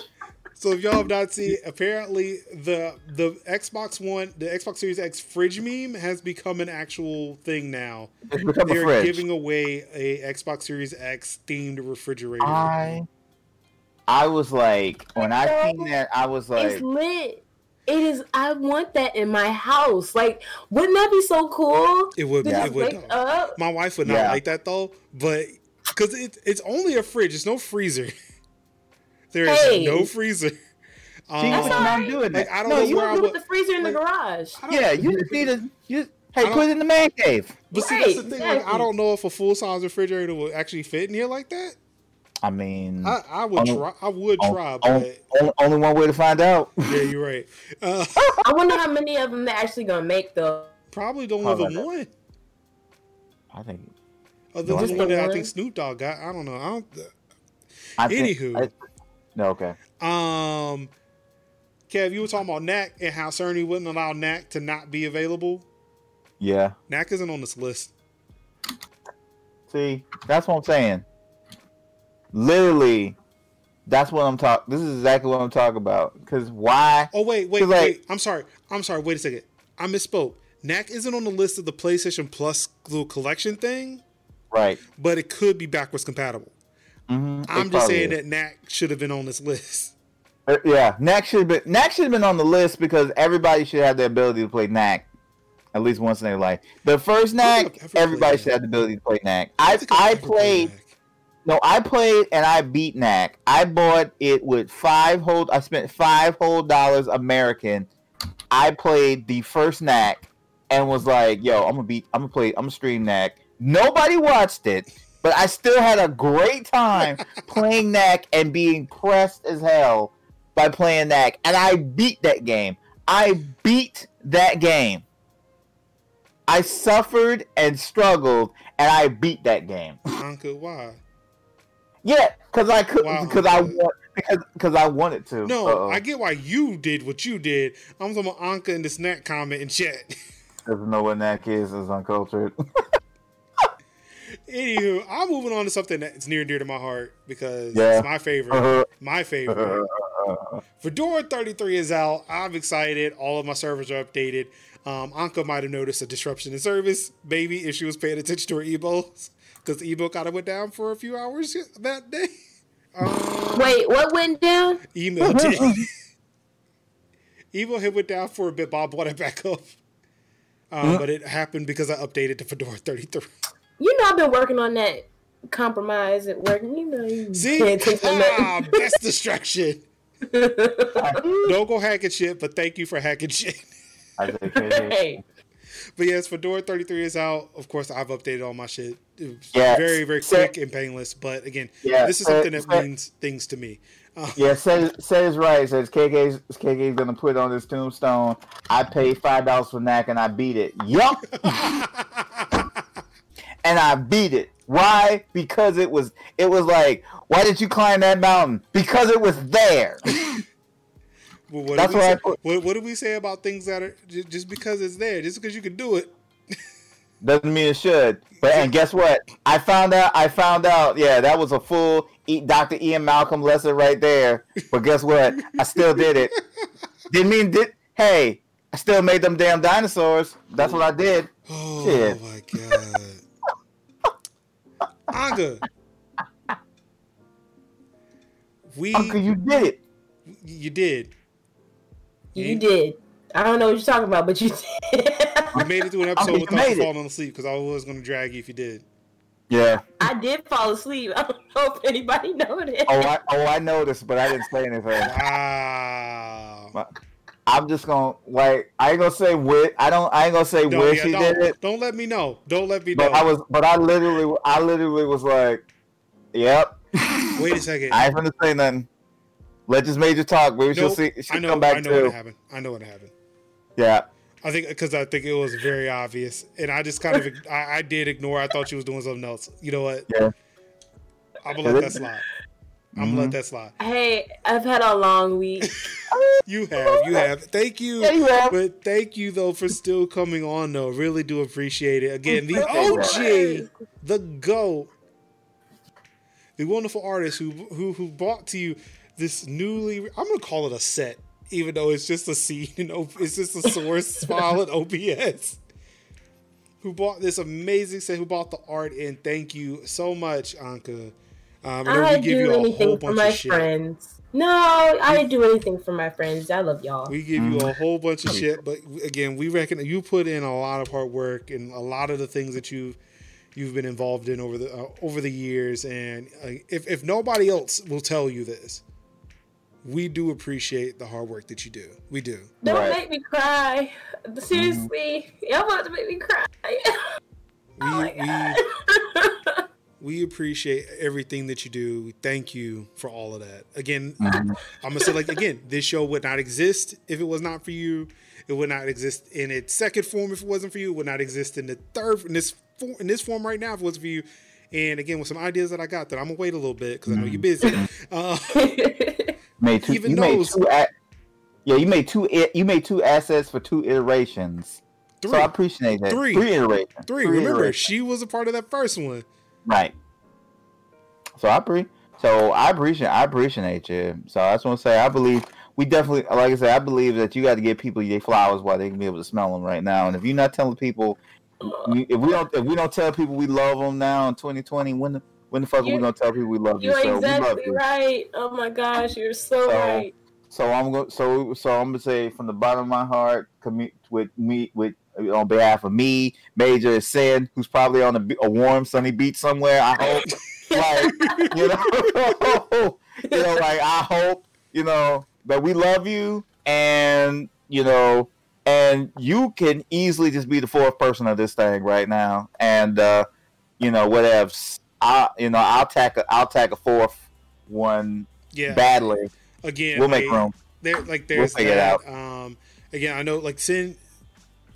So if y'all have not seen, apparently the the Xbox One, the Xbox Series X fridge meme has become an actual thing now. it's become They're fridge giving away a Xbox Series X themed refrigerator. i i was like when i seen that i was like it's lit. It is. I want that in my house. Like, wouldn't that be so cool? it would, To it would. up. My wife would not Yeah. like that though, but because it, it's only a fridge, it's no freezer. (laughs) there is Hey. no freezer. See, Um, but you're not doing like, it. I don't no, know you, where You I do would. with the freezer in the garage. Yeah, you just need to. You, hey, put it in the man cave. But see, that's the Right, thing. Like, I don't know if a full size refrigerator will actually fit in here like that. I mean, I, I would Only- try. I would on- try, on- but only, only one way to find out. (laughs) yeah, you're right. (laughs) Uh, I wonder how many of them they're actually gonna make though. probably don't How live about in that? one. I think. Other No, than the one that I think Snoop Dogg got. I don't know. I don't. I think Anywho. I- no, okay. Um, Kev, you were talking about Knack and how Cerny wouldn't allow Knack to not be available. Yeah. Knack isn't on this list. See, that's what I'm saying. Literally, that's what I'm talking. This is exactly what I'm talking about. Because why? Oh wait, wait, like- wait. I'm sorry. I'm sorry. Wait a second. I misspoke. Knack isn't on the list of the PlayStation Plus little collection thing, Right. but it could be backwards compatible. hmm I'm just saying that Knack should have been on this list. Uh, yeah, Knack should have been Knack should have been on the list because everybody should have the ability to play Knack at least once in their life. The first I Knack, think I've ever everybody should have the ability to play Knack. I I I played. No, I played and I beat Knack. I bought it with five whole. I spent five whole dollars American. I played the first Knack and was like, "Yo, I'm gonna beat. I'm gonna play. I'm gonna stream Knack." Nobody watched it, but I still had a great time playing Knack and being pressed as hell by playing Knack, and I beat that game. I beat that game. I suffered and struggled, and I beat that game. Anka, why? Yeah, because I could, Wow. because I want, because because I wanted to. No, Uh-oh. I get why you did what you did. I'm talking about Anka in the snack comment in chat. (laughs) doesn't know what Knack is is uncultured. (laughs) Anywho, I'm moving on to something that's near and dear to my heart because Yeah. it's my favorite. Uh-huh. My favorite. (laughs) Fedora 33 is out. I'm excited. All of my servers are updated. Um, Anka might have noticed a disruption in service, maybe if she was paying attention to her emails, because the kind of went down for a few hours that day. (laughs) Um, Wait, what went down? email (laughs) did. email had went down for a bit. Bob brought it back up. Um, but it happened because I updated to Fedora 33. You know I've been working on that compromise at work. You know you See? pay attention to Ah, nothing. best (laughs) distraction. Don't go hacking shit, but thank you for hacking shit. I say, okay, Hey, But yes, Fedora 33 is out. Of course, I've updated all my shit. Yeah, very, very quick and painless. But again, Yeah, this is so- something that means things to me. Uh, Yeah, says says right. Says KK's KK's gonna put on this tombstone. I paid five dollars for Knack and I beat it. Yup, (laughs) and I beat it. Why? Because it was it was like, why did you climb that mountain? Because it was there. (laughs) well, what, That's do we what I say, put- what, what do we say about things that are just because it's there, just because you can do it? (laughs) Doesn't mean it should. But and guess what? I found out. I found out. Yeah, that was a full Dr. Ian Malcolm lesson right there. But guess what? I still did it. (laughs) Didn't mean did. Hey, I still made them damn dinosaurs. That's what I did. Oh Shit. my god, Anka, we Uncle, you did it. you did. You did. I don't know what you're talking about, but you did. You made it through an (laughs) oh, episode Uncle, you without made it. falling asleep because I was going to drag you if you did. Yeah. I did fall asleep. (laughs) I don't know if anybody (laughs) noticed. Oh, I oh I noticed, but I didn't say anything. Wow. I'm just gonna like I ain't gonna say where I don't I ain't gonna say No, where yeah, she did it. don't let me know. Don't let me know. But I was but I literally I literally was like, Yep. Wait a second. I ain't gonna say nothing. Let this major talk. Maybe she'll see I she'll know. come back I know too. what happened. I know what happened. Yeah. I think because I think it was very obvious, and I just kind of (laughs) I, I did ignore. I thought she was doing something else. You know what? Yeah. I'm gonna let that (laughs) slide. I'm gonna mm-hmm. let that slide. Hey, I've had a long week. (laughs) You have, you have. Thank you. Yeah, you have. But thank you though for still coming on though. Really do appreciate it. Again, the OG, the GOAT, the wonderful artist who who who brought to you this newly I'm gonna call it a set, even though it's just a scene and it's just a source (laughs) file in OBS. Who bought this amazing set? Who bought the art? And thank you so much, Anka. Um, I know I we give do you a whole anything for bunch my of shit. friends. No, I didn't do anything for my friends. I love y'all. We give you a whole bunch of shit, but again, we reckon you put in a lot of hard work and a lot of the things that you've you've been involved in over the uh, over the years. And uh, if if nobody else will tell you this, we do appreciate the hard work that you do. We do. Don't Right. make me cry. Seriously, y'all about to make me cry. We, (laughs) oh we (laughs) we appreciate everything that you do. We thank you for all of that. Again, (laughs) Mhm. I'm gonna say like again, this show would not exist if it was not for you. It would not exist in its second form if it wasn't for you. It would not exist in the third in this form, in this form right now if it wasn't for you. And again, with some ideas that I got that I'm gonna wait a little bit because I know you're busy. Uh, made two. Even you made two. A- yeah, you made two. i- You made two assets for two iterations. three, So I appreciate that. Three. Three iterations. three. Remember, iterations. she was a part of that first one. Right. So I pre so I appreciate I appreciate you. So I just want to say I believe we definitely like I said I believe that you got to give people their flowers while they can be able to smell them right now. And if you're not telling people, if we don't if we don't tell people we love them now in 2020, when the when the fuck are we gonna tell people we love you? You're So exactly you. right. Oh my gosh, you're so, So- right. So I'm going. So so I'm gonna say from the bottom of my heart, commu- with me, with on behalf of me, Major Sin, who's probably on a, a warm, sunny beach somewhere. I hope, (laughs) like you know, (laughs) you know, like I hope you know that we love you, and you know, and you can easily just be the fourth person of this thing right now, and uh, you know, whatever. I you know I'll tack a, I'll tack a fourth one Yeah. badly. Again, We'll make like, room. There, like there's figure it that. Um, again, I know like sin,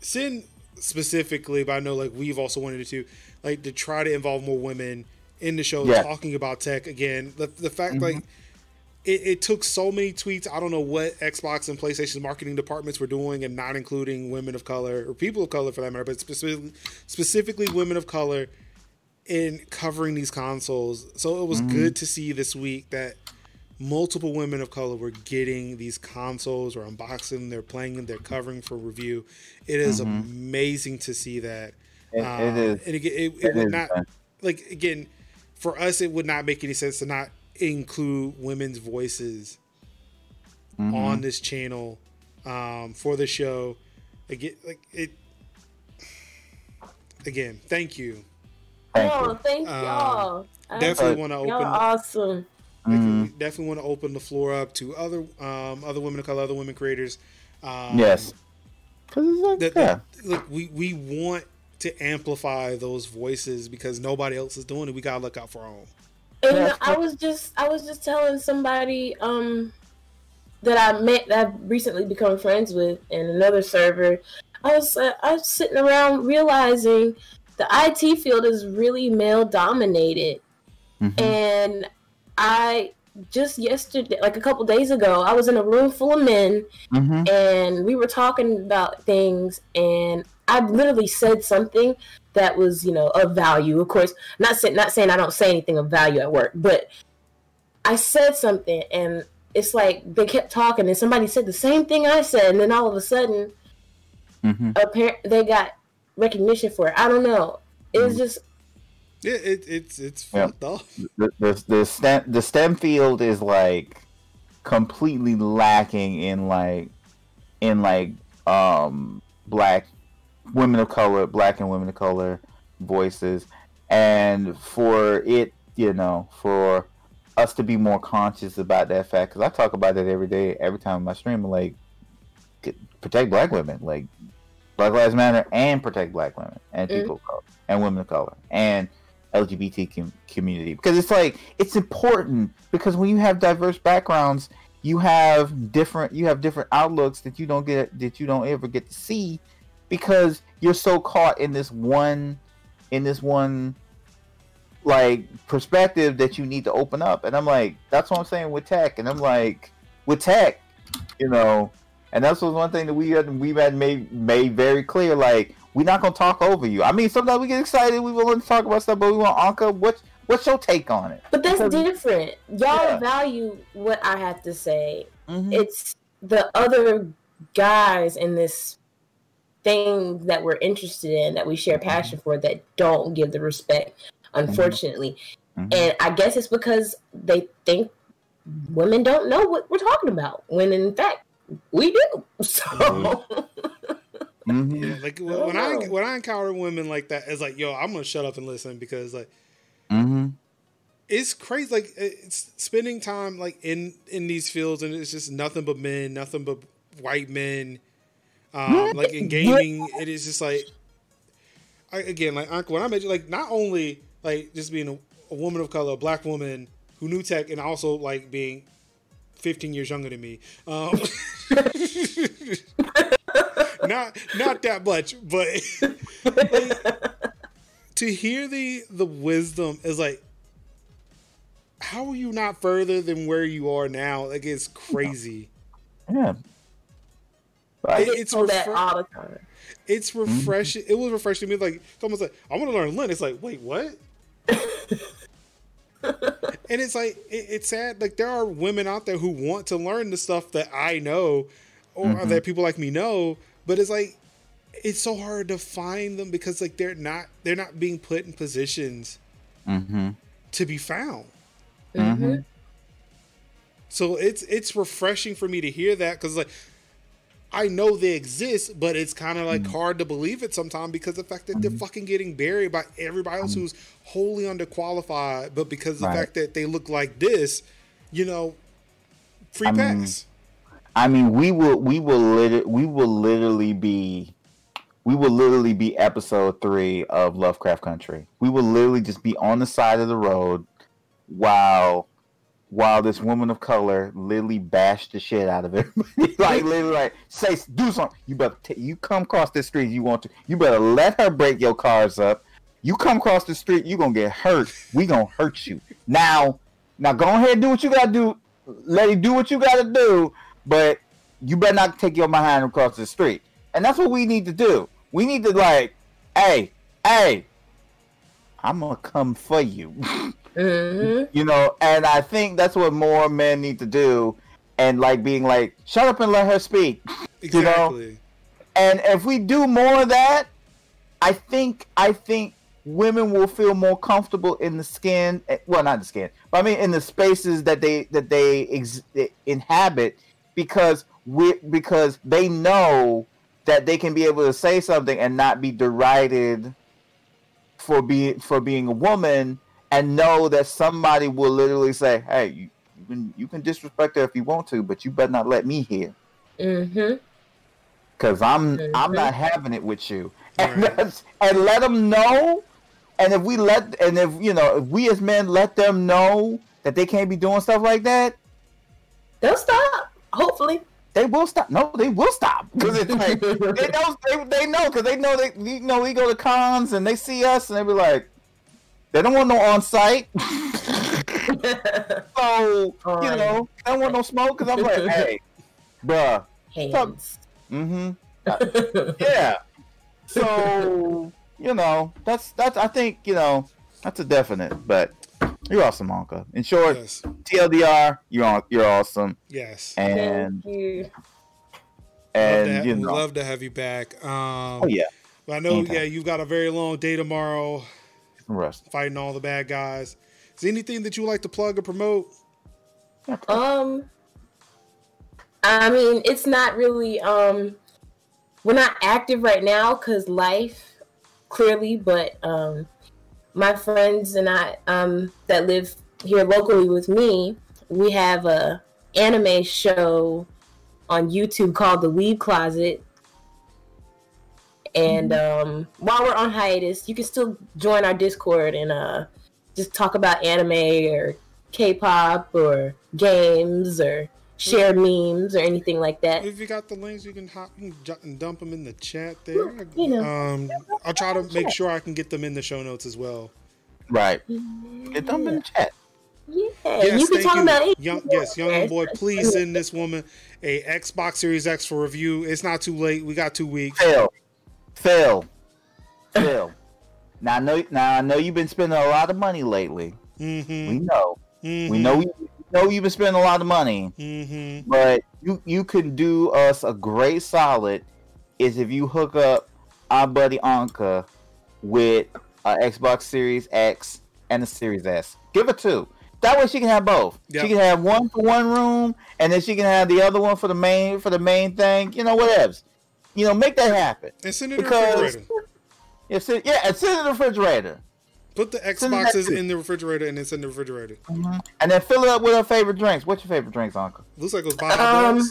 sin specifically, but I know like we've also wanted to like to try to involve more women in the show, Yeah. talking about tech. Again, the the fact Mhm. like it, it took so many tweets. I don't know what Xbox and PlayStation marketing departments were doing and not including women of color or people of color for that matter, but specifically specifically women of color in covering these consoles. So it was Mhm. good to see this week that multiple women of color were getting these consoles or unboxing them, they're playing them, they're covering for review. It is Mhm. amazing to see that. It, Um, it is. And again, it, it, It would not like again for us. It would not make any sense to not include women's voices Mhm. on this channel um, for the show. Again, like it. Again, thank you. Thank oh, you. thank Um, y'all. I- Definitely want to y'all open. awesome. Like, definitely want to open the floor up to other um, other women of color, other women creators. Um, Yes. 'Cause it's like, That, yeah. Look, we we want to amplify those voices because nobody else is doing it. We gotta look out for our own. And Yeah, I was just I was just telling somebody um that I met that I've recently become friends with in another server. I was uh, I was sitting around realizing the IT field is really male dominated, Mhm. and I just yesterday, like a couple days ago, I was in a room full of men, Mhm. and we were talking about things and I literally said something that was, you know, of value. Of course, not say, not saying I don't say anything of value at work, but I said something and it's like they kept talking and somebody said the same thing I said and then all of a sudden Mhm. appar- they got recognition for it. I don't know. It's was just Yeah, it, it's it's Yeah. fucked up. The, the the STEM the STEM field is like completely lacking in like in like um black women of color, black and women of color voices, and for it, you know, for us to be more conscious about that fact, because I talk about that every day, every time I stream, like protect black women, like Black Lives Matter, and protect black women and Mm. people of color and women of color and LGBT com- community. Because it's like it's important because when you have diverse backgrounds, you have different you have different outlooks that you don't get that you don't ever get to see because you're so caught in this one in this one like perspective that you need to open up. And i'm like that's what i'm saying with tech. And i'm like with tech you know and that's was one thing that we had we had made made very clear like we're not gonna talk over you i mean sometimes we get excited we willing to talk about stuff but we want anka what's what's your take on it but that's Because- different. Y'all Yeah. value what I have to say. Mhm. it's the other guys in this thing that we're interested in that we share passion for that don't give the respect unfortunately Mhm. and i guess it's because they think women don't know what we're talking about when in fact we do so Mhm. Yeah, like I when I when I encounter women like that, it's like, yo, I'm gonna shut up and listen because like Mhm. it's crazy. Like it's spending time like in in these fields, and it's just nothing but men, nothing but white men. Um, like in gaming, it is just like I, again, like Uncle, when I mentioned like not only like just being a, a woman of color, a black woman who knew tech, and also like being 15 years younger than me. Um, (laughs) not not that much, but like, (laughs) to hear the the wisdom is like how are you not further than where you are now? Like it's crazy. Yeah. It- I it's get told that all the time. it's refreshing. It was refreshing to me. Like almost like, I want to learn Linux. Like, wait, what? (laughs) (laughs) and it's like it, it's sad. Like there are women out there who want to learn the stuff that I know, or that people like me know. But it's like it's so hard to find them because like they're not they're not being put in positions Mm-hmm. to be found. Mm-hmm. So it's it's refreshing for me to hear that because like I know they exist, but it's kind of like mm. hard to believe it sometimes because the fact that they're mm-hmm. fucking getting buried by everybody else mm-hmm. who's wholly underqualified, but because of the Right. fact that they look like this, you know, free I mean, pass. I mean, we will, we will, lit- we will literally be, we will literally be episode three of Lovecraft Country. We will literally just be on the side of the road while, while this woman of color literally bashed the shit out of everybody. (laughs) like literally, like say, do something. You better, t- you come across this street, you want to, you better let her break your cars up. You come across the street, you gonna get hurt. We gonna hurt you. Now, now go ahead and do what you gotta do. Let it do what you gotta do but you better not take your behind across the street. And that's what we need to do. We need to like, hey, hey, I'm gonna come for you. (laughs) hmm you know, and I think that's what more men need to do. And like being like, shut up and let her speak. you know, And if we do more of that, I think I think women will feel more comfortable in the skin. eh, Well, not the skin, but I mean in the spaces that they that they ex- eh, inhabit, because we because they know that they can be able to say something and not be derided for being for being a woman, and know that somebody will literally say, "Hey, you, you can you can disrespect her if you want to, but you better not let me hear." hmm because I'm I'm Mhm. not having it with you, (laughs) and Right. and let them know. And if we let and if you know if we as men let them know that they can't be doing stuff like that, They'll stop. Hopefully. they will stop. No, they will stop (laughs) because it's like they (laughs) know they, they know because they know they you know we go to cons and they see us and they be like they don't want no on site. (laughs) so you know they don't want no smoke because I'm like (laughs) hey, bruh. Hands. Mm-hmm. (laughs) yeah. So you know, that's that's I think you know that's a definite. But you're awesome, Monka. In short, Yes. TLDR, you're on, you're awesome, Yes. and Thank you. love, and to you know, love to have you back. Um, oh yeah, but I know, Anytime. yeah, you've got a very long day tomorrow rest. fighting all the bad guys. Is there anything that you like to plug or promote? Um, I mean, it's not really. Um, we're not active right now because life, clearly. But um, my friends and I, um, that live here locally with me, we have a anime show on YouTube called The Weave Closet. And um, while we're on hiatus, you can still join our Discord and uh, just talk about anime or K-pop or games or share memes or anything like that. If you got the links, you can hop you can and dump them in the chat there. You know. Um, I'll try to make sure I can get them in the show notes as well. Right. Get them in the chat. Yeah, Yes, you can talk you. about it. Young, yes, young boy, please send this woman a Xbox Series X for review. It's not too late. We got two weeks. Phil, Phil, Phil. now I know. Now I know you've been spending a lot of money lately. Mm-hmm. We know. mm-hmm. We know. We know you've been spending a lot of money. Mm-hmm. but you you can do us a great solid is if you hook up our buddy Anka with a Xbox Series X and a Series S. Give her two. That way she can have both. Yep. She can have one for one room, and then she can have the other one for the main for the main thing. You know, whatever. You know, make that happen. And send it in the refrigerator. Yeah, sit, yeah, and sit in the refrigerator. Put the Xboxes in the refrigerator and then send the refrigerator. And then fill it up with our favorite drinks. What's your favorite drinks, Uncle? Looks like it was Baja Um,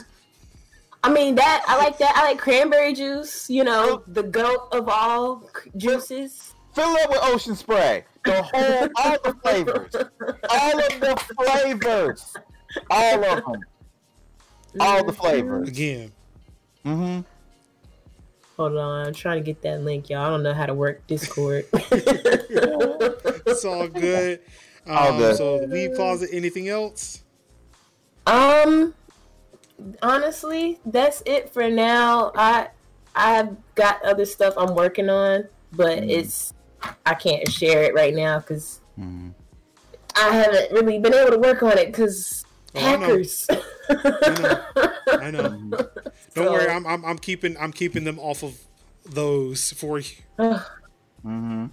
I mean that I like that. I like cranberry juice. You know, the goat of all juices. Fill it up with ocean spray. The whole, all the flavors, all of the flavors, all of them, all the flavors. Again. Mm-hmm. Hold on, I'm trying to get that link, y'all. I don't know how to work Discord. (laughs) It's all good. Um, All good. So the weed closet. Anything else? um, honestly, that's it for now. I I've got other stuff I'm working on, but Mm. it's I can't share it right now because Mm-hmm. I haven't really been able to work on it because Oh, I know. hackers. I know. (laughs) Don't So- worry. I'm, I'm I'm keeping I'm keeping them off of those for you. (sighs) Mm-hmm.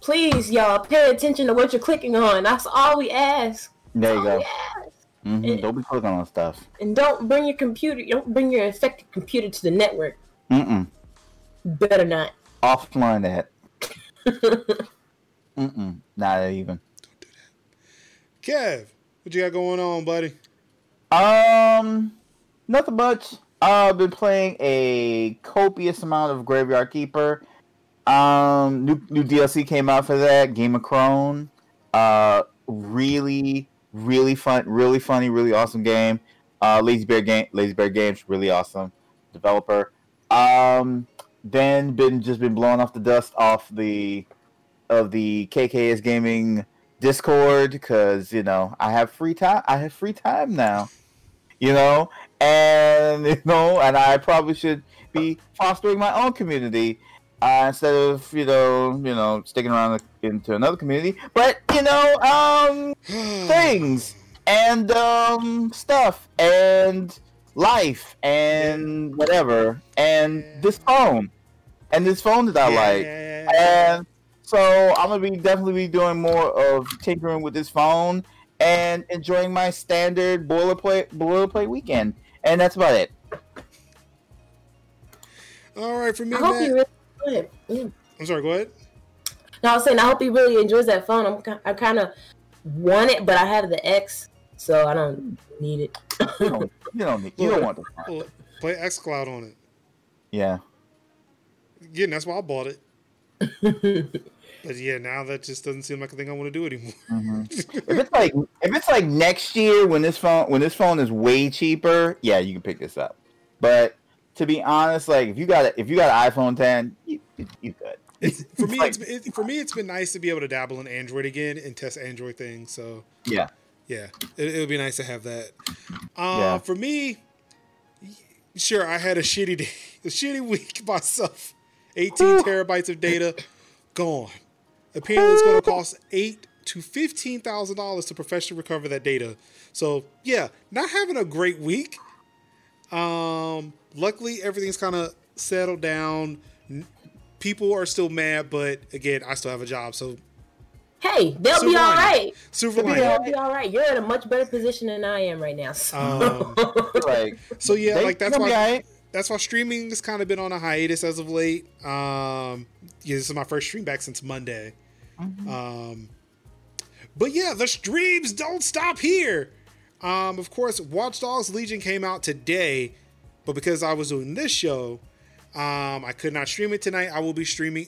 Please, y'all, pay attention to what you're clicking on. That's all we ask. There you All go. Mm-hmm. Don't be clicking on stuff. And don't bring your computer. Don't bring your infected computer to the network. Mm-mm. Better not. Offline that. (laughs) Mm-mm. Not even. Don't do that. Kev, what you got going on, buddy? Um, nothing much. I've been playing a copious amount of Graveyard Keeper. Um, new new DLC came out for that. Game of Crone. Uh, really, really fun, really funny, really awesome game. Uh, Lazy Bear game, Lazy Bear Games, really awesome developer. Um, then been just been blowing off the dust off the of the KKS Gaming Discord because you know I have free time. I have free time now, you know, and (laughs) you know, and I probably should be fostering my own community uh, instead of you know, you know, sticking around into another community. But you know, um, (sighs) things and um, stuff and life and whatever and this phone and this phone that I like. Yeah. And so I'm gonna be definitely be doing more of tinkering with this phone and enjoying my standard boilerplate boilerplate weekend. And that's about it. All right, for me, I hope Matt. he really. Good. Yeah. Mm. I'm sorry. Go ahead. No, I was saying I hope he really enjoys that phone. I'm I kind of want it, but I have the X, so I don't need it. You don't, you don't, need, you don't want the phone. Well, Play XCloud on it. Yeah. Again, that's why I bought it. (laughs) But yeah, now that just doesn't seem like a thing I want to do anymore. Mhm. (laughs) if it's like if it's like next year when this phone when this phone is way cheaper, yeah, you can pick this up. But to be honest, like if you got a, if you got an iPhone 10, you you, good. It's, (laughs) for me, it's it, for me, it's been nice to be able to dabble in Android again and test Android things. So Yeah. yeah, it, it would be nice to have that. Uh, Yeah. For me, sure, I had a shitty day, (laughs) a shitty week myself. 18 terabytes of data gone. Apparently, it's going to cost eight to fifteen thousand dollars to professionally recover that data. So yeah, not having a great week. Um, luckily, everything's kind of settled down. People are still mad, but again, I still have a job, so Hey, they'll Silver be all lining. right. silver be. They'll be all right. You're in a much better position than I am right now. So. Um, (laughs) Like so yeah, they- like that's why alright. that's why streaming has kind of been on a hiatus as of late. Um, yeah, this is my first stream back since Monday. Um, but yeah, the streams don't stop here. Um, of course, Watch Dogs Legion came out today, but because I was doing this show, um, I could not stream it tonight. I will be streaming,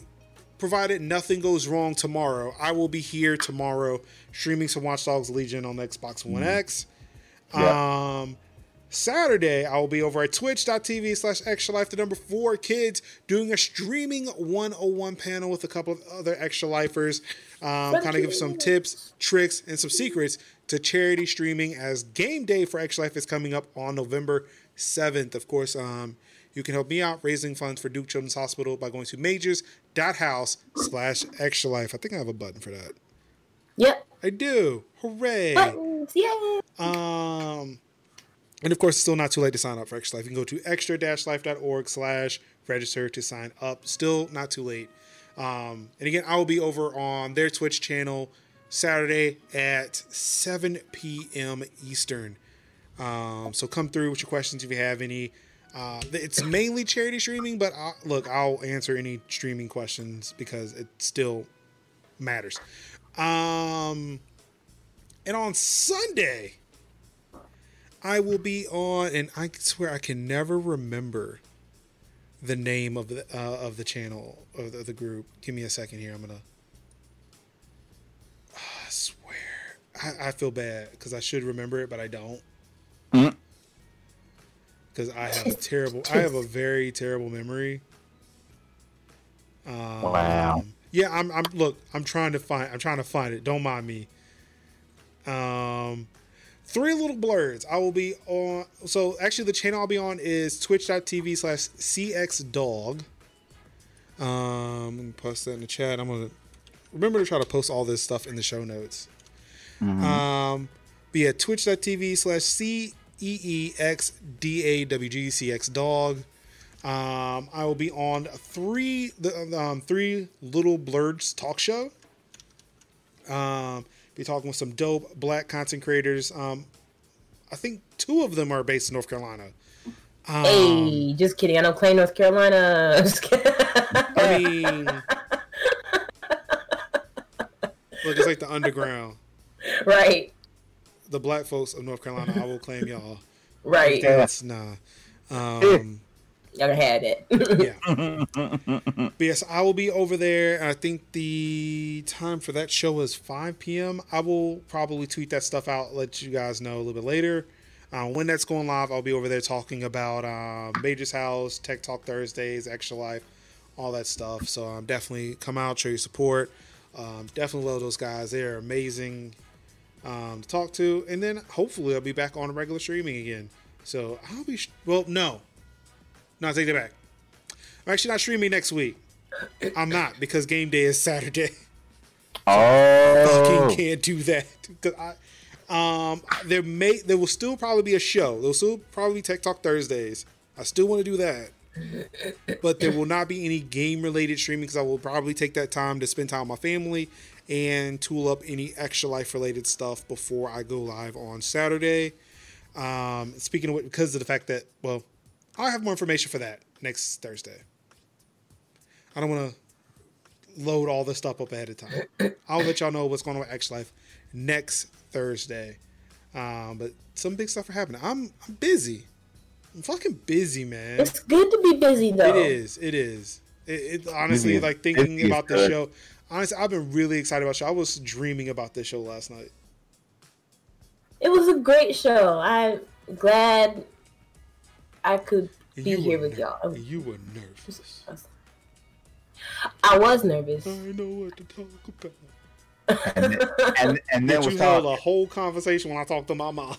provided nothing goes wrong tomorrow. I will be here tomorrow streaming some Watch Dogs Legion on the Xbox One X. Yeah. Um, Saturday, I will be over at twitch.tv slash extra life, the number four kids, doing a streaming 101 panel with a couple of other extra lifers. Um, kind of give some tips, tricks, and some secrets to charity streaming as game day for Extra Life is coming up on November 7th. Of course, um, you can help me out raising funds for Duke Children's Hospital by going to majors.house slash extra life. I think I have a button for that. Yep. I do. Hooray. Buttons. Yay. Um, and of course, it's still not too late to sign up for Extra Life. You can go to extra-life.org slash register to sign up. Still not too late. Um, and again, I will be over on their Twitch channel Saturday at 7 p.m. Eastern. Um, so come through with your questions if you have any. Uh, it's mainly charity streaming, but i look, I'll answer any streaming questions because it still matters. Um, and on Sunday, I will be on, and I swear I can never remember the name of the uh, of the channel of the, of the group. Give me a second here. I'm gonna. (sighs) I swear, I, I feel bad because I should remember it, but I don't. Mm. Because I have a terrible, I have a very terrible memory. Um, Wow. Yeah, I'm. I'm. Look, I'm trying to find. I'm trying to find it. Don't mind me. Um, three little blurs. I will be on. So actually, the channel I'll be on is twitch.tv slash cxdog. Um, let me post that in the chat. I'm gonna remember to try to post all this stuff in the show notes. Um, but yeah, twitch.tv slash c e e x d a w g c x dog. Um, I will be on three the um, three little blurs talk show. Um, be talking with some dope black content creators. Um, I think two of them are based in North Carolina. Um, Hey, just kidding. I don't claim North Carolina. (laughs) I mean, look, it's like the underground. right, The black folks of North Carolina, I will claim y'all. right. That's nah. Um, Y'all had it. yeah. (laughs) (laughs) But yes, I will be over there. I think the time for that show is 5 p.m. I will probably tweet that stuff out, let you guys know a little bit later. Uh, when that's going live, I'll be over there talking about uh, Major's House, Tech Talk Thursdays, Extra Life, all that stuff. So um, definitely come out, show your support. Um, definitely love those guys. They're amazing um, to talk to. And then hopefully I'll be back on regular streaming again. So I'll be, sh- well, no. No, I take that back. I'm actually not streaming next week. I'm not because game day is Saturday. (laughs) Oh, Fucking can't do that. 'Cause I, um, there may there will still probably be a show. There will still probably be Tech Talk Thursdays. I still want to do that, but there will not be any game related streaming because I will probably take that time to spend time with my family and tool up any extra life related stuff before I go live on Saturday. Um, speaking of which, because of the fact that well, I'll have more information for that next Thursday. I don't want to load all this stuff up ahead of time. (coughs) I'll let y'all know what's going on with X Life next Thursday. Um, but some big stuff are happening. I'm I'm busy. I'm fucking busy, man. it's good to be busy though. It is. It is. It, it honestly Busy. like thinking Busy is about the show. Honestly, I've been really excited about the show. I was dreaming about this show last night. It was a great show. I'm glad I could And be here with ner- y'all. and You were nervous. I was nervous. I know what to talk about. and and, and then But was you held a whole conversation when I talked to my mom.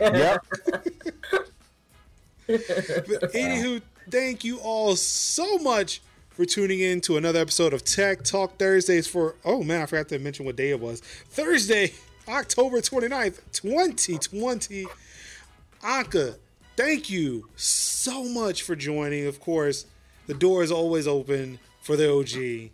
Yep. (laughs) But anywho, thank you all so much for tuning in to another episode of Tech Talk Thursdays for oh man, I forgot to mention what day it was. Thursday, October 29th, 2020. Anka, thank you so much for joining. Of course, the door is always open for the OG.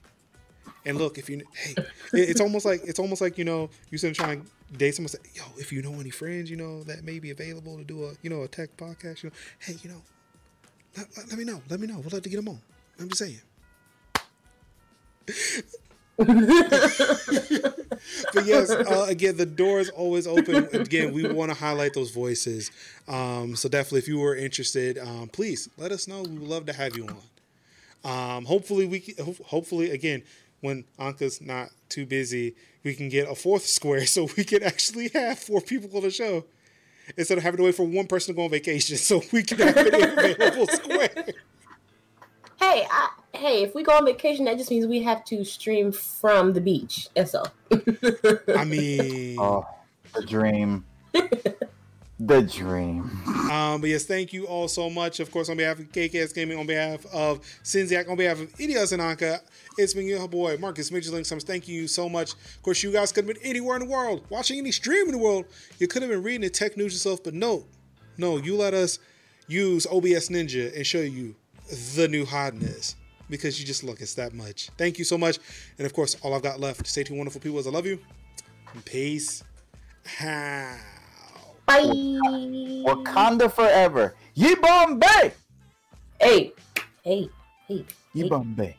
And look, if you hey, it's almost like it's almost like you know you said trying to date someone. Say, yo, if you know any friends, you know that may be available to do a you know a tech podcast. You know, hey, you know, let, let- me know. Let me know. We'll have to get them on. I'm just saying. (laughs) but yes, (laughs) uh, again, the door is always open. Again, we want to highlight those voices. Um, so definitely, if you were interested, um, please let us know. We would love to have you on. Um, hopefully, we can, hopefully again when Anka's not too busy, we can get a fourth square (laughs) so we can actually have four people on the show instead of having to wait for one person to go on vacation. So we can have an available square. Hey, I, hey, if we go on vacation, that just means we have to stream from the beach. That's all. I mean, Oh, the dream. (laughs) the dream. Um, but yes, thank you all so much. Of course, on behalf of KKS Gaming, on behalf of Sinziak, on behalf of Idios and Anka, it's been your boy Marcus Major Link Summers. Thank you so much. Of course, you guys could have been anywhere in the world, watching any stream in the world. You could have been reading the tech news yourself, but no, no, you let us use OBS Ninja and show you the new hotness because you just look, it's that much. Thank you so much. And of course, all I've got left to say to you wonderful people is I love you. And peace. How? Bye. Wakanda forever. Yibambe. Hey, hey, hey. Ye hey. Bombay.